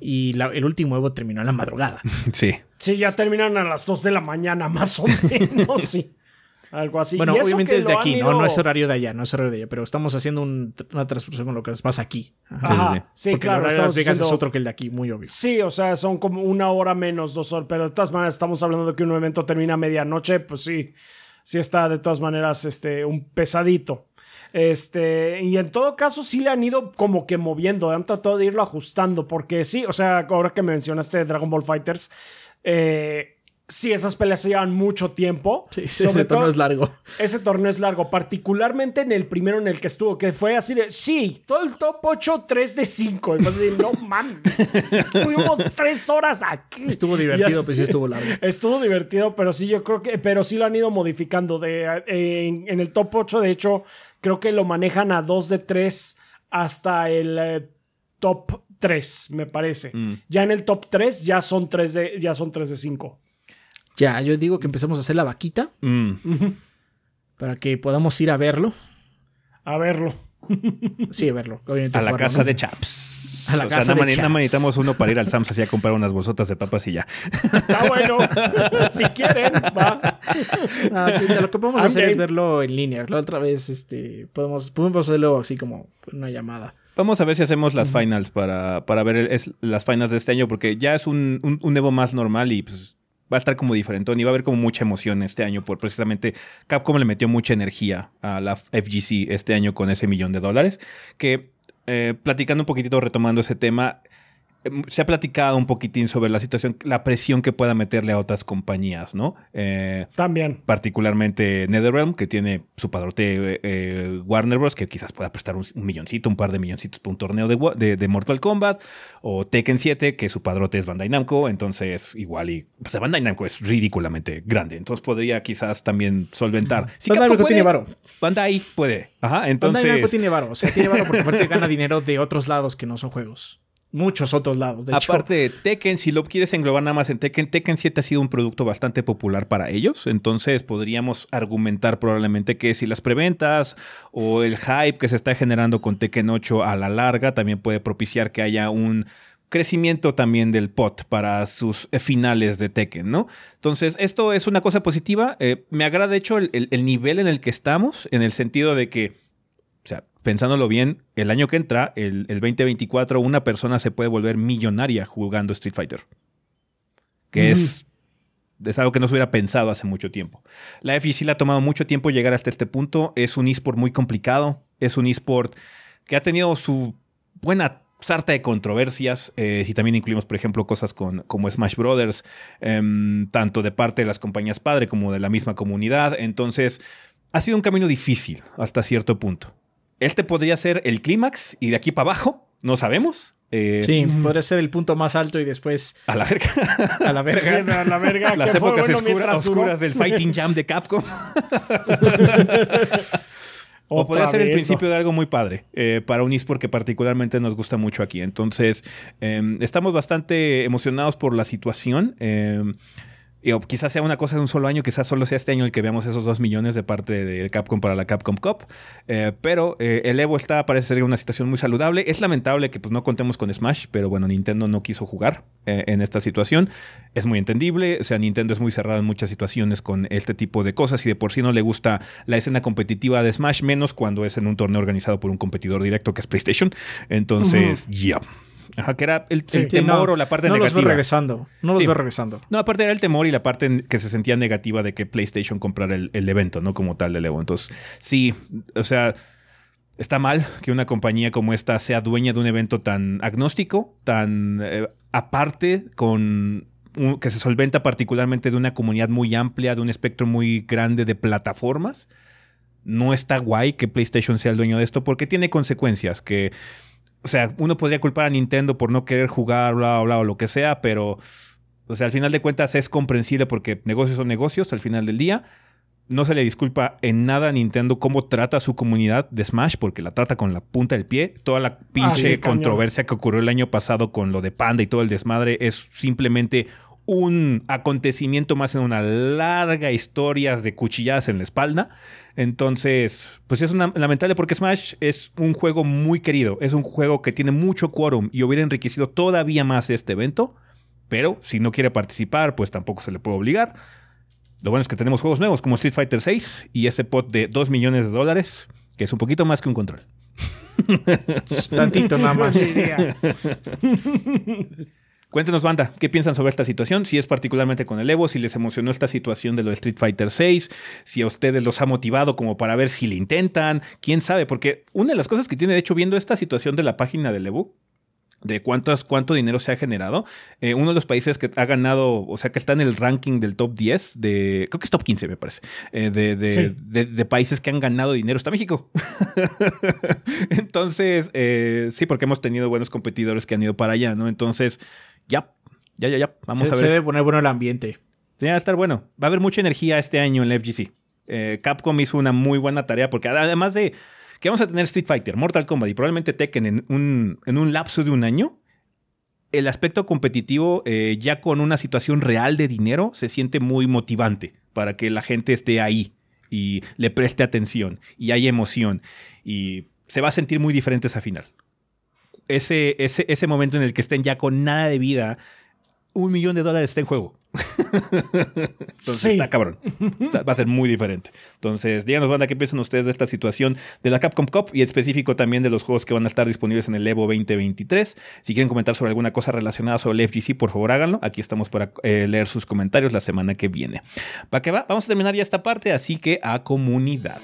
Y la- el último Evo terminó en la madrugada. Sí. Sí, ya terminaron a las 2 de la mañana, más o menos. sí. Algo así. Bueno, obviamente que es de lo han aquí, ¿no? ido- No es horario de allá, no es horario de allá, pero estamos haciendo un- una transposición con lo que pasa aquí. Ajá. Sí, sí, Ajá, sí. sí, Porque claro. el horario de Las Vegas es otro que el de aquí, muy obvio. Sí, o sea, son como una hora menos, dos horas, pero de todas maneras estamos hablando de que un evento termina a medianoche, pues sí, sí está de todas maneras este, un pesadito. Este, y en todo caso sí le han ido como que moviendo, han tratado de irlo ajustando, porque sí, o sea, ahora que mencionaste Dragon Ball Fighters, eh, sí, esas peleas se llevan mucho tiempo. Sí, ese todo- es largo. ese torneo es largo, particularmente en el primero en el que estuvo, que fue así de, sí, todo el top 8, 3 de 5. Y fue así de, no mames, estuvimos 3 horas aquí. Estuvo divertido, Ya- pues sí estuvo largo. Estuvo divertido, pero sí, yo creo que, pero sí lo han ido modificando. De, eh, en, en el top 8, de hecho, creo que lo manejan a 2 de 3 hasta el eh, top 3, me parece. Ya en el top 3 ya son 3 de, ya son 3 de 5. Ya, yo digo que empecemos a hacer la vaquita Mm. para que podamos ir a verlo. A verlo. Sí, a verlo. obviamente A la jugarlo, casa ¿no? de Chaps. A la o sea, casa nada de más- nada más Chaps. necesitamos uno para ir al Sam's así a comprar unas bolsotas de papas y ya. Está bueno. si quieren, va. Ah, sí, lo que podemos hacer es verlo en línea. La otra vez, este, podemos, podemos hacerlo así como una llamada. Vamos a ver si hacemos las finals para, para ver el- es- las finals de este año, porque ya es un, un, un Evo más normal y pues va a estar como diferentón y va a haber como mucha emoción este año por precisamente Capcom le metió mucha energía a la FGC este año con ese millón de dólares, que eh, platicando un poquitito, retomando ese tema, se ha platicado un poquitín sobre la situación, la presión que pueda meterle a otras compañías, ¿no? Eh, También. particularmente NetherRealm, que tiene su padrote eh, eh, Warner Bros., que quizás pueda prestar un, un milloncito, un par de milloncitos para un torneo de, de- de Mortal Kombat, o Tekken 7, que su padrote es Bandai Namco, entonces igual y... Pues Bandai Namco es ridículamente grande, entonces podría quizás también solventar. Si Bandai Namco tiene varo. Bandai puede. Ajá, entonces... Bandai Namco tiene varo. O sea, tiene varo porque aparte gana dinero de otros lados que no son juegos. Muchos otros lados, de hecho. Aparte de Tekken, si lo quieres englobar nada más en Tekken, Tekken 7 ha sido un producto bastante popular para ellos. Entonces podríamos argumentar probablemente que si las preventas o el hype que se está generando con Tekken 8 a la larga también puede propiciar que haya un crecimiento también del pot para sus eh, finales de Tekken, ¿no? Entonces, esto es una cosa positiva. Eh, me agrada, de hecho, el, el- el nivel en el que estamos, en el sentido de que pensándolo bien, el año que entra, el, el 2024, una persona se puede volver millonaria jugando Street Fighter. Que es, es algo que no se hubiera pensado hace mucho tiempo. La FGC le ha tomado mucho tiempo llegar hasta este punto. Es un eSport muy complicado. Es un eSport que ha tenido su buena sarta de controversias. eh, si también incluimos, por ejemplo, cosas con, como Smash Brothers, em, tanto de parte de las compañías padre como de la misma comunidad. Entonces, ha sido un camino difícil hasta cierto punto. Este podría ser el clímax y de aquí para abajo, no sabemos. Eh, Sí, podría ser el punto más alto y después A la verga. a la verga. Sí, a la verga. Las épocas bueno oscura- oscuras del Fighting Jam de Capcom. O podría ser el principio de algo muy padre eh, para un eSport que particularmente nos gusta mucho aquí. Entonces, eh, estamos bastante emocionados por la situación. Y, o quizás sea una cosa de un solo año, quizás solo sea este año el que veamos esos dos millones de parte de Capcom para la Capcom Cup. Eh, pero eh, el Evo está, parece ser una situación muy saludable. Es lamentable que pues, no contemos con Smash, pero bueno, Nintendo no quiso jugar eh, en esta situación. Es muy entendible. O sea, Nintendo es muy cerrado en muchas situaciones con este tipo de cosas y de por sí no le gusta la escena competitiva de Smash, menos cuando es en un torneo organizado por un competidor directo que es PlayStation. Entonces, ya. Ajá, que era el, Sí, el temor no, o la parte no los veo negativa. regresando. No los Sí. veo regresando. No, aparte era el temor y la parte que se sentía negativa de que PlayStation comprara el, el evento, ¿no? Como tal del Evo. Entonces, sí, o sea, está mal que una compañía como esta sea dueña de un evento tan agnóstico, tan eh, aparte, con un- que se solventa particularmente de una comunidad muy amplia, de un espectro muy grande de plataformas. No está guay que PlayStation sea el dueño de esto porque tiene consecuencias que o sea, uno podría culpar a Nintendo por no querer jugar, bla, bla, bla, o lo que sea, pero, o sea, al final de cuentas es comprensible porque negocios son negocios al final del día. No se le disculpa en nada a Nintendo cómo trata a su comunidad de Smash, porque la trata con la punta del pie. Toda la pinche sí, cañón. controversia que ocurrió el año pasado con lo de Panda y todo el desmadre es simplemente un acontecimiento más en una larga historia de cuchilladas en la espalda. Entonces, pues es una, lamentable porque Smash es un juego muy querido, es un juego que tiene mucho quórum y hubiera enriquecido todavía más este evento, pero si no quiere participar, pues tampoco se le puede obligar. Lo bueno es que tenemos juegos nuevos como Street Fighter 6 y ese pot de 2 millones de dólares, que es un poquito más que un control. Tantito nada más. Cuéntenos, banda, ¿qué piensan sobre esta situación? Si es particularmente con el Evo, si les emocionó esta situación de lo de Street Fighter 6, si a ustedes los ha motivado como para ver si le intentan, quién sabe, porque una de las cosas que tiene, de hecho, viendo esta situación de la página del Evo, de cuántos, cuánto dinero se ha generado. Eh, uno de los países que ha ganado, o sea, que está en el ranking del top 10, de, creo que es top 15, me parece, eh, de, de, países que han ganado dinero, está México. Entonces, eh, sí, porque hemos tenido buenos competidores que han ido para allá, ¿no? Entonces, ya, ya, ya, ya, vamos a ver. Se debe poner bueno el ambiente. Sí, va a estar bueno. Va a haber mucha energía este año en la FGC. Capcom hizo una muy buena tarea porque además de que vamos a tener Street Fighter, Mortal Kombat y probablemente Tekken en un, en un lapso de un año, el aspecto competitivo, eh, ya con una situación real de dinero, se siente muy motivante para que la gente esté ahí y le preste atención y hay emoción y se va a sentir muy diferente esa final. Ese, ese, ese momento en el que estén ya con nada de vida, un millón de dólares está en juego. Entonces está cabrón. va a ser muy diferente. Entonces, díganos, banda, ¿qué piensan ustedes de esta situación de la Capcom Cup y específico también de los juegos que van a estar disponibles en el Evo 2023? Si quieren comentar sobre alguna cosa relacionada sobre el FGC, por favor háganlo. Aquí estamos para eh, leer sus comentarios la semana que viene. ¿Para qué va? Vamos a terminar ya esta parte, así que a comunidad.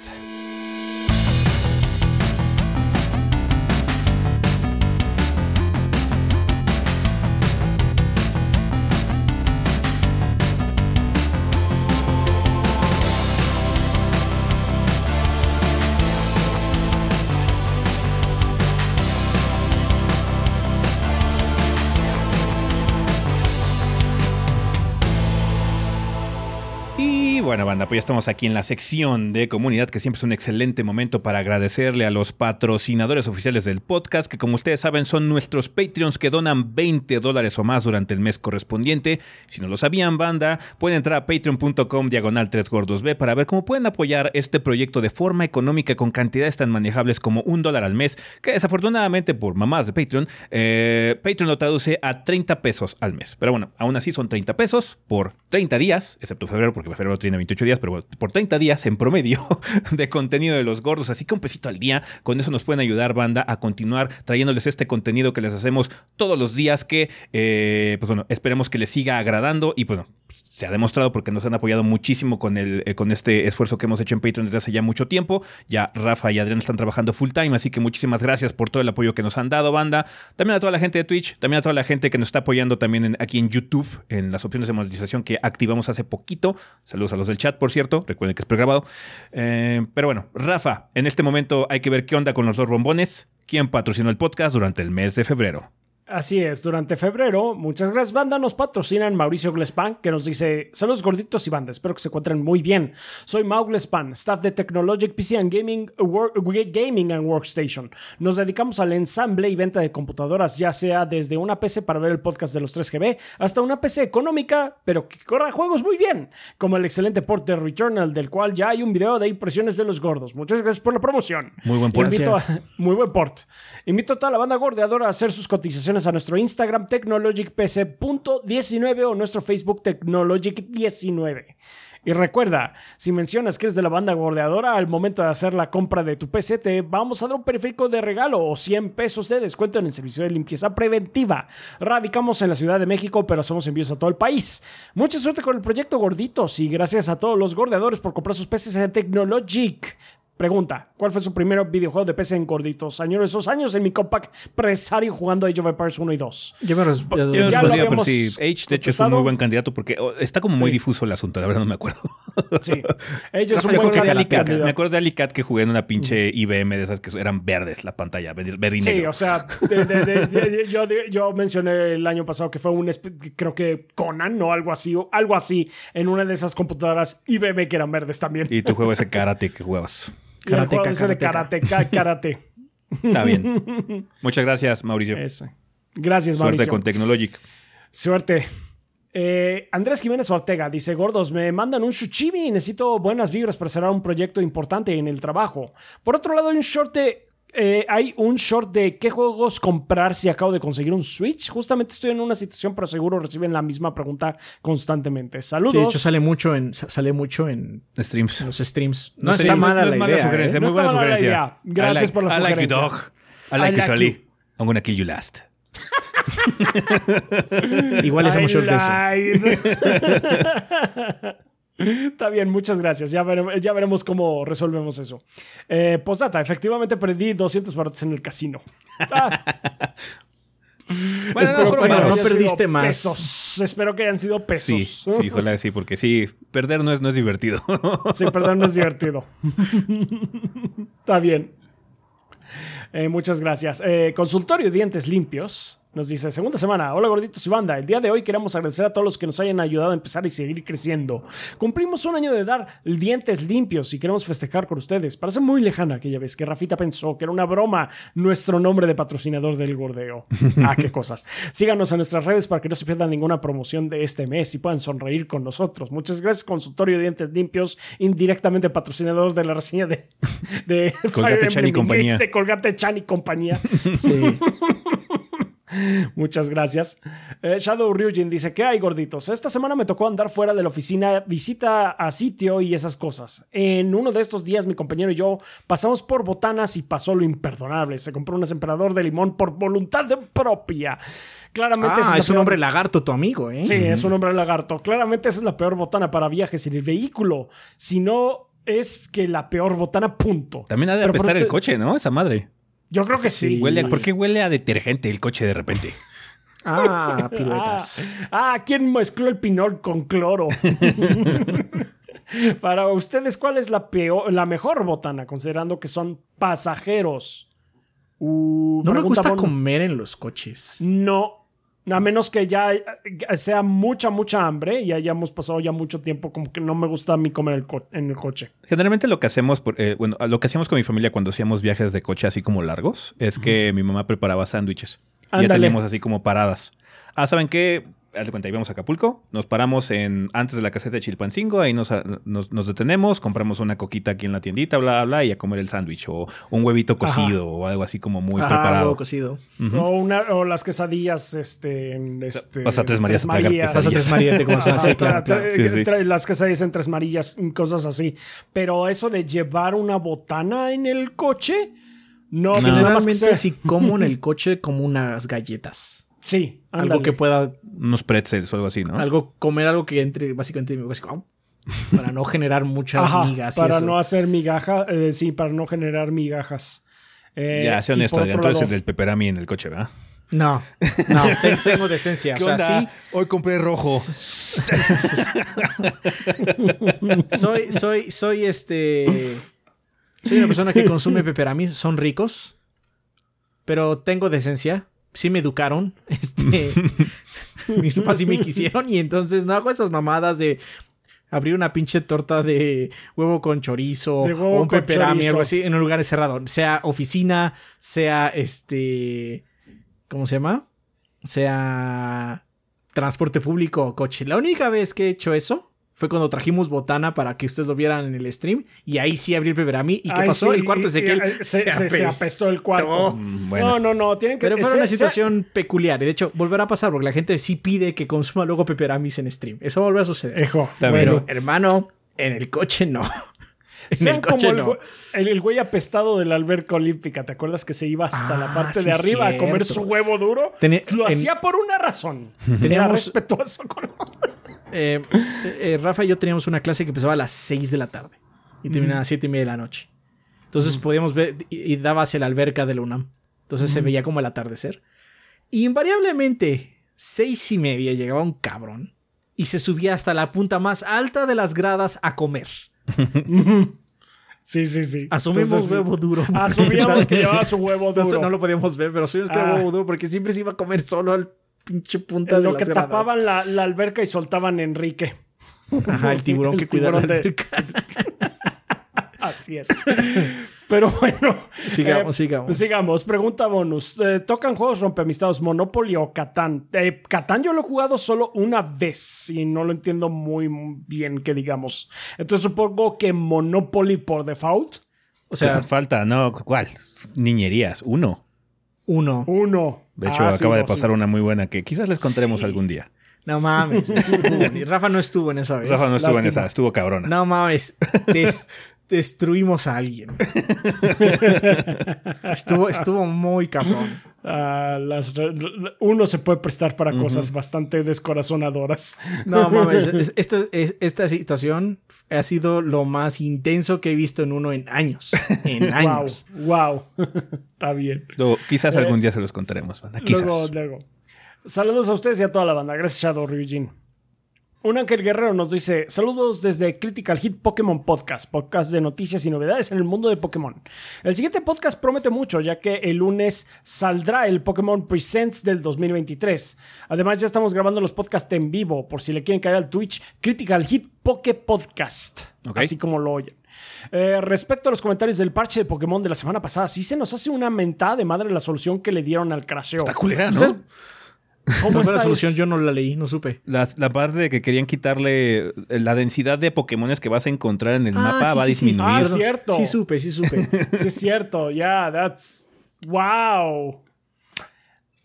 Bueno, banda, pues ya estamos aquí en la sección de comunidad, que siempre es un excelente momento para agradecerle a los patrocinadores oficiales del podcast, que como ustedes saben son nuestros Patreons que donan 20 dólares o más durante el mes correspondiente. Si no lo sabían, banda, pueden entrar a patreon.com diagonal 3 gordos B para ver cómo pueden apoyar este proyecto de forma económica con cantidades tan manejables como un dólar al mes, que desafortunadamente por mamás de Patreon, eh, Patreon lo traduce a 30 pesos al mes. Pero bueno, aún así son 30 pesos por 30 días, excepto febrero, porque febrero tiene 28 días, pero por 30 días en promedio de contenido de los gordos. Así que un pesito al día, con eso nos pueden ayudar, banda, a continuar trayéndoles este contenido que les hacemos todos los días, que, eh, pues bueno, esperemos que les siga agradando y, bueno, se ha demostrado porque nos han apoyado muchísimo con, el, eh, con este esfuerzo que hemos hecho en Patreon desde hace ya mucho tiempo. Ya Rafa y Adrián están trabajando full time, así que muchísimas gracias por todo el apoyo que nos han dado, banda. También a toda la gente de Twitch, también a toda la gente que nos está apoyando también aquí en YouTube, en las opciones de monetización que activamos hace poquito. Saludos a los del chat, por cierto. Recuerden que es pregrabado. Eh, pero bueno, Rafa, en este momento hay que ver qué onda con los dos bombones. ¿Quién patrocinó el podcast durante el mes de febrero? Así es, durante febrero, muchas gracias banda, nos patrocinan Mauricio Glespan, que nos dice, saludos gorditos y banda, espero que se encuentren muy bien. Soy Mau Glespan, staff de Technologic PC and Gaming, Gaming and Workstation. Nos dedicamos al ensamble y venta de computadoras, ya sea desde una PC para ver el podcast de los 3GB, hasta una PC económica, pero que corra juegos muy bien, como el excelente port de Returnal, del cual ya hay un video de impresiones de los gordos. Muchas gracias por la promoción. Muy buen port. muy buen port. Invito a toda la banda gordeadora a hacer sus cotizaciones a nuestro Instagram technologicpc.19 o nuestro Facebook technologic19. Y recuerda, si mencionas que eres de la banda gordeadora, al momento de hacer la compra de tu PC, te vamos a dar un periférico de regalo o 100 pesos de descuento en el servicio de limpieza preventiva. Radicamos en la Ciudad de México, pero hacemos envíos a todo el país. Mucha suerte con el proyecto Gorditos y gracias a todos los gordeadores por comprar sus PCs en Technologic. Pregunta, ¿cuál fue su primer videojuego de PC en gorditos? Añoro esos años en mi compact presario jugando Age of Empires 1 y 2. Yo me respondo. Ya lo pero sí, Age de hecho es un muy buen candidato porque oh, está como muy difuso el asunto, la verdad no me acuerdo. Sí, Age es un buen candidato. Me acuerdo de Alicat que jugué en una pinche IBM de esas que eran verdes la pantalla, verde y Sí, o sea, yo, yo, mencioné el año pasado que fue un, creo que Conan o algo así, o algo así, en una de esas computadoras IBM que eran verdes también. Y tu juego ese karate que jugabas. Karate, de karate, karate. Está bien. Muchas gracias, Mauricio. Gracias, Mauricio. Suerte con Technologic. Suerte. Eh, Andrés Jiménez Ortega dice: Gordos, me mandan un shuchimi y necesito buenas vibras para cerrar un proyecto importante en el trabajo. Por otro lado, hay un short eh, hay un short de qué juegos comprar si acabo de conseguir un Switch. Justamente estoy en una situación, pero seguro reciben la misma pregunta constantemente. Saludos. Sí, de hecho sale mucho en sale mucho en, Streams. en los streams. No, está mala no la es mala idea. sugerencia, ¿eh? No muy buena está mala la sugerencia. idea. Gracias I like- por la I like you, dog. I I like you, you. I'm gonna kill you last. Igual hacemos I short de eso. Está bien, muchas gracias. Ya, vere- ya veremos cómo resolvemos eso. Eh, postdata, efectivamente perdí 200 barotes en el casino. Ah, Bueno, espero no, fueron perdiste más. Pesos. Espero que hayan sido pesos. Sí, sí, ojalá sí, porque sí, perder no es, no es divertido. Sí, perdón, no es divertido. Está bien. Eh, muchas gracias. Eh, consultorio Dientes Limpios nos dice, segunda semana, hola gorditos y banda, el día de hoy queremos agradecer a todos los que nos hayan ayudado a empezar y seguir creciendo. Cumplimos un año de dar dientes limpios y queremos festejar con ustedes. Parece muy lejana aquella vez que Rafita pensó que era una broma nuestro nombre de patrocinador del gordeo. Ah, qué cosas. Síganos en nuestras redes para que no se pierdan ninguna promoción de este mes y puedan sonreír con nosotros. Muchas gracias, Consultorio Dientes Limpios, indirectamente patrocinadores de la reseña de, de Colgate Fire Chan y compañía. De Colgate Chan y compañía. Sí. Muchas gracias. Eh, Shadow Ryujin dice: ¿Qué hay, gorditos? Esta semana me tocó andar fuera de la oficina, visita a sitio y esas cosas. En uno de estos días, mi compañero y yo pasamos por botanas y pasó lo imperdonable. Se compró un emperador de limón por voluntad propia. Claramente Ah, es un peor- hombre lagarto tu amigo, ¿eh? Sí, es un hombre lagarto. Claramente esa es la peor botana para viajes en el vehículo. Si no, es que la peor botana, punto. También ha de Pero apestar el coche, ¿no? Esa madre. Yo creo que sí. Huele a- ¿Por qué huele a detergente el coche de repente? Ah, Ah, piruetas. ah, ¿quién mezcló el pinol con cloro? Para ustedes, ¿cuál es la peor, la mejor botana, considerando que son pasajeros? Uh, no me gusta Bono. comer en los coches. No, a menos que ya sea mucha, mucha hambre y hayamos pasado ya mucho tiempo, como que no me gusta a mí comer el co- en el coche. Generalmente lo que hacemos, por- eh, bueno, lo que hacíamos con mi familia cuando hacíamos viajes de coche así como largos, es que mi mamá preparaba sándwiches. Ya teníamos así como paradas. Ah, ¿saben qué? Haz de cuenta, íbamos a Acapulco, nos paramos en antes de la caseta de Chilpancingo, ahí nos, nos, nos detenemos, compramos una coquita aquí en la tiendita, bla, bla, bla, y a comer el sándwich o un huevito cocido o algo así como muy preparado. huevo cocido. o, una, o las quesadillas, este, en este. Vas a Tres Marías a tragar Marías. Pasa tres María, te Sí, claro, tra- claro. tra- Sí, sí. tra- Las quesadillas en tres marillas, cosas así. Pero eso de llevar una botana en el coche, no, pues que Generalmente si como en el coche como unas galletas. Sí, Algo que pueda, Unos pretzels o algo así, ¿no? algo, comer algo que entre básicamente en mi boca, así como, para no generar muchas Ajá, migas. y para eso. no hacer migaja, eh, sí, para no generar migajas. Eh, ya, sé y honesto, el lado- del peperami en el coche, ¿verdad? No, no, te- tengo decencia. O sea, sí, Hoy compré rojo. soy, soy, soy este. Soy una persona que consume pepperami, son ricos, pero tengo decencia. Sí me educaron. Este. mis papás sí me quisieron y entonces no hago esas mamadas de abrir una pinche torta de huevo con chorizo huevo o un chorizo. algo así, en un lugar cerrado. Sea oficina, sea este. ¿Cómo se llama? Sea transporte público o coche. La única vez que he hecho eso fue cuando trajimos botana para que ustedes lo vieran en el stream y ahí sí abrí el pepperami. ¿Y qué Ay, pasó? sí, el cuarto Ezequiel se, se- se apestó el cuarto. Mm, bueno. No, no, no, tienen que Pero fue una sea- situación peculiar. Y de hecho, volverá a pasar porque la gente sí pide que consuma luego peperamis en stream. Eso va a volver a suceder. Ejo, bueno. Pero, hermano, en el coche no. En el coche como el, no. el, el güey apestado de la alberca olímpica. ¿Te acuerdas que se iba hasta la Ah, parte sí, de arriba a comer su huevo duro? Tenía- Lo en- hacía por una razón. Era Teníamos- respetuoso con Eh, eh, Rafa y yo teníamos una clase que empezaba a las 6 de la tarde y terminaba a las 7 y media de la noche. Entonces podíamos ver y, y daba hacia la alberca de la UNAM. Entonces se veía como el atardecer. Y invariablemente, seis y media llegaba un cabrón y se subía hasta la punta más alta de las gradas a comer. Sí, sí, sí. Asumimos Entonces, huevo duro. Asumíamos que llevaba su huevo duro. no lo podíamos ver, pero asumimos que era Ah. huevo duro porque siempre se iba a comer solo al pinche punta En de lo las que gradas. tapaban la, la alberca y soltaban a Enrique. Ajá, el tiburón El que cuida la alberca. Así es. Pero bueno. Sigamos, sigamos. Sigamos. Pregunta bonus. Eh, ¿Tocan juegos rompeamistados Monopoly o Catán? Eh, Catán yo lo he jugado solo una vez y no lo entiendo muy bien que digamos. Entonces supongo que Monopoly por default. O sea, falta, no, ¿cuál? Niñerías, uno. uno. Uno. De hecho, Ah, sí, acaba de pasar sí. una muy buena que quizás les contaremos Sí. algún día. No mames. Rafa no estuvo en esa vez. Rafa no estuvo en esa, estuvo cabrona. No mames. des- destruimos a alguien. estuvo, estuvo muy cabrón. Ah, las uno se puede prestar para cosas bastante descorazonadoras. No mames. es- esto, es- esta situación ha sido lo más intenso que he visto en uno en años. En Wow, años. wow. Está bien. Luego, quizás Eh, algún día se los contaremos, banda. Quizás. Luego, luego. Saludos a ustedes y a toda la banda. Gracias, Shadow Ryujin. Un Ángel Guerrero nos dice: Saludos desde Critical Hit Pokémon Podcast, podcast de noticias y novedades en el mundo de Pokémon. El siguiente podcast promete mucho, ya que el lunes saldrá el Pokémon Presents del 2023. Además, ya estamos grabando los podcasts en vivo, por si le quieren caer al Twitch, Critical Hit Poke Podcast. Así como lo oyen. Eh, respecto a los comentarios del parche de Pokémon de la semana pasada, sí se nos hace una mentada de madre la solución que le dieron al crasheo. Está culera, ¿no? ¿Ustedes- ¿Cómo ¿Cuál fue la solución? Yo no la leí, no supe. La, la parte de que querían quitarle eh, la densidad de Pokémones que vas a encontrar en el Ah, mapa sí, va a sí, sí. disminuir. Ah, Perdón. cierto. Sí supe, sí supe. Sí, es cierto. Ya, that's. ¡Wow!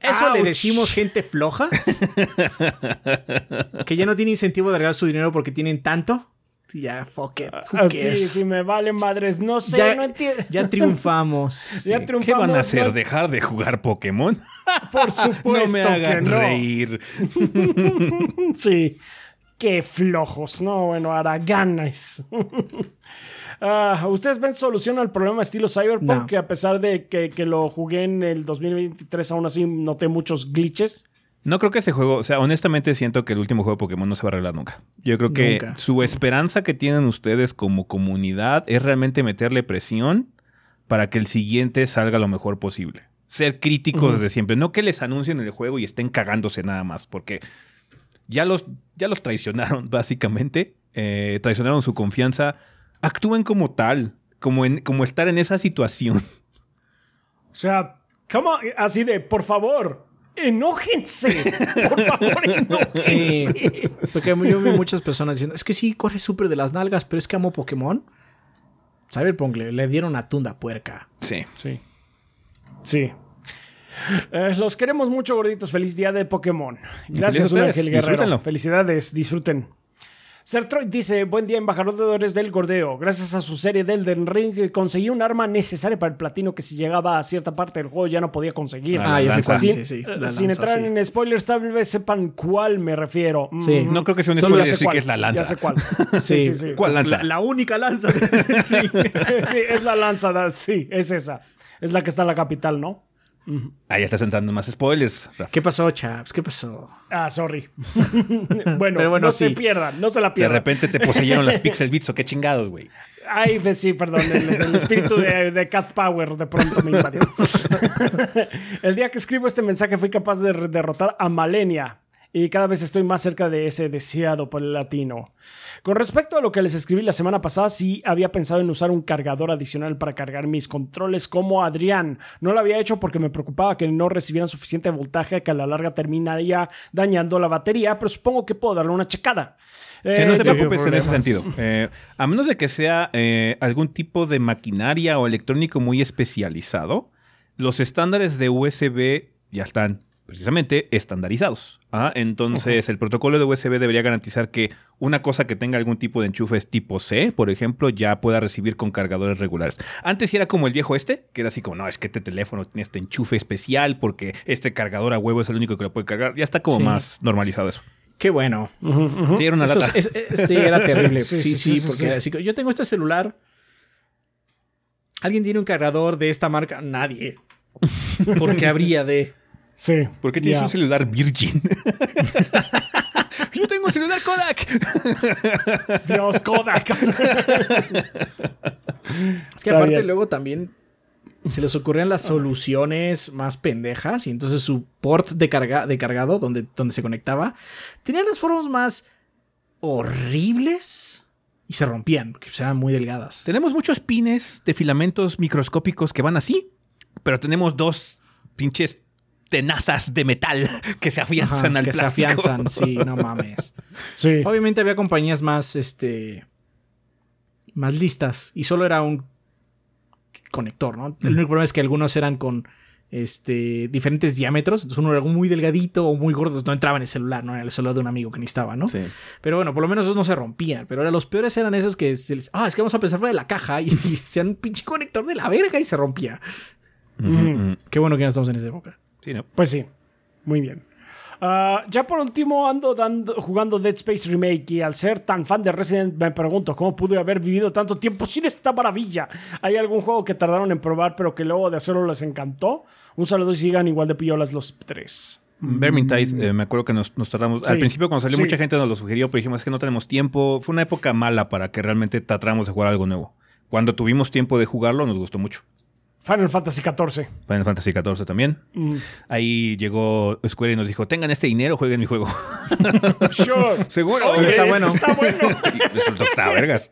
¿Eso le decimos gente floja? que ya no tiene incentivo de regalar su dinero porque tienen tanto. Ya, fuck it. Who Así, cares? si me valen madres. No sé, ya, no entiendo. ya triunfamos. Ya ¿Qué triunfamos. van a hacer? ¿no? ¿Dejar de jugar Pokémon? Por supuesto no me hagan que no. reír. Sí. Qué flojos. No, bueno, haraganes. Ah, ¿Ustedes ven solución al problema estilo Cyberpunk? No. Que a pesar de que, que lo jugué en el 2023, aún así noté muchos glitches. No creo que ese juego, o sea, honestamente siento que el último juego de Pokémon no se va a arreglar nunca. Yo creo que Nunca. su esperanza que tienen ustedes como comunidad es realmente meterle presión para que el siguiente salga lo mejor posible. Ser críticos desde siempre, no que les anuncien el juego y estén cagándose nada más, porque ya los, ya los traicionaron, básicamente. Eh, traicionaron su confianza. Actúen como tal, como, en, como estar en esa situación. O sea, ¿cómo? Así de, por favor, enójense. Por favor, Sí, enójense. porque yo vi muchas personas diciendo, es que sí, corre súper de las nalgas, pero es que amo Pokémon. Cyberpunk le, le dieron a tunda puerca. Sí. Sí. Sí. Eh, los queremos mucho, gorditos. Feliz día de Pokémon. Gracias. Ángel Guerrero. Disfrútenlo. Felicidades, disfruten. Sertroid dice: Buen día, embajadores del Gordeo. Gracias a su serie de Elden Ring, eh, conseguí un arma necesaria para el platino que si llegaba a cierta parte del juego ya no podía conseguir. Ah, ya sé lanza. cuál. Sin, Sí, sin entrar sí. en spoilers, tal vez sepan cuál me refiero. Mm. No creo que sea un spoiler ya sé decir cuál, que es la lanza. Ya sé cuál. Sí, sí, sí. ¿Cuál lanza? La, la única lanza. sí, es la lanza. Sí, es esa. Es la que está en la capital, ¿no? Ahí estás entrando en más spoilers, Rafa. ¿Qué pasó, chaps? ¿Qué pasó? Ah, sorry. bueno, Pero bueno, no se pierdan, no se la De pierdan. repente te poseyeron las Pixel Bits o qué chingados, güey. Ay, pues sí, perdón, el, el espíritu de, de Cat Power de pronto me invadió. el día que escribo este mensaje fui capaz de derrotar a Malenia y cada vez estoy más cerca de ese deseado por el latino. Con respecto a lo que les escribí la semana pasada, sí había pensado en usar un cargador adicional para cargar mis controles como Adrián. No lo había hecho porque me preocupaba que no recibieran suficiente voltaje que a la larga terminaría dañando la batería, pero supongo que puedo darle una checada. Que no Eh, te preocupes en ese sentido. Eh, a menos de que sea eh, algún tipo de maquinaria o electrónico muy especializado, los estándares de USB ya están precisamente estandarizados. Ah, Entonces, el protocolo de USB debería garantizar que una cosa que tenga algún tipo de enchufes tipo C, por ejemplo, ya pueda recibir con cargadores regulares. Antes sí era como el viejo este, que era así como, no, es que este teléfono tiene este enchufe especial porque este cargador a huevo es el único que lo puede cargar. Ya está como Sí. más normalizado eso. Qué bueno. Te dieron una lata. es- es- sí, era terrible. Sí, Sí, sí, sí, sí, sí, porque sí. así que yo tengo este celular. ¿Alguien tiene un cargador de esta marca? Nadie. Porque habría de. Sí. ¿Por qué tienes un celular Virgin? Yo tengo un celular Kodak. Dios, Kodak. Es que Está aparte bien. luego también se les ocurrían las soluciones más pendejas y entonces su port de, carga, de cargado donde, donde se conectaba tenía las formas más horribles y se rompían porque pues, eran muy delgadas. Tenemos muchos pines de filamentos microscópicos que van así, pero tenemos dos pinches tenazas de metal que se afianzan Ajá, al que se afianzan, sí, no mames. Sí. Obviamente había compañías más, este, más listas y solo era un conector, ¿no? El único problema es que algunos eran con este, diferentes diámetros. Entonces uno era muy delgadito o muy gordo, no entraba en el celular, no era el celular de un amigo que necesitaba, ¿no? Sí. Pero bueno, por lo menos esos no se rompían. Pero ahora los peores eran esos que se les, ah, es que vamos a pensar fuera de la caja y, y hacían un pinche conector de la verga y se rompía. Qué bueno que no estamos en esa época. Sí, ¿no? Pues sí, muy bien. Ah, ya por último ando dando, jugando Dead Space Remake y al ser tan fan de Resident me pregunto cómo pude haber vivido tanto tiempo sin esta maravilla. ¿Hay algún juego que tardaron en probar pero que luego de hacerlo les encantó? Un saludo y sigan igual de pillolas los tres. Vermintide, eh, me acuerdo que nos, nos tardamos. Sí. Al principio, cuando salió, Sí. mucha gente nos lo sugirió, pero dijimos "Es que no tenemos tiempo. Fue una época mala para que realmente tratáramos de jugar algo nuevo. Cuando tuvimos tiempo de jugarlo, nos gustó mucho. Final Fantasy XIV. Final Fantasy XIV también. Ahí llegó Square y nos dijo: Tengan este dinero, jueguen mi juego. Sure. Seguro. Oye, está bueno. Está bueno. Resultó que estaba vergas.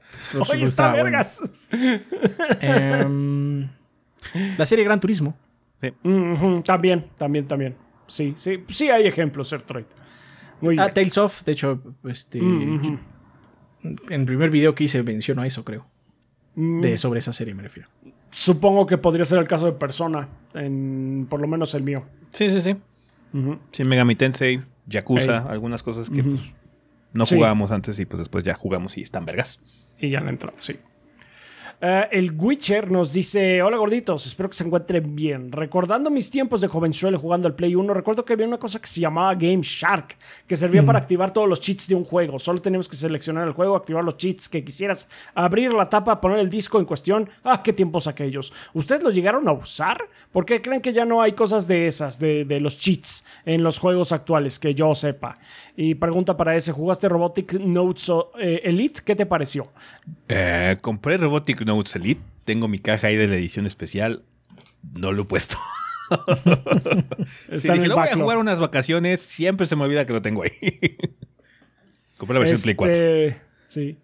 Oye, está bueno. vergas. Em, la serie Gran Turismo. Ujú, También, también, también. Sí, sí, sí hay ejemplos, Sertroid. Muy bien. Ah, Tales of, de hecho, este. En el primer video que hice menciono eso, creo. De sobre esa serie me refiero. Supongo que podría ser el caso de Persona, en, por lo menos el mío. Sí, sí, sí. Sí, Megami Tensei, Yakuza, algunas cosas que pues, no Sí. jugábamos antes y pues después ya jugamos y están vergas. Y ya le entramos, sí. Eh, el Witcher nos dice: Hola gorditos, espero que se encuentren bien. Recordando mis tiempos de jovenzuelo jugando al Play 1, recuerdo que había una cosa que se llamaba Game Shark, que servía para activar todos los cheats de un juego. Solo teníamos que seleccionar el juego, activar los cheats que quisieras, abrir la tapa, poner el disco en cuestión. Ah, qué tiempos aquellos. ¿Ustedes lo llegaron a usar? ¿Por qué creen que ya no hay cosas de esas, de, de los cheats en los juegos actuales, que yo sepa? Y pregunta para ese: ¿jugaste Robotic Notes eh, Elite? ¿Qué te pareció? Eh, compré Robotic Notes Elite. Tengo mi caja ahí de la edición especial. No lo he puesto. Sí, dije, lo voy a jugar unas vacaciones. Siempre se me olvida que lo tengo ahí. compré la versión Play 4. Este, Sí.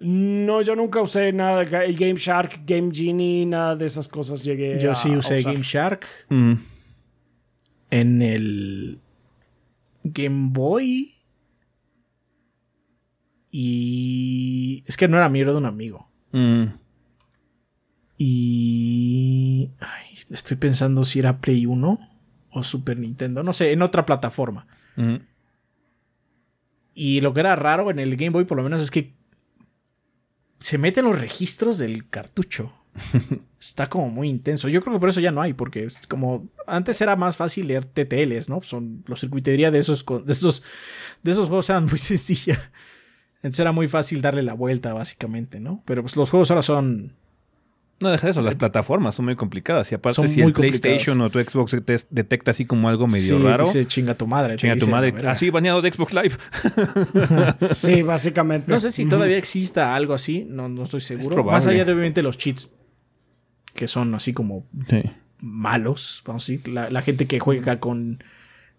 No, yo nunca usé nada de Ga- Game Shark, Game Genie, nada de esas cosas llegué Yo a- sí usé. Game Shark Mm. en el Game Boy. Y. Es que no era mío, era de un amigo. Mm. Y. ay, estoy pensando si era Play 1 o Super Nintendo. No sé, en otra plataforma. Y lo que era raro en el Game Boy, por lo menos, es que se meten los registros del cartucho. Está como muy intenso. Yo creo que por eso ya no hay, porque es como antes era más fácil leer TTLs, ¿no? Son los circuitería de esos de esos de esos juegos eran muy sencilla. Entonces era muy fácil darle la vuelta básicamente, ¿no? Pero pues los juegos ahora son No deja eso, las plataformas son muy complicadas. Y aparte, Son si muy el PlayStation o tu Xbox te- detecta así como algo medio sí, raro, dice, chinga tu madre. chinga tu madre. Así baneado de Xbox Live. Sí, básicamente. No sé si todavía exista algo así, no, no estoy seguro. Más allá de obviamente los cheats que son así como Sí. malos, vamos a decir, la, la gente que juega con,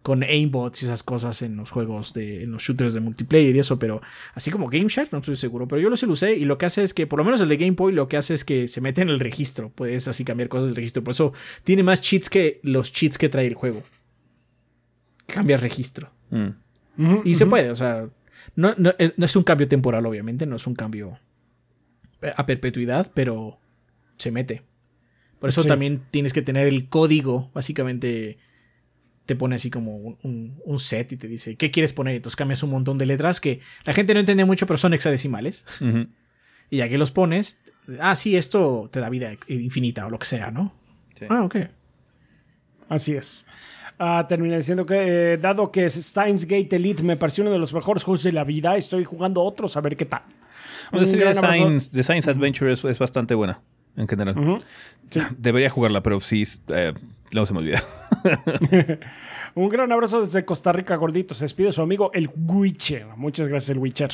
con aimbots y esas cosas en los juegos de, en los shooters de multiplayer y eso, pero así como Game Shark no estoy seguro, pero yo lo sí lo usé y lo que hace es que, por lo menos el de Game Boy, lo que hace es que se mete en el registro, puedes así cambiar cosas del registro, por eso tiene más cheats que los cheats que trae el juego. Cambia registro. Mm. Y se puede, o sea, no, no, eh, no es un cambio temporal, obviamente, no es un cambio a perpetuidad, pero se mete. Por eso Sí. también tienes que tener el código, básicamente te pone así como un, un- un set y te dice, ¿qué quieres poner? Entonces cambias un montón de letras que la gente no entiende mucho, pero son hexadecimales. Y ya que los pones, ah, sí, esto te da vida infinita o lo que sea, ¿no? Sí. Ah, ok. Así es. Ah, terminé diciendo que, eh, dado que Steins Gate Elite me pareció uno de los mejores juegos de la vida, estoy jugando otros a ver qué tal. La serie de. Science, de Science Adventure es, es bastante buena en general. Debería jugarla, pero sí, eh, luego se me olvida. Un gran abrazo desde Costa Rica, gordito. Se despide su amigo el Witcher. Muchas gracias, el Witcher.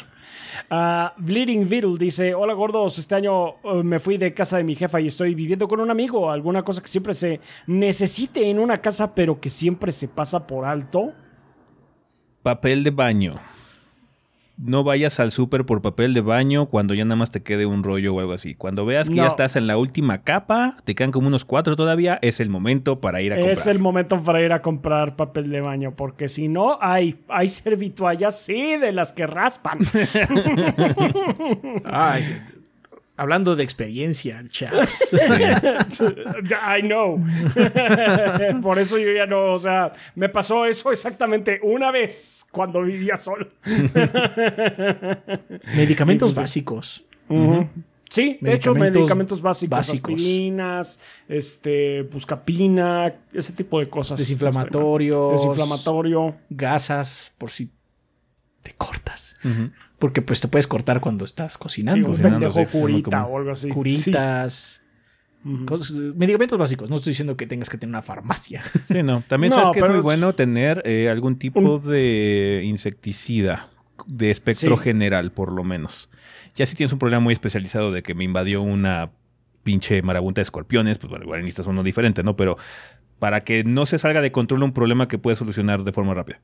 Ah, Bleeding Beetle dice: Hola, gordos. Este año eh, me fui de casa de mi jefa y estoy viviendo con un amigo. Alguna cosa que siempre se necesite en una casa, pero que siempre se pasa por alto. Papel de baño. No vayas al súper por papel de baño cuando ya nada más te quede un rollo o algo así. Cuando veas que No. ya estás en la última capa, te quedan como unos cuatro todavía, es el momento para ir a comprar. Es el momento para ir a comprar papel de baño, porque si no, hay, hay servituallas, sí, de las que raspan. Ay, sí. Hablando de experiencia, chaps. I know. Por eso yo ya no, o sea, me pasó eso exactamente una vez cuando vivía solo. Medicamentos básicos. Sí, de hecho, Medicamentos básicos, básicos. aspirinas, este, buscapina, ese tipo de cosas. Desinflamatorios. Desinflamatorio. Gasas, por si te cortas. Porque pues te puedes cortar cuando estás Sí, cocinando. un ¿no? Cocinando, pendejo sí, curita común. o algo así. Sí. Curitas. cosas- medicamentos básicos. No estoy diciendo que tengas que tener una farmacia. Sí, no. También No, sabes que es muy es- bueno tener eh, algún tipo de insecticida de espectro Sí. general, por lo menos. Ya si tienes un problema muy especializado de que me invadió una pinche marabunta de escorpiones, pues bueno, igual necesitas uno diferente, ¿no? Pero para que no se salga de control un problema que puedes solucionar de forma rápida.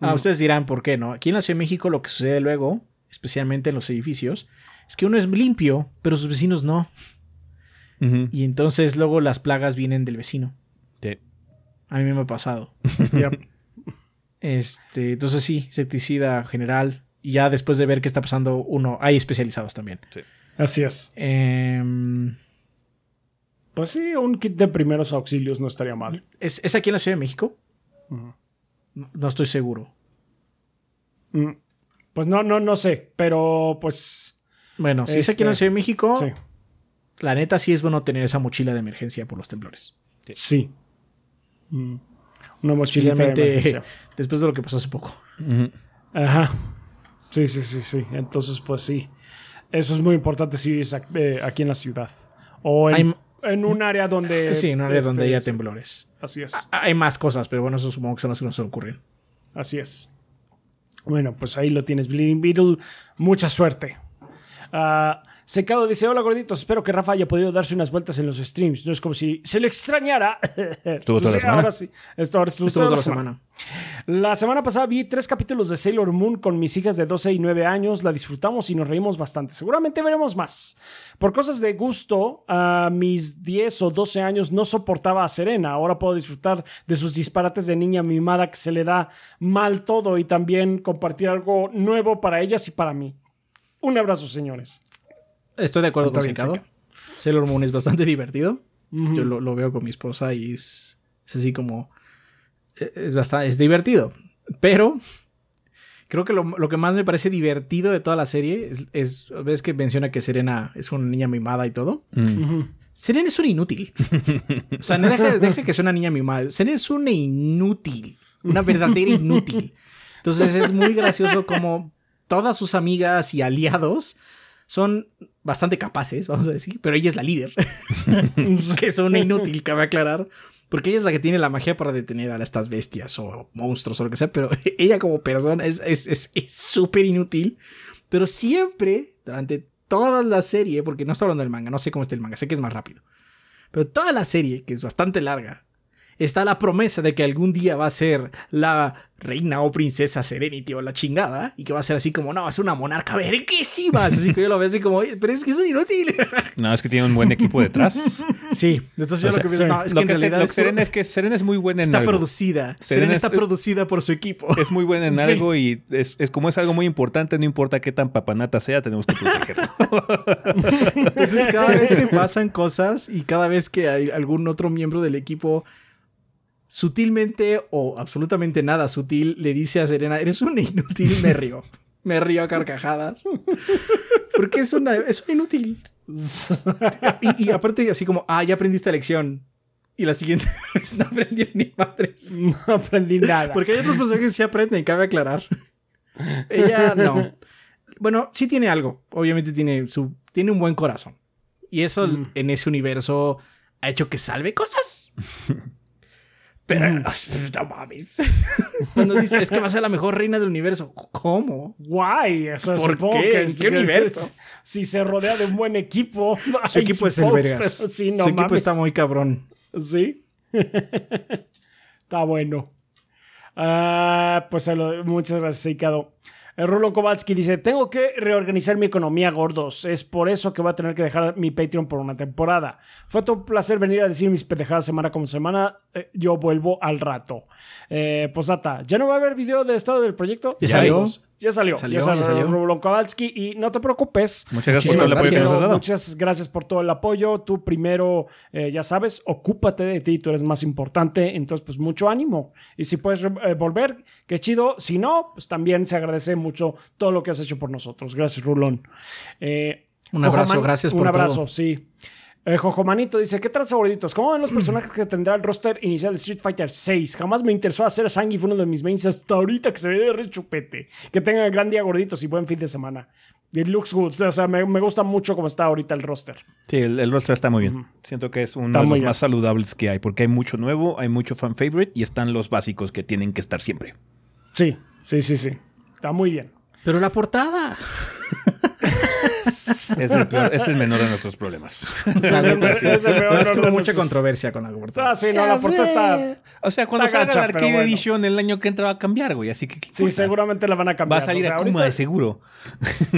Ah, ustedes dirán por qué, ¿no? Aquí en la Ciudad de México lo que sucede luego, especialmente en los edificios, es que uno es limpio, pero sus vecinos no. Y entonces luego las plagas vienen del vecino. Sí. A mí me ha pasado. Este, entonces sí, insecticida general. Y ya después de ver qué está pasando, uno, hay especializados también. Así es. Em, Pues sí, un kit de primeros auxilios no estaría mal. ¿es, es aquí en la Ciudad de México? No, no estoy seguro. Mm. Pues no, no, no sé, pero pues Bueno, si es aquí en la Este, Ciudad de México, sí. la neta sí es bueno tener esa mochila de emergencia por los temblores. Sí. Mm. Una mochilita de emergencia. después de lo que pasó hace poco. Ajá. Sí, sí, sí, sí. Entonces, pues sí. Eso es muy importante si vives eh, aquí en la ciudad. O en, en un área donde. Sí, en un área este, donde haya es- temblores. Así es. Hay más cosas, pero bueno, eso supongo que son las que nos ocurren. Así es. Bueno, pues ahí lo tienes, Bleeding Beetle. Mucha suerte. Ah, Secado dice: Hola gorditos, espero que Rafa haya podido darse unas vueltas en los streams. No es como si se le extrañara. Estuvo toda la Sí, semana. Ahora sí. Esto ahora estuvo, Estuvo toda toda la la semana. semana. La semana pasada vi tres capítulos de Sailor Moon con mis hijas de 12 y 9 años. La disfrutamos y nos reímos bastante. Seguramente veremos más. Por cosas de gusto, a mis 10 o 12 años no soportaba a Serena. Ahora puedo disfrutar de sus disparates de niña mimada que se le da mal todo y también compartir algo nuevo para ellas y para mí. Un abrazo, señores. Estoy de acuerdo Está con Secado. seca. Sailor Moon es bastante divertido. Yo lo, lo veo con mi esposa y es, es así como. eh, Es bastante. Es divertido. Pero. Creo que lo, lo que más me parece divertido de toda la serie es, es- Ves que menciona que Serena es una niña mimada y todo. Serena es un inútil. o sea, no deja, deja que sea una niña mimada. Serena es una inútil. Una verdadera inútil. Entonces es muy gracioso como todas sus amigas y aliados son bastante capaces, vamos a decir, pero ella es la líder. que es una inútil, cabe aclarar. Porque ella es la que tiene la magia para detener a estas bestias o monstruos o lo que sea, pero ella como persona es es- es- es súper inútil. Pero siempre, durante toda la serie, porque no estoy hablando del manga, no sé cómo está el manga, sé que es más rápido. Pero toda la serie, que es bastante larga, está la promesa de que algún día va a ser la reina o princesa Serenity o la chingada y que va a ser así como, no, es una monarca verguísima. Así que yo lo veo así como, "Oye, pero es que es un inútil. No, es que tiene un buen equipo detrás. Sí, entonces yo O lo sea, que pienso, no, es lo que en que, se- realidad lo es Serena es que Serena es muy buena en está algo. producida. Serena Serena está es- producida por su equipo. Es muy buena en Sí. algo y es, es como es algo muy importante, no importa qué tan papanata sea, tenemos que protegerlo. Entonces, cada vez que pasan cosas y cada vez que hay algún otro miembro del equipo sutilmente o absolutamente nada sutil le dice a Serena, eres una inútil, me río. Me río a carcajadas. Porque es una, es una inútil. Y, y aparte, así como, ah, ya aprendiste la lección. Y la siguiente vez no aprendió ni madres. No aprendí nada. Porque hay otros personajes que sí aprenden, cabe aclarar. Ella no. Bueno, sí tiene algo. Obviamente tiene su. Tiene un buen corazón. Y eso en ese universo ha hecho que salve cosas. Pero no mames. Cuando dice es que va a ser la mejor reina del universo. ¿Cómo? Guay, eso ¿Por qué? ¿En qué universo? es- Si se rodea de un buen equipo. Su equipo es el vergas. Sí, no Su equipo está muy cabrón. Sí. está bueno. Ah, pues muchas gracias, Seikado. Rulo Kowalski dice: Tengo que reorganizar mi economía, gordos. Es por eso que voy a tener que dejar mi Patreon por una temporada. Fue todo un placer venir a decir mis pendejadas semana como semana. Eh, yo vuelvo al rato. Eh, posdata, ¿ya no va a haber video de estado del proyecto? ¿Ya salió? Ya salió. Salió, ya salió, ya salió. Kowalski. Y no te preocupes. Muchas gracias por el apoyo gracias. Muchas gracias por todo el apoyo. Tú primero, eh, ya sabes, ocúpate de ti, tú eres más importante. Entonces, pues mucho ánimo. Y si puedes eh, volver, qué chido. Si no, pues también se agradece mucho todo lo que has hecho por nosotros. Gracias, Rulón. Eh, Un abrazo, gracias por Un abrazo, todo. sí. Eh, Jojomanito dice, ¿qué tal gorditos? ¿Cómo ven los personajes que tendrá el roster inicial de Street Fighter 6? Jamás me interesó hacer a Sangi, fue uno de mis mains hasta ahorita que se ve de re chupete. Que tenga gran día gorditos y buen fin de semana. It looks good. O sea, me, me gusta mucho cómo está ahorita el roster. Sí, el, el roster está muy bien. Siento que es uno Está de los bien. más saludables que hay, porque hay mucho nuevo, hay mucho fan favorite y están los básicos que tienen que estar siempre. Sí, sí, sí, sí. Está muy bien. Pero la portada. Es el, peor- es el menor de nuestros problemas. La. Es el peor No, es como mucha controversia con la portada. Ah, sí, no, la portada está... O sea, cuando salga gacha, la Arcade bueno. Edition el año que entra va a cambiar, güey. Así que ¿qué Sí, seguramente la van a va cambiar. a salir O sea, Akuma ahorita- de seguro.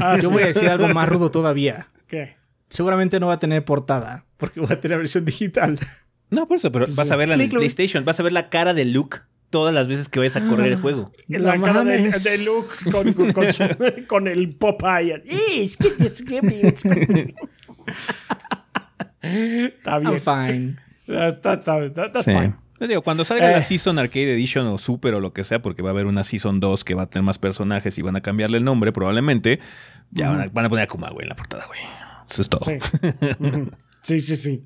Ah, Yo sí. voy a decir algo más rudo todavía. ¿Qué? Seguramente no va a tener portada, porque va a tener versión digital. No, por eso, pero vas a verla en el Clic, clic. PlayStation. Vas a ver la cara de Luke todas las veces que vayas a correr el juego. La No cara de, Luke con, con- con su- con el Popeye. ¡Eh, es que es que me- es que- Está bien. I'm fine. Está, está, está- that's Sí. fine. Les digo, cuando salga Eh. la Season Arcade Edition o Super o lo que sea, porque va a haber una Season 2 que va a tener más personajes y van a cambiarle el nombre probablemente, ya van, a, van a poner Akuma, güey, en la portada, güey. Eso es todo. Sí, sí, sí.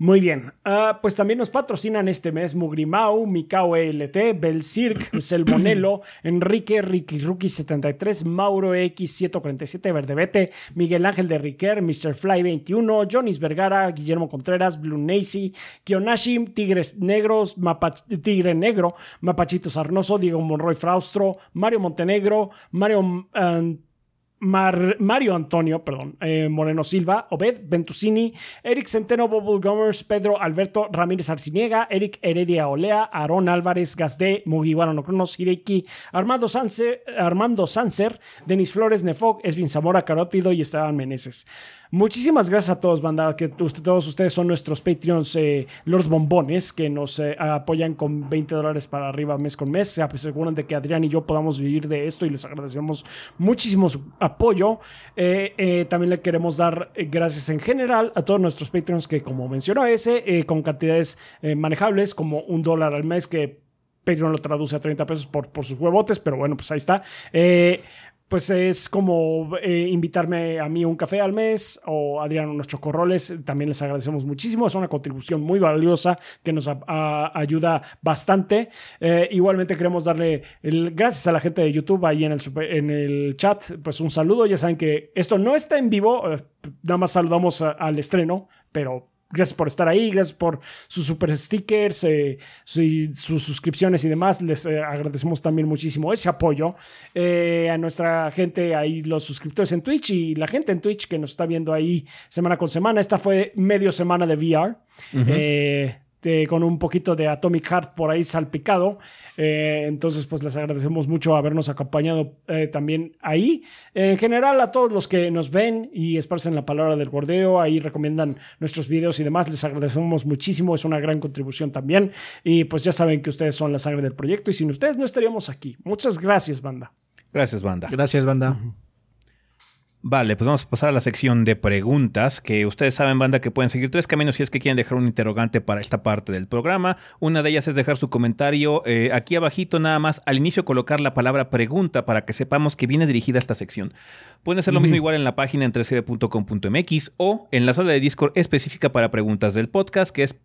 Muy bien. Ah, pues también nos patrocinan este mes Mugrimau, Mikao ELT, Belcirc, Selmonelo, Enrique, Ricky Rookie 73, Mauro X147, Verdebete, Miguel Ángel de Riquer, Mr. Fly 21, Jonis Vergara, Guillermo Contreras, Blue Nacy, Kionashi, Tigres Negros, Mapa- Tigre Negro, Mapachito Sarnoso, Diego Monroy Fraustro, Mario Montenegro, Mario ah, Mar- Mario Antonio, perdón, eh, Moreno Silva, Obed Ventusini, Eric Centeno, Bubble Gomers, Pedro Alberto Ramírez Arciniega, Eric Heredia Olea, Aarón Álvarez Gasdé, Mugiwara no Cronos, Hideki, Armando Sanser, Armando Sanser, Denis Flores, Nefog, Esvin Zamora Carótido y Esteban Meneses. Muchísimas gracias a todos, banda, que usted- todos ustedes son nuestros Patreons, eh, Lord Bombones, que nos eh, apoyan con 20 dólares para arriba mes con mes. Se aseguran de que Adrián y yo podamos vivir de esto y les agradecemos muchísimo su apoyo. Eh, eh, también le queremos dar eh, gracias en general a todos nuestros Patreons que, como mencionó ese, con cantidades manejables, como un dólar al mes, que Patreon lo traduce a 30 pesos por, por sus huevotes, pero bueno, pues ahí está. Eh, pues es como eh, invitarme a mí un café al mes o Adrián unos chocorroles. También les agradecemos muchísimo. Es una contribución muy valiosa que nos ayuda bastante. Eh, igualmente queremos darle gracias a la gente de YouTube ahí en el, en el chat. Pues un saludo. Ya saben que esto no está en vivo. eh, nada más saludamos al estreno, pero Gracias por estar ahí, gracias por sus super stickers, eh, su- sus suscripciones y demás. Les eh, agradecemos también muchísimo ese apoyo. Eh, a nuestra gente ahí, los suscriptores en Twitch y la gente en Twitch que nos está viendo ahí semana con semana. Esta fue medio semana de VR. Eh, de- con un poquito de Atomic Heart por ahí salpicado. Eh, entonces, pues les agradecemos mucho habernos acompañado eh, también ahí. En general, a todos los que nos ven y esparcen la palabra del bordeo, ahí recomiendan nuestros videos y demás, les agradecemos muchísimo. Es una gran contribución también. Y pues ya saben que ustedes son la sangre del proyecto y sin ustedes no estaríamos aquí. Muchas gracias, banda. Gracias, banda. Gracias, banda. Vale, pues vamos a pasar a la sección de preguntas, que ustedes saben, banda, que pueden seguir tres caminos si es que quieren dejar un interrogante para esta parte del programa. Una de ellas es dejar su comentario eh, aquí abajito, nada más al inicio colocar la palabra pregunta para que sepamos que viene dirigida a esta sección. Pueden hacer lo mismo igual en la página en 3cb.com.mx o en la sala de Discord específica para preguntas del podcast, que es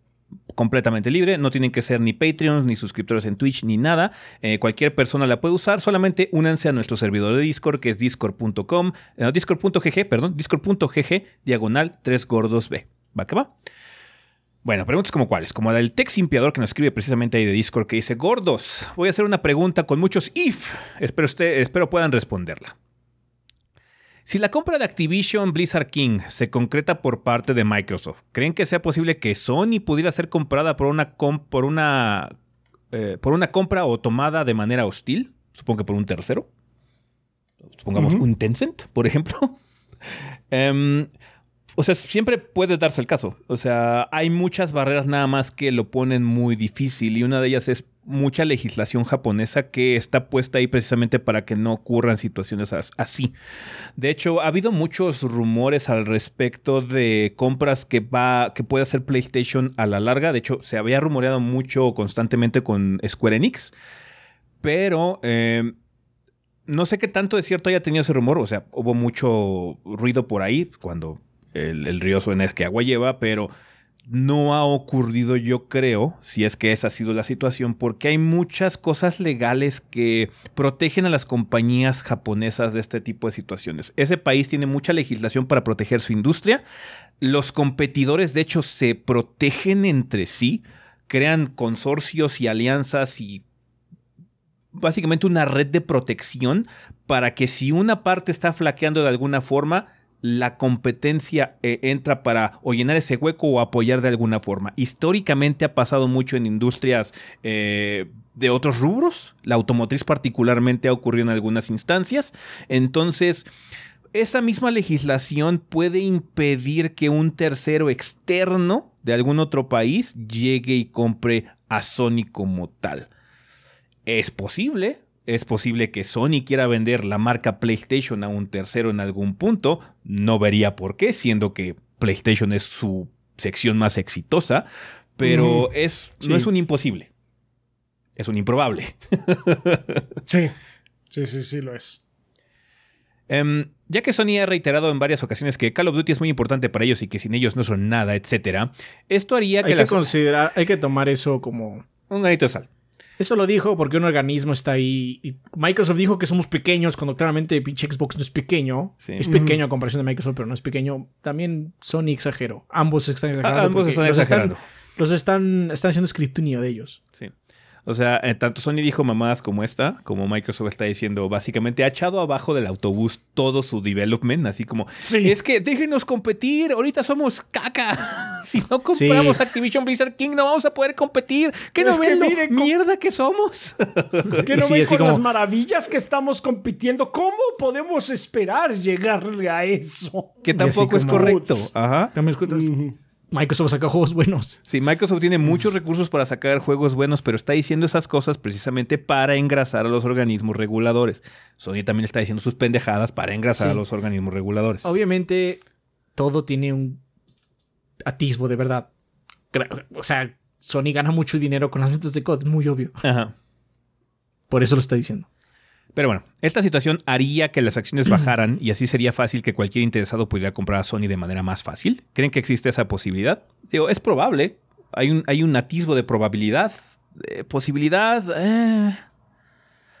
completamente libre, no tienen que ser ni Patreons, ni suscriptores en Twitch, ni nada. Eh, cualquier persona la puede usar, solamente únanse a nuestro servidor de Discord, que es discord.com, eh, discord.gg, perdón, discord.gg, diagonal 3 gordos B. ¿Va que va? Bueno, preguntas como cuáles, como la del Tex que nos escribe precisamente ahí de Discord, que dice, gordos, voy a hacer una pregunta con muchos if, espero, usted, espero puedan responderla. Si la compra de Activision Blizzard King se concreta por parte de Microsoft, ¿creen que sea posible que Sony pudiera ser comprada por una, com- por una, eh, por una compra o tomada de manera hostil? Supongo que por un tercero. Supongamos un Tencent, por ejemplo. Em, o sea, siempre puede darse el caso. O sea, hay muchas barreras nada más que lo ponen muy difícil y una de ellas es mucha legislación japonesa que está puesta ahí precisamente para que no ocurran situaciones así. De hecho, ha habido muchos rumores al respecto de compras que va que puede hacer PlayStation a la larga. De hecho, se había rumoreado mucho constantemente con Square Enix, pero eh, no sé qué tanto de cierto haya tenido ese rumor. O sea, hubo mucho ruido por ahí cuando el, el río suena es que agua lleva, pero no ha ocurrido, yo creo, si es que esa ha sido la situación, porque hay muchas cosas legales que protegen a las compañías japonesas de este tipo de situaciones. Ese país tiene mucha legislación para proteger su industria. Los competidores, de hecho, se protegen entre sí, crean consorcios y alianzas y básicamente una red de protección para que si una parte está flaqueando de alguna forma, la competencia eh, entra para llenar ese hueco o apoyar de alguna forma. Históricamente ha pasado mucho en industrias eh, de otros rubros, la automotriz particularmente ha ocurrido en algunas instancias, entonces esa misma legislación puede impedir que un tercero externo de algún otro país llegue y compre a Sony como tal. Es posible, es posible que Sony quiera vender la marca PlayStation a un tercero en algún punto. No vería por qué, siendo que PlayStation es su sección más exitosa. Pero es, no es un imposible. Es un improbable. sí, sí, sí, sí lo es. Em, ya que Sony ha reiterado en varias ocasiones que Call of Duty es muy importante para ellos y que sin ellos no son nada, etc., esto haría que... Hay que considerar, hay que tomar eso como... Un granito de sal. Eso lo dijo porque un organismo está ahí. Y Microsoft dijo que somos pequeños cuando claramente pinche Xbox no es pequeño. Es pequeño a comparación de Microsoft, pero no es pequeño. También Sony exageró. Ambos están exagerando. ambos están exagerando. los están, están haciendo escrutinio de ellos. Sí. O sea, eh, tanto Sony dijo mamadas como esta, como Microsoft está diciendo, básicamente ha echado abajo del autobús todo su development, así como, sí. es que déjenos competir, ahorita somos caca. si no compramos Activision Blizzard King no vamos a poder competir. ¿Qué no ven mierda que somos? ¿Qué no ven con las maravillas que estamos compitiendo? ¿Cómo podemos esperar llegarle a eso? Que tampoco es correcto. Ajá. También Microsoft saca juegos buenos. Sí, Microsoft tiene muchos recursos para sacar juegos buenos, pero está diciendo esas cosas precisamente para engrasar a los organismos reguladores. Sony también está diciendo sus pendejadas para engrasar a los organismos reguladores. Obviamente, todo tiene un atisbo de verdad. O sea, Sony gana mucho dinero con las ventas de COD, muy obvio. Ajá. Por eso lo está diciendo. Pero bueno, esta situación haría que las acciones bajaran y así sería fácil que cualquier interesado pudiera comprar a Sony de manera más fácil. ¿Creen que existe esa posibilidad? Digo, es probable. Hay un, hay un atisbo de probabilidad. De posibilidad. Eh,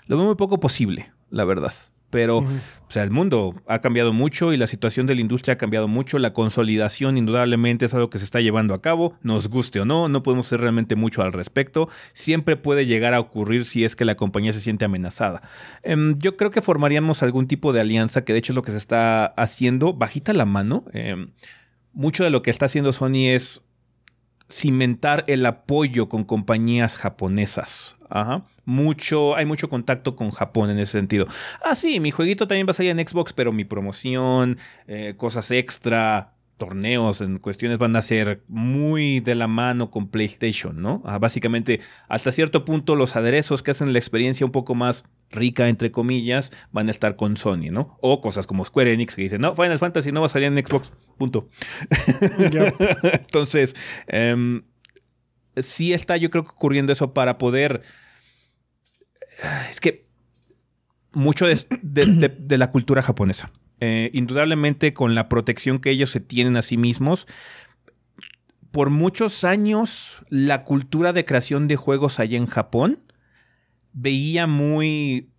lo veo muy poco posible, la verdad. Pero, o sea, el mundo ha cambiado mucho y la situación de la industria ha cambiado mucho. La consolidación, indudablemente, es algo que se está llevando a cabo. Nos guste o no, no podemos hacer realmente mucho al respecto. Siempre puede llegar a ocurrir si es que la compañía se siente amenazada. Em, yo creo que formaríamos algún tipo de alianza, que de hecho es lo que se está haciendo, bajita la mano. Em, mucho de lo que está haciendo Sony es cimentar el apoyo con compañías japonesas. Ajá mucho, hay mucho contacto con Japón en ese sentido. Ah, sí, mi jueguito también va a salir en Xbox, pero mi promoción, eh, cosas extra, torneos en cuestiones van a ser muy de la mano con PlayStation, ¿no? Ah, básicamente, hasta cierto punto, los aderezos que hacen la experiencia un poco más rica, entre comillas, van a estar con Sony, ¿no? O cosas como Square Enix que dicen, no, Final Fantasy no va a salir en Xbox, punto. Entonces, em, sí está yo creo que ocurriendo eso para poder es que mucho de, la cultura japonesa. Eh, indudablemente con la protección que ellos se tienen a sí mismos. Por muchos años la cultura de creación de juegos allá en Japón veía muy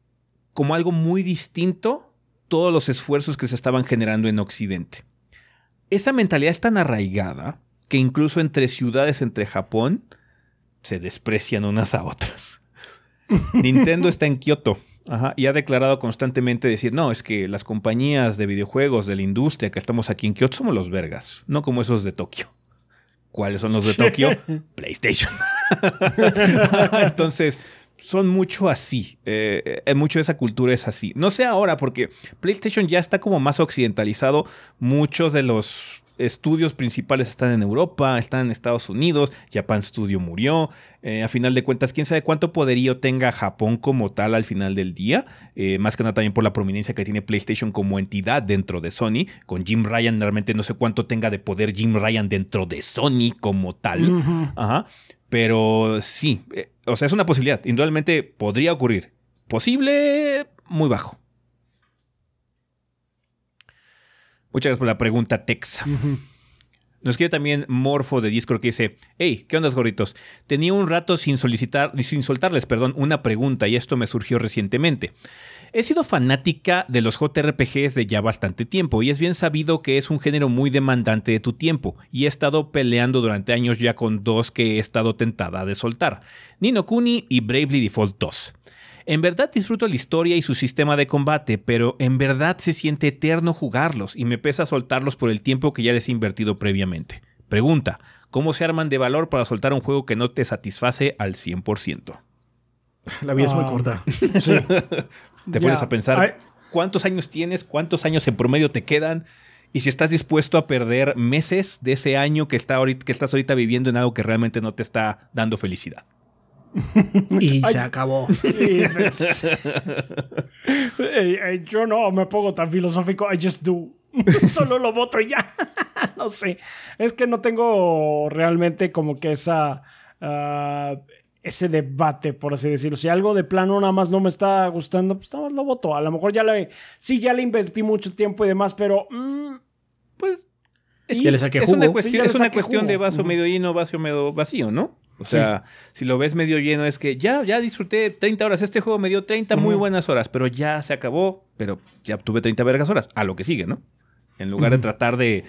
como algo muy distinto todos los esfuerzos que se estaban generando en Occidente. Esa mentalidad es tan arraigada que incluso entre ciudades entre Japón se desprecian unas a otras. Nintendo está en Kioto. y ha declarado constantemente decir, no, es que las compañías de videojuegos de la industria que estamos aquí en Kioto somos los vergas, no como esos de Tokio. ¿Cuáles son los de Tokio? PlayStation. Entonces, son mucho así. Eh, eh, mucho de esa cultura es así. No sé ahora, porque PlayStation ya está como más occidentalizado. Muchos de los estudios principales están en Europa, están en Estados Unidos, Japan Studio murió. Eh, a final de cuentas, quién sabe cuánto poderío tenga Japón como tal al final del día. Eh, más que nada también por la prominencia que tiene PlayStation como entidad dentro de Sony. Con Jim Ryan, realmente no sé cuánto tenga de poder Jim Ryan dentro de Sony como tal. Ajá. Pero sí, eh, o sea, es una posibilidad. Indudablemente podría ocurrir. Posible, muy bajo. Muchas gracias por la pregunta, Tex. Nos escribe también Morfo de Discord que dice: Hey, ¿qué onda, gorritos? Tenía un rato sin solicitar, sin soltarles, perdón, una pregunta y esto me surgió recientemente. He sido fanática de los JRPGs de ya bastante tiempo y es bien sabido que es un género muy demandante de tu tiempo y he estado peleando durante años ya con dos que he estado tentada de soltar, Nino Kuni y Bravely Default 2. En verdad disfruto la historia y su sistema de combate, pero en verdad se siente eterno jugarlos y me pesa soltarlos por el tiempo que ya les he invertido previamente. Pregunta, ¿cómo se arman de valor para soltar un juego que no te satisface al 100%? La vida es muy Ah. corta. Sí. Te pones a pensar cuántos años tienes, cuántos años en promedio te quedan y si estás dispuesto a perder meses de ese año que, está ahorita, que estás ahorita viviendo en algo que realmente no te está dando felicidad. Y se acabó. Yo no me pongo tan filosófico. I just do. Solo lo voto y ya. no sé. Es que no tengo realmente como que esa. ah, ese debate, por así decirlo. Si algo de plano nada más no me está gustando, pues nada más lo voto. A lo mejor ya le. Sí, ya le invertí mucho tiempo y demás, pero. mm, Pues Ya le saqué es jugo. una Sí, cuestión, es una cuestión jugo. de vaso medio lleno, vaso medio vacío, ¿no? O sea, si lo ves medio lleno es que ya, ya disfruté 30 horas. Este juego me dio 30 muy buenas horas, pero ya se acabó, pero ya tuve 30 vergas horas. A lo que sigue, ¿no? En lugar de tratar de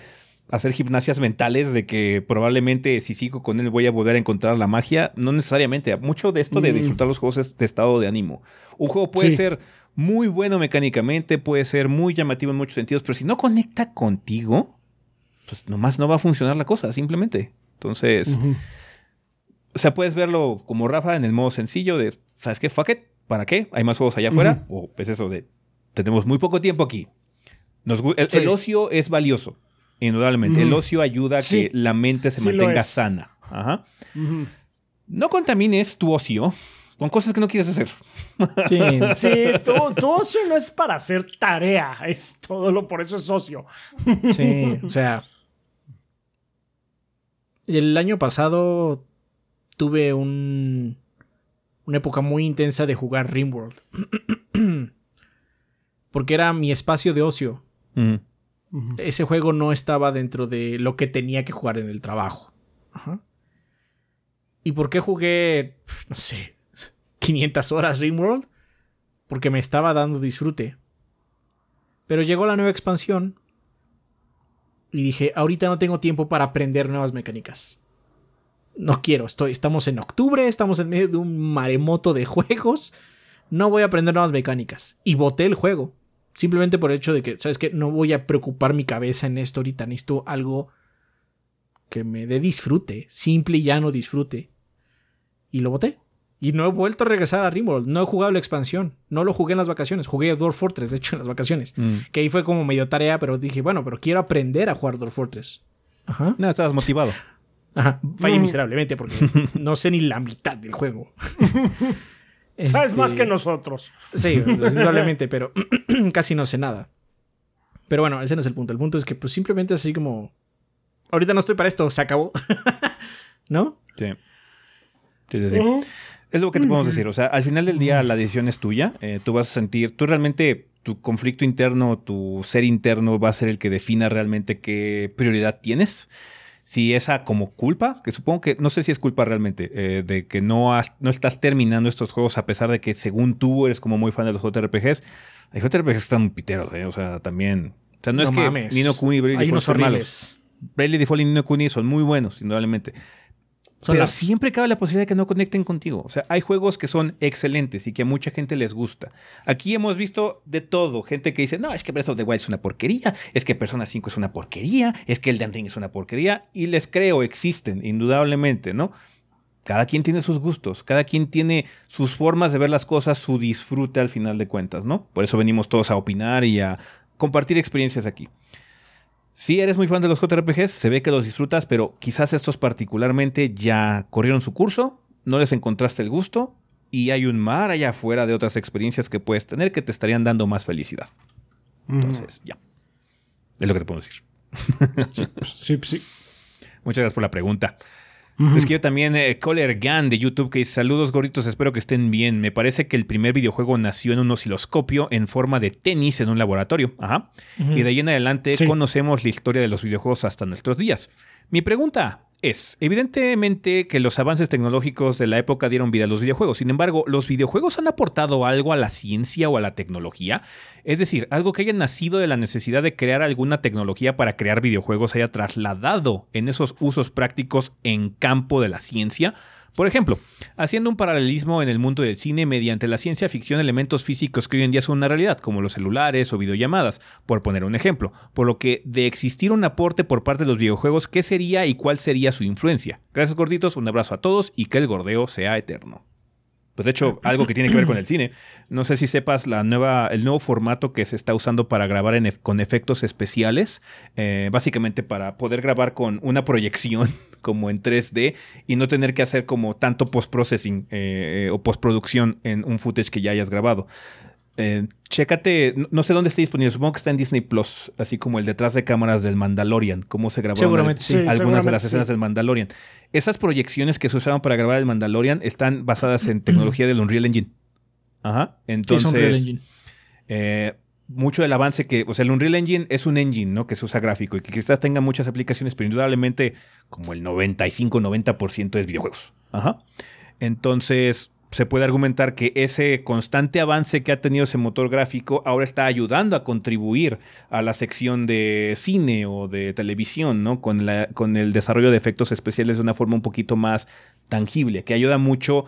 hacer gimnasias mentales de que probablemente si sigo con él voy a volver a encontrar la magia, no necesariamente. Mucho de esto de disfrutar los juegos es de estado de ánimo. Un juego puede Sí. ser muy bueno mecánicamente, puede ser muy llamativo en muchos sentidos, pero si no conecta contigo, pues nomás no va a funcionar la cosa, simplemente. Entonces, o sea, puedes verlo como Rafa en el modo sencillo de, ¿sabes qué? Fuck it, ¿para qué? Hay más juegos allá afuera. O es eso de, tenemos muy poco tiempo aquí. Nos el, Sí. el ocio es valioso, indudablemente. El ocio ayuda a Sí. que la mente se Sí mantenga sana. Ajá. No contamines tu ocio con cosas que no quieres hacer. Sí. Sí, tu, tu ocio no es para hacer tarea, es todo lo, por eso es socio. Sí, o sea. El año pasado tuve un. Una época muy intensa de jugar Rimworld. Porque era mi espacio de ocio. Mm. Ese juego no estaba dentro de lo que tenía que jugar en el trabajo. Ajá. ¿Y por qué jugué, no sé, 500 horas Rimworld? Porque me estaba dando disfrute. Pero llegó la nueva expansión y dije, ahorita no tengo tiempo para aprender nuevas mecánicas. No quiero, estoy, estamos en octubre, estamos en medio de un maremoto de juegos. No voy a aprender nuevas mecánicas. Y boté el juego. Simplemente por el hecho de que, ¿sabes qué? No voy a preocupar mi cabeza en esto ahorita. Necesito algo que me dé disfrute. Simple y llano disfrute. Y lo boté. Y no he vuelto a regresar a Rimworld. No he jugado la expansión. No lo jugué en las vacaciones. Jugué Dwarf Fortress, de hecho, en las vacaciones. Que ahí fue como medio tarea, pero dije, bueno, pero quiero aprender a jugar Dwarf Fortress. Ajá. No, estabas motivado. Ajá. Fallé miserablemente porque no sé ni la mitad del juego. Sabes Este, más que nosotros. Sí, indudablemente, pero casi no sé nada. Pero bueno, ese no es el punto. El punto es que pues simplemente así como... Ahorita no estoy para esto, se acabó. ¿No? Sí. Sí, sí, sí. Es lo que te podemos decir. O sea, al final del día la decisión es tuya. Eh, tú vas a sentir, tú realmente, tu conflicto interno, tu ser interno va a ser el que defina realmente qué prioridad tienes. Si esa como culpa, que supongo que no sé si es culpa realmente, eh, de que no, has- no estás terminando estos juegos a pesar de que según tú eres como muy fan de los JRPGs. Hay JRPGs están muy piteros, eh, o sea, también. O sea, no, es que. Nino Kuni y Bravely Default sean malos. Bravely Default y Nino Kuni son muy buenos, indudablemente. Son Pero las- siempre cabe la posibilidad de que no conecten contigo. O sea, hay juegos que son excelentes y que a mucha gente les gusta. Aquí hemos visto de todo. Gente que dice, no, es que Breath of the Wild es una porquería, es que Persona 5 es una porquería, es que Elden Ring es una porquería. Y les creo, existen, indudablemente, ¿no? Cada quien tiene sus gustos, cada quien tiene sus formas de ver las cosas, su disfrute al final de cuentas, ¿no? Por eso venimos todos a opinar y a compartir experiencias aquí. Si eres muy fan de los JRPGs, se ve que los disfrutas, pero quizás estos particularmente ya corrieron su curso, no les encontraste el gusto y hay un mar allá afuera de otras experiencias que puedes tener que te estarían dando más felicidad. Entonces, ya. Es lo que te puedo decir. Sí, sí. Muchas gracias por la pregunta. Es que yo también, eh, Coller Gun de YouTube, que dice, saludos gorditos, espero que estén bien. Me parece que el primer videojuego nació en un osciloscopio en forma de tenis en un laboratorio. Ajá. Y de ahí en adelante Sí. conocemos la historia de los videojuegos hasta nuestros días. Mi pregunta es, evidentemente que los avances tecnológicos de la época dieron vida a los videojuegos. Sin embargo, ¿los videojuegos han aportado algo a la ciencia o a la tecnología? Es decir, algo que haya nacido de la necesidad de crear alguna tecnología para crear videojuegos haya trasladado en esos usos prácticos en campo de la ciencia. Por ejemplo, haciendo un paralelismo en el mundo del cine mediante la ciencia ficción elementos físicos que hoy en día son una realidad, como los celulares o videollamadas, por poner un ejemplo. Por lo que, de existir un aporte por parte de los videojuegos, ¿qué sería y cuál sería su influencia? Gracias gorditos, un abrazo a todos y que el gordeo sea eterno. Pues de hecho, algo que tiene que ver con el cine. No sé si sepas la nueva, el nuevo formato que se está usando para grabar con efectos especiales. eh, básicamente para poder grabar con una proyección como en 3D y no tener que hacer como tanto post-processing eh, eh, o postproducción en un footage que ya hayas grabado. Eh, chécate, no- no sé dónde está disponible, supongo que está en Disney Plus, así como el detrás de cámaras del Mandalorian, cómo se grabó Seguramente sí. algunas de las sí. escenas del Mandalorian. Esas proyecciones que se usaron para grabar el Mandalorian están basadas en tecnología del Unreal Engine. Ajá. Es Entonces, Unreal Engine. eh, mucho del avance que, o sea, el Unreal Engine es un engine, ¿no? Que se usa gráfico y que quizás tenga muchas aplicaciones, pero indudablemente como el 95-90% es videojuegos. Ajá. Entonces, se puede argumentar que ese constante avance que ha tenido ese motor gráfico ahora está ayudando a contribuir a la sección de cine o de televisión, ¿no? Con, la, con el desarrollo de efectos especiales de una forma un poquito más tangible, que ayuda mucho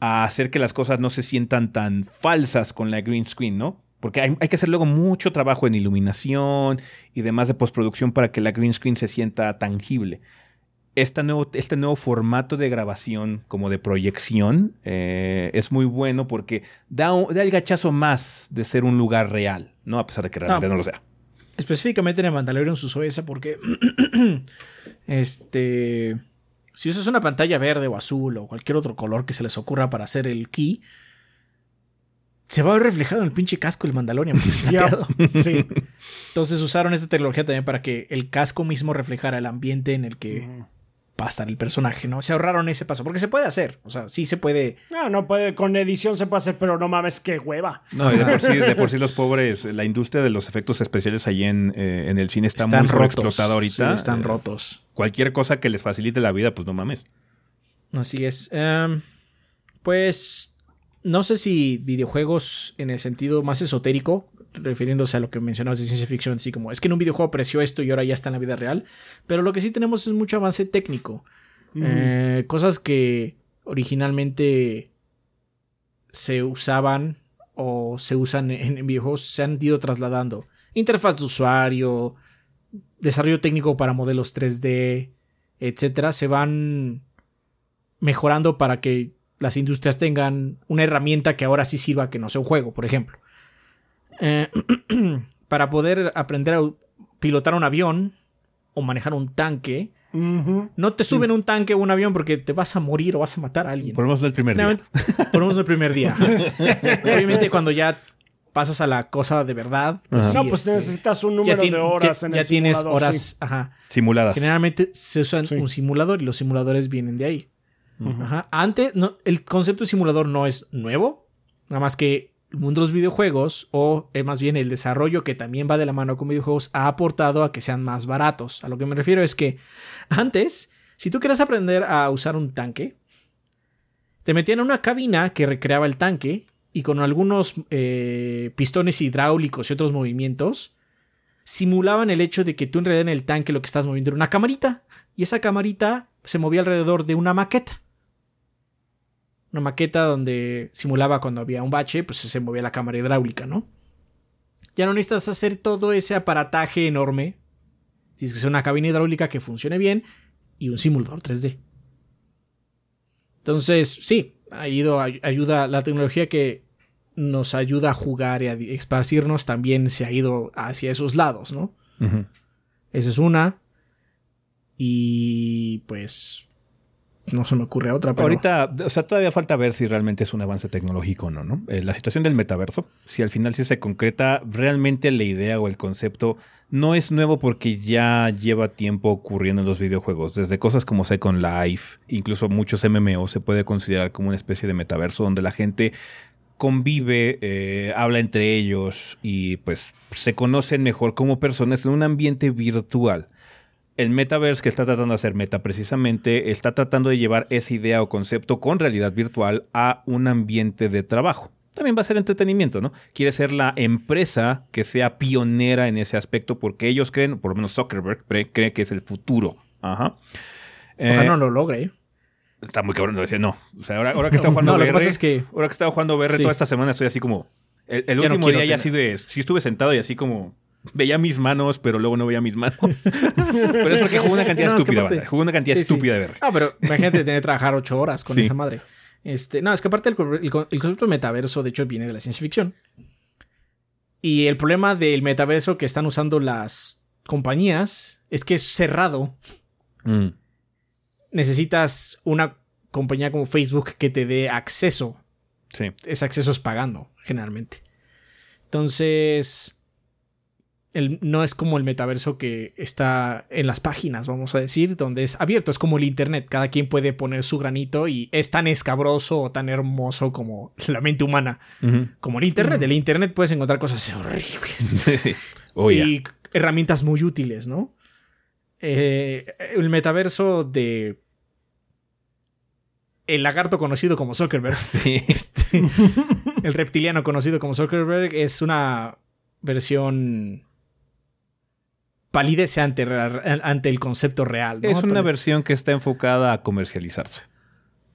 a hacer que las cosas no se sientan tan falsas con la green screen, ¿no? Porque hay, hay que hacer luego mucho trabajo en iluminación y demás de postproducción para que la green screen se sienta tangible. Esta nuevo, este nuevo formato de grabación como de proyección eh, es muy bueno porque da, un- da el gachazo más de ser un lugar real, ¿no? A pesar de que realmente no lo sea. Específicamente en el Mandalorian se usó esa porque. este. Si usas una pantalla verde o azul o cualquier otro color que se les ocurra para hacer el key, se va a ver reflejado en el pinche casco del Mandalorian. sí. Entonces usaron esta tecnología también para que el casco mismo reflejara el ambiente en el que va a estar el personaje, ¿no? Se ahorraron ese paso, porque se puede hacer. O sea, sí se puede. Ah, no puede, con edición se puede hacer, pero no mames, qué hueva. No, y de por sí, de por sí los pobres, la industria de los efectos especiales allí en, eh, en el cine está están muy rotos. explotada ahorita. Sí, están Eh, rotos. Cualquier cosa que les facilite la vida, pues no mames. Así es. Em, pues no sé si videojuegos en el sentido más esotérico, refiriéndose a lo que mencionabas de ciencia ficción, así como es que en un videojuego apreció esto y ahora ya está en la vida real, pero lo que sí tenemos es mucho avance técnico. Eh, cosas que originalmente se usaban o se usan en, en videojuegos se han ido trasladando. Interfaz de usuario, desarrollo técnico para modelos 3D, etcétera, se van mejorando para que las industrias tengan una herramienta que ahora sí sirva que no sea un juego, por ejemplo. Eh, para poder aprender a pilotar un avión o manejar un tanque, no te suben un tanque o un avión porque te vas a morir o vas a matar a alguien. Por lo menos no el primer día. Por lo menos el primer día. Obviamente cuando ya pasas a la cosa de verdad. Pues no, pues este, necesitas un ya número de horas ya, en ya el tienes simulador, horas. sí. Ajá. Simuladas. Generalmente se usa Sí. un simulador y los simuladores vienen de ahí. Ajá. Antes, no, el concepto de simulador no es nuevo. Nada más que el mundo de los videojuegos, o eh, más bien el desarrollo que también va de la mano con videojuegos, ha aportado a que sean más baratos. A lo que me refiero es que antes, si tú querías aprender a usar un tanque, te metían en una cabina que recreaba el tanque y con algunos eh, pistones hidráulicos y otros movimientos simulaban el hecho de que tú en realidad en el tanque lo que estás moviendo era una camarita y esa camarita se movía alrededor de una maqueta. Una maqueta donde simulaba cuando había un bache, pues se movía la cámara hidráulica, ¿no? Ya no necesitas hacer todo ese aparataje enorme. Tienes que ser una cabina hidráulica que funcione bien y un simulador 3D. Entonces, sí, ha ido, ay- ayuda la tecnología que nos ayuda a jugar y a esparcirnos también se ha ido hacia esos lados, ¿no? Esa es una. Y pues no se me ocurre otra. Pero... Ahorita, o sea, todavía falta ver si realmente es un avance tecnológico o no, ¿no? Eh, la situación del metaverso, si al final sí se concreta, realmente la idea o el concepto no es nuevo porque ya lleva tiempo ocurriendo en los videojuegos. Desde cosas como Second Life, incluso muchos MMO se puede considerar como una especie de metaverso donde la gente convive, eh, habla entre ellos y pues se conocen mejor como personas en un ambiente virtual el metaverse que está tratando de hacer Meta precisamente está tratando de llevar esa idea o concepto con realidad virtual a un ambiente de trabajo. También va a ser entretenimiento, ¿no? Quiere ser la empresa que sea pionera en ese aspecto porque ellos creen, por lo menos Zuckerberg cree, que es el futuro. Ajá. Ojalá no lo logre. ¿eh? Está muy cabrón de decir no. O sea, ahora, ahora que estaba jugando no, VR, es que... ahora que estaba jugando VR toda esta semana estoy así como el, último día ya así de sí estuve sentado y así como veía mis manos, pero luego no veía mis manos. pero es porque jugó una cantidad estúpida, Jugó una cantidad estúpida de ver. No, pero imagínate tener que trabajar ocho horas con esa madre. Este, no, es que aparte el, concepto de metaverso, de hecho, viene de la ciencia ficción. Y el problema del metaverso que están usando las compañías es que es cerrado. Mm. Necesitas una compañía como Facebook que te dé acceso. Sí. Ese acceso es pagando, generalmente. Entonces no es como el metaverso que está en las páginas, vamos a decir, donde es abierto, es como el Internet, cada quien puede poner su granito y es tan escabroso o tan hermoso como la mente humana, como el Internet. En el Internet puedes encontrar cosas horribles oh, y herramientas muy útiles, ¿no? Eh, el metaverso de el lagarto conocido como Zuckerberg, este, el reptiliano conocido como Zuckerberg, es una versión palidece ante, ante el concepto real. Es una versión que está enfocada a comercializarse.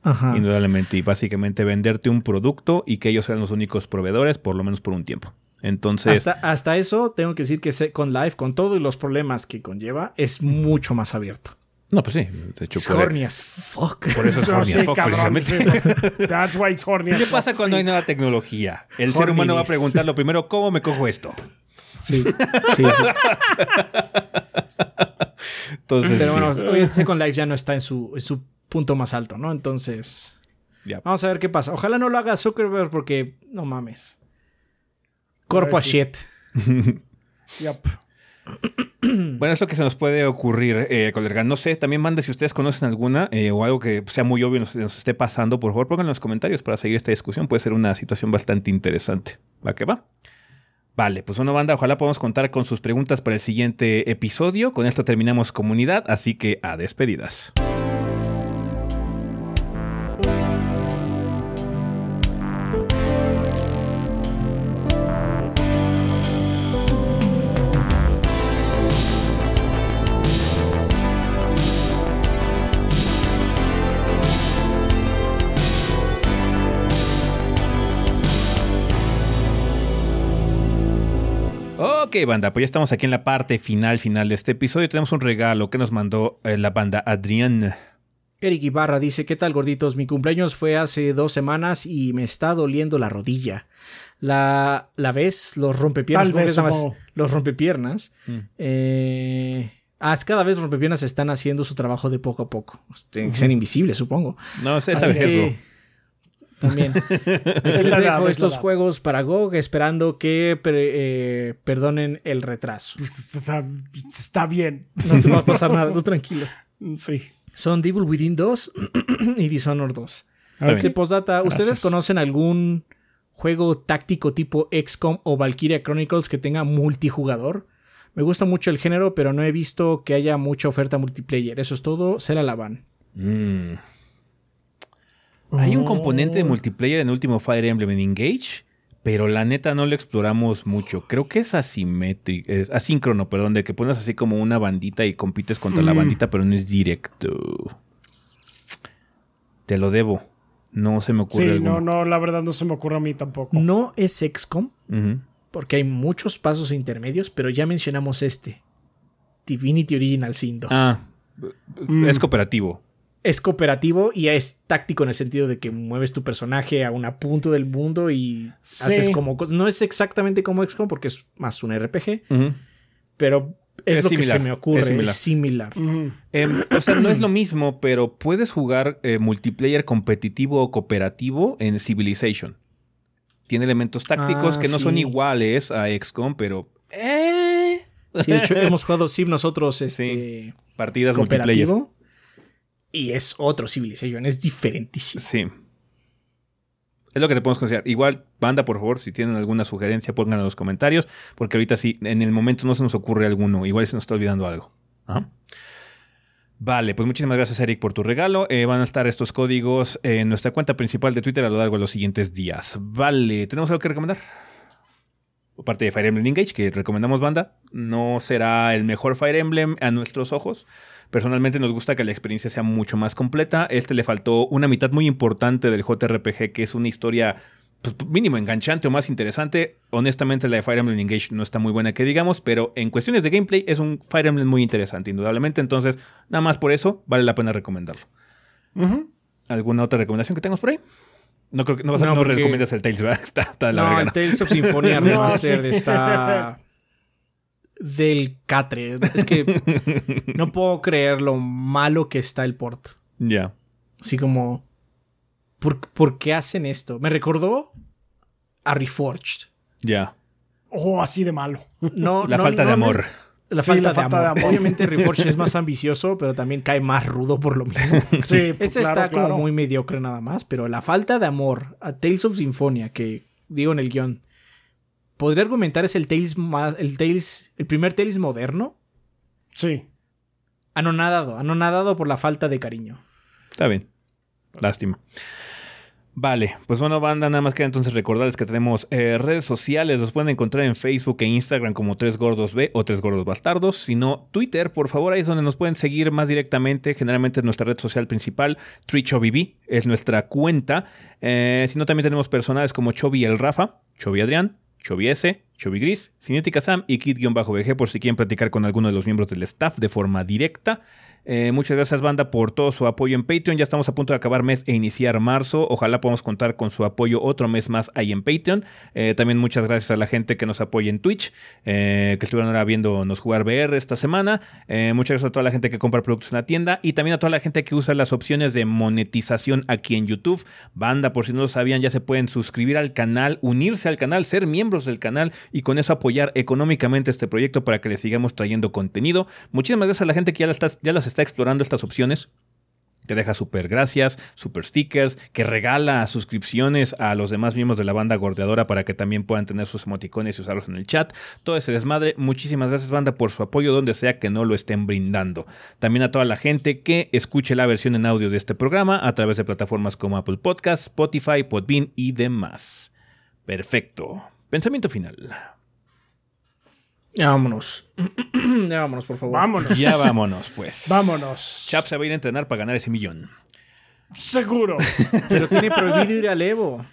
Ajá. Indudablemente. Y básicamente venderte un producto y que ellos sean los únicos proveedores, por lo menos por un tiempo. Entonces. Hasta, eso, tengo que decir que con Live, con todos los problemas que conlleva, es mucho más abierto. No, pues sí. De hecho, es horny as fuck. Por eso es horny as fuck, precisamente. That's why it's horny as ¿Qué pasa cuando hay nueva tecnología? El ser humano va a preguntar lo primero, ¿cómo me cojo esto? Sí, sí, Entonces, Pero bueno, hoy Second Life ya no está en su, su punto más alto, ¿no? Entonces, vamos a ver qué pasa. Ojalá no lo haga Zuckerberg porque, no mames. Corpo a shit. yep. Bueno, es lo que se nos puede ocurrir, eh, colega. No sé, también mande si ustedes conocen alguna eh, o algo que sea muy obvio nos, nos esté pasando. Por favor, pongan en los comentarios para seguir esta discusión. Puede ser una situación bastante interesante. ¿Va que va? Vale, pues bueno, banda, ojalá podamos contar con sus preguntas para el siguiente episodio. Con esto terminamos comunidad, así que a despedidas. Ok, banda, pues ya estamos aquí en la parte final, final de este episodio. Tenemos un regalo que nos mandó eh, la banda Adrián. Eric Ibarra dice, ¿qué tal gorditos? Mi cumpleaños fue hace dos semanas y me está doliendo la rodilla. La, la ves, los rompepiernas, los rompepiernas. Mm. Eh, ah, cada vez los rompepiernas están haciendo su trabajo de poco a poco. Tienen que ser invisibles, supongo. No, sé, Así también. Les dejo estos juegos para GOG esperando que eh, perdonen el retraso. Está, bien. No te va a pasar nada, tú tranquilo. Sí. Son Devil Within 2 y Dishonored 2. Si postdata, ¿ustedes conocen algún juego táctico tipo XCOM o Valkyria Chronicles que tenga multijugador? Me gusta mucho el género, pero no he visto que haya mucha oferta multiplayer. Eso es todo. Se la lavan. Mm. Hay un componente de oh. multiplayer en último Fire Emblem en Engage, pero la neta no lo exploramos mucho. Creo que es asimétrico, es asíncrono, perdón, de que pones así como una bandita y compites contra la mm. bandita, pero no es directo. Te lo debo. No se me ocurre. Sí, no, no, la verdad no se me ocurre a mí tampoco. No es XCOM, porque hay muchos pasos intermedios, pero ya mencionamos este. Divinity Original Sin 2. Ah, es cooperativo es cooperativo y es táctico en el sentido de que mueves tu personaje a un punto del mundo y haces como No es exactamente como XCOM porque es más un RPG, pero Es, Es lo que se me ocurre, es es similar. Em, o sea, no es lo mismo, pero puedes jugar eh, multiplayer competitivo o cooperativo en Civilization. Tiene elementos tácticos Ah, que no son iguales a XCOM, pero eh, Sí, de hecho, hemos jugado Civ nosotros, este, partidas multiplayer. Y es otro Civilization, es diferentísimo. Sí. Es lo que te podemos considerar. Igual, banda, por favor, si tienen alguna sugerencia, pónganla en los comentarios, porque ahorita sí, en el momento no se nos ocurre alguno. Igual se nos está olvidando algo. Vale, pues muchísimas gracias, Eric, por tu regalo. Eh, van a estar estos códigos en nuestra cuenta principal de Twitter a lo largo de los siguientes días. Vale, ¿tenemos algo que recomendar? Aparte de Fire Emblem Engage, que recomendamos banda, no será el mejor Fire Emblem a nuestros ojos. Personalmente nos gusta que la experiencia sea mucho más completa. Este le faltó una mitad muy importante del JRPG, que es una historia pues, mínimo enganchante o más interesante. Honestamente, la de Fire Emblem Engage no está muy buena que digamos, pero en cuestiones de gameplay es un Fire Emblem muy interesante, indudablemente. Entonces, nada más por eso vale la pena recomendarlo. ¿Alguna otra recomendación que tengas por ahí? No creo que no, vas a, No, no porque- recomiendas el Tales, ¿verdad? Está, está la No, verga, el ¿no? Tales of Symphonia No, Remastered sí. está del catre. Es que no puedo creer lo malo que está el port. Ya. Así como, ¿por, por qué hacen esto? Me recordó a Reforged. Ya. Oh, así de malo. No, La no- falta de no- amor. La, Sí, falta, la de falta de amor. amor. Obviamente Reforged es más ambicioso, pero también cae más rudo por lo mismo. Sí, pues, Este claro, está claro. como muy mediocre nada más, pero la falta de amor a Tales of Symphonia, que digo en el guion, podría argumentar es el Tales más, el Tales, el primer Tales moderno, Sí. anonadado, anonadado por la falta de cariño. Está bien. Lástima. Vale, pues bueno, banda, nada más queda entonces recordarles que tenemos eh, redes sociales, los pueden encontrar en Facebook e Instagram como Tres Gordos B o Tres Gordos Bastardos, si no, Twitter, por favor, ahí es donde nos pueden seguir más directamente, generalmente es nuestra red social principal, TreeChobiB, es nuestra cuenta, Eh, si no, también tenemos personales como Chobi el Rafa, Chobi Adrián, Chobi S, Chobi Gris, Cinética Sam y Kid-BG por si quieren platicar con alguno de los miembros del staff de forma directa. Eh, muchas gracias, banda, por todo su apoyo en Patreon. Ya estamos a punto de acabar mes e iniciar marzo. Ojalá podamos contar con su apoyo otro mes más ahí en Patreon. Eh, también muchas gracias a la gente que nos apoya en Twitch, eh, que estuvieron ahora viéndonos jugar VR esta semana. Muchas gracias a toda la gente que compra productos en la tienda y también a toda la gente que usa las opciones de monetización aquí en YouTube. Banda, por si no lo sabían, ya se pueden suscribir al canal, unirse al canal, ser miembros del canal y con eso apoyar económicamente este proyecto para que les sigamos trayendo contenido. Muchísimas gracias a la gente que ya las ya las está explorando estas opciones. Que deja super gracias, super stickers, que regala suscripciones a los demás miembros de la banda gordeadora para que también puedan tener sus emoticones y usarlos en el chat. Todo ese desmadre. Muchísimas gracias, banda, por su apoyo donde sea que no lo estén brindando. También a toda la gente que escuche la versión en audio de este programa a través de plataformas como Apple Podcasts, Spotify, Podbean y demás. Perfecto. Pensamiento final. Ya vámonos. ya vámonos, por favor. Vámonos. Ya vámonos, pues. Vámonos. Chap se va a ir a entrenar para ganar ese millón. Seguro. Pero tiene prohibido ir al Evo.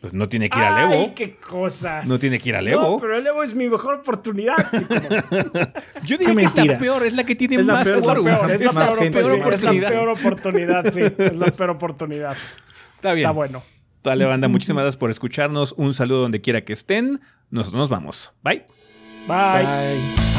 Pues no tiene que ir al Evo. Ay, qué cosas. No tiene que ir al No, Evo. pero el Evo es mi mejor oportunidad. Yo diría que es la mentiras. peor, es la que tiene Es la más peor, quórum. peor, es la Más peor, gente, peor sí. Es la peor oportunidad, sí. Es la peor oportunidad. Está bien. Está bueno. Dale, banda, muchísimas gracias por escucharnos. Un saludo donde quiera que estén. Nosotros nos vamos. Bye. Bye. Bye.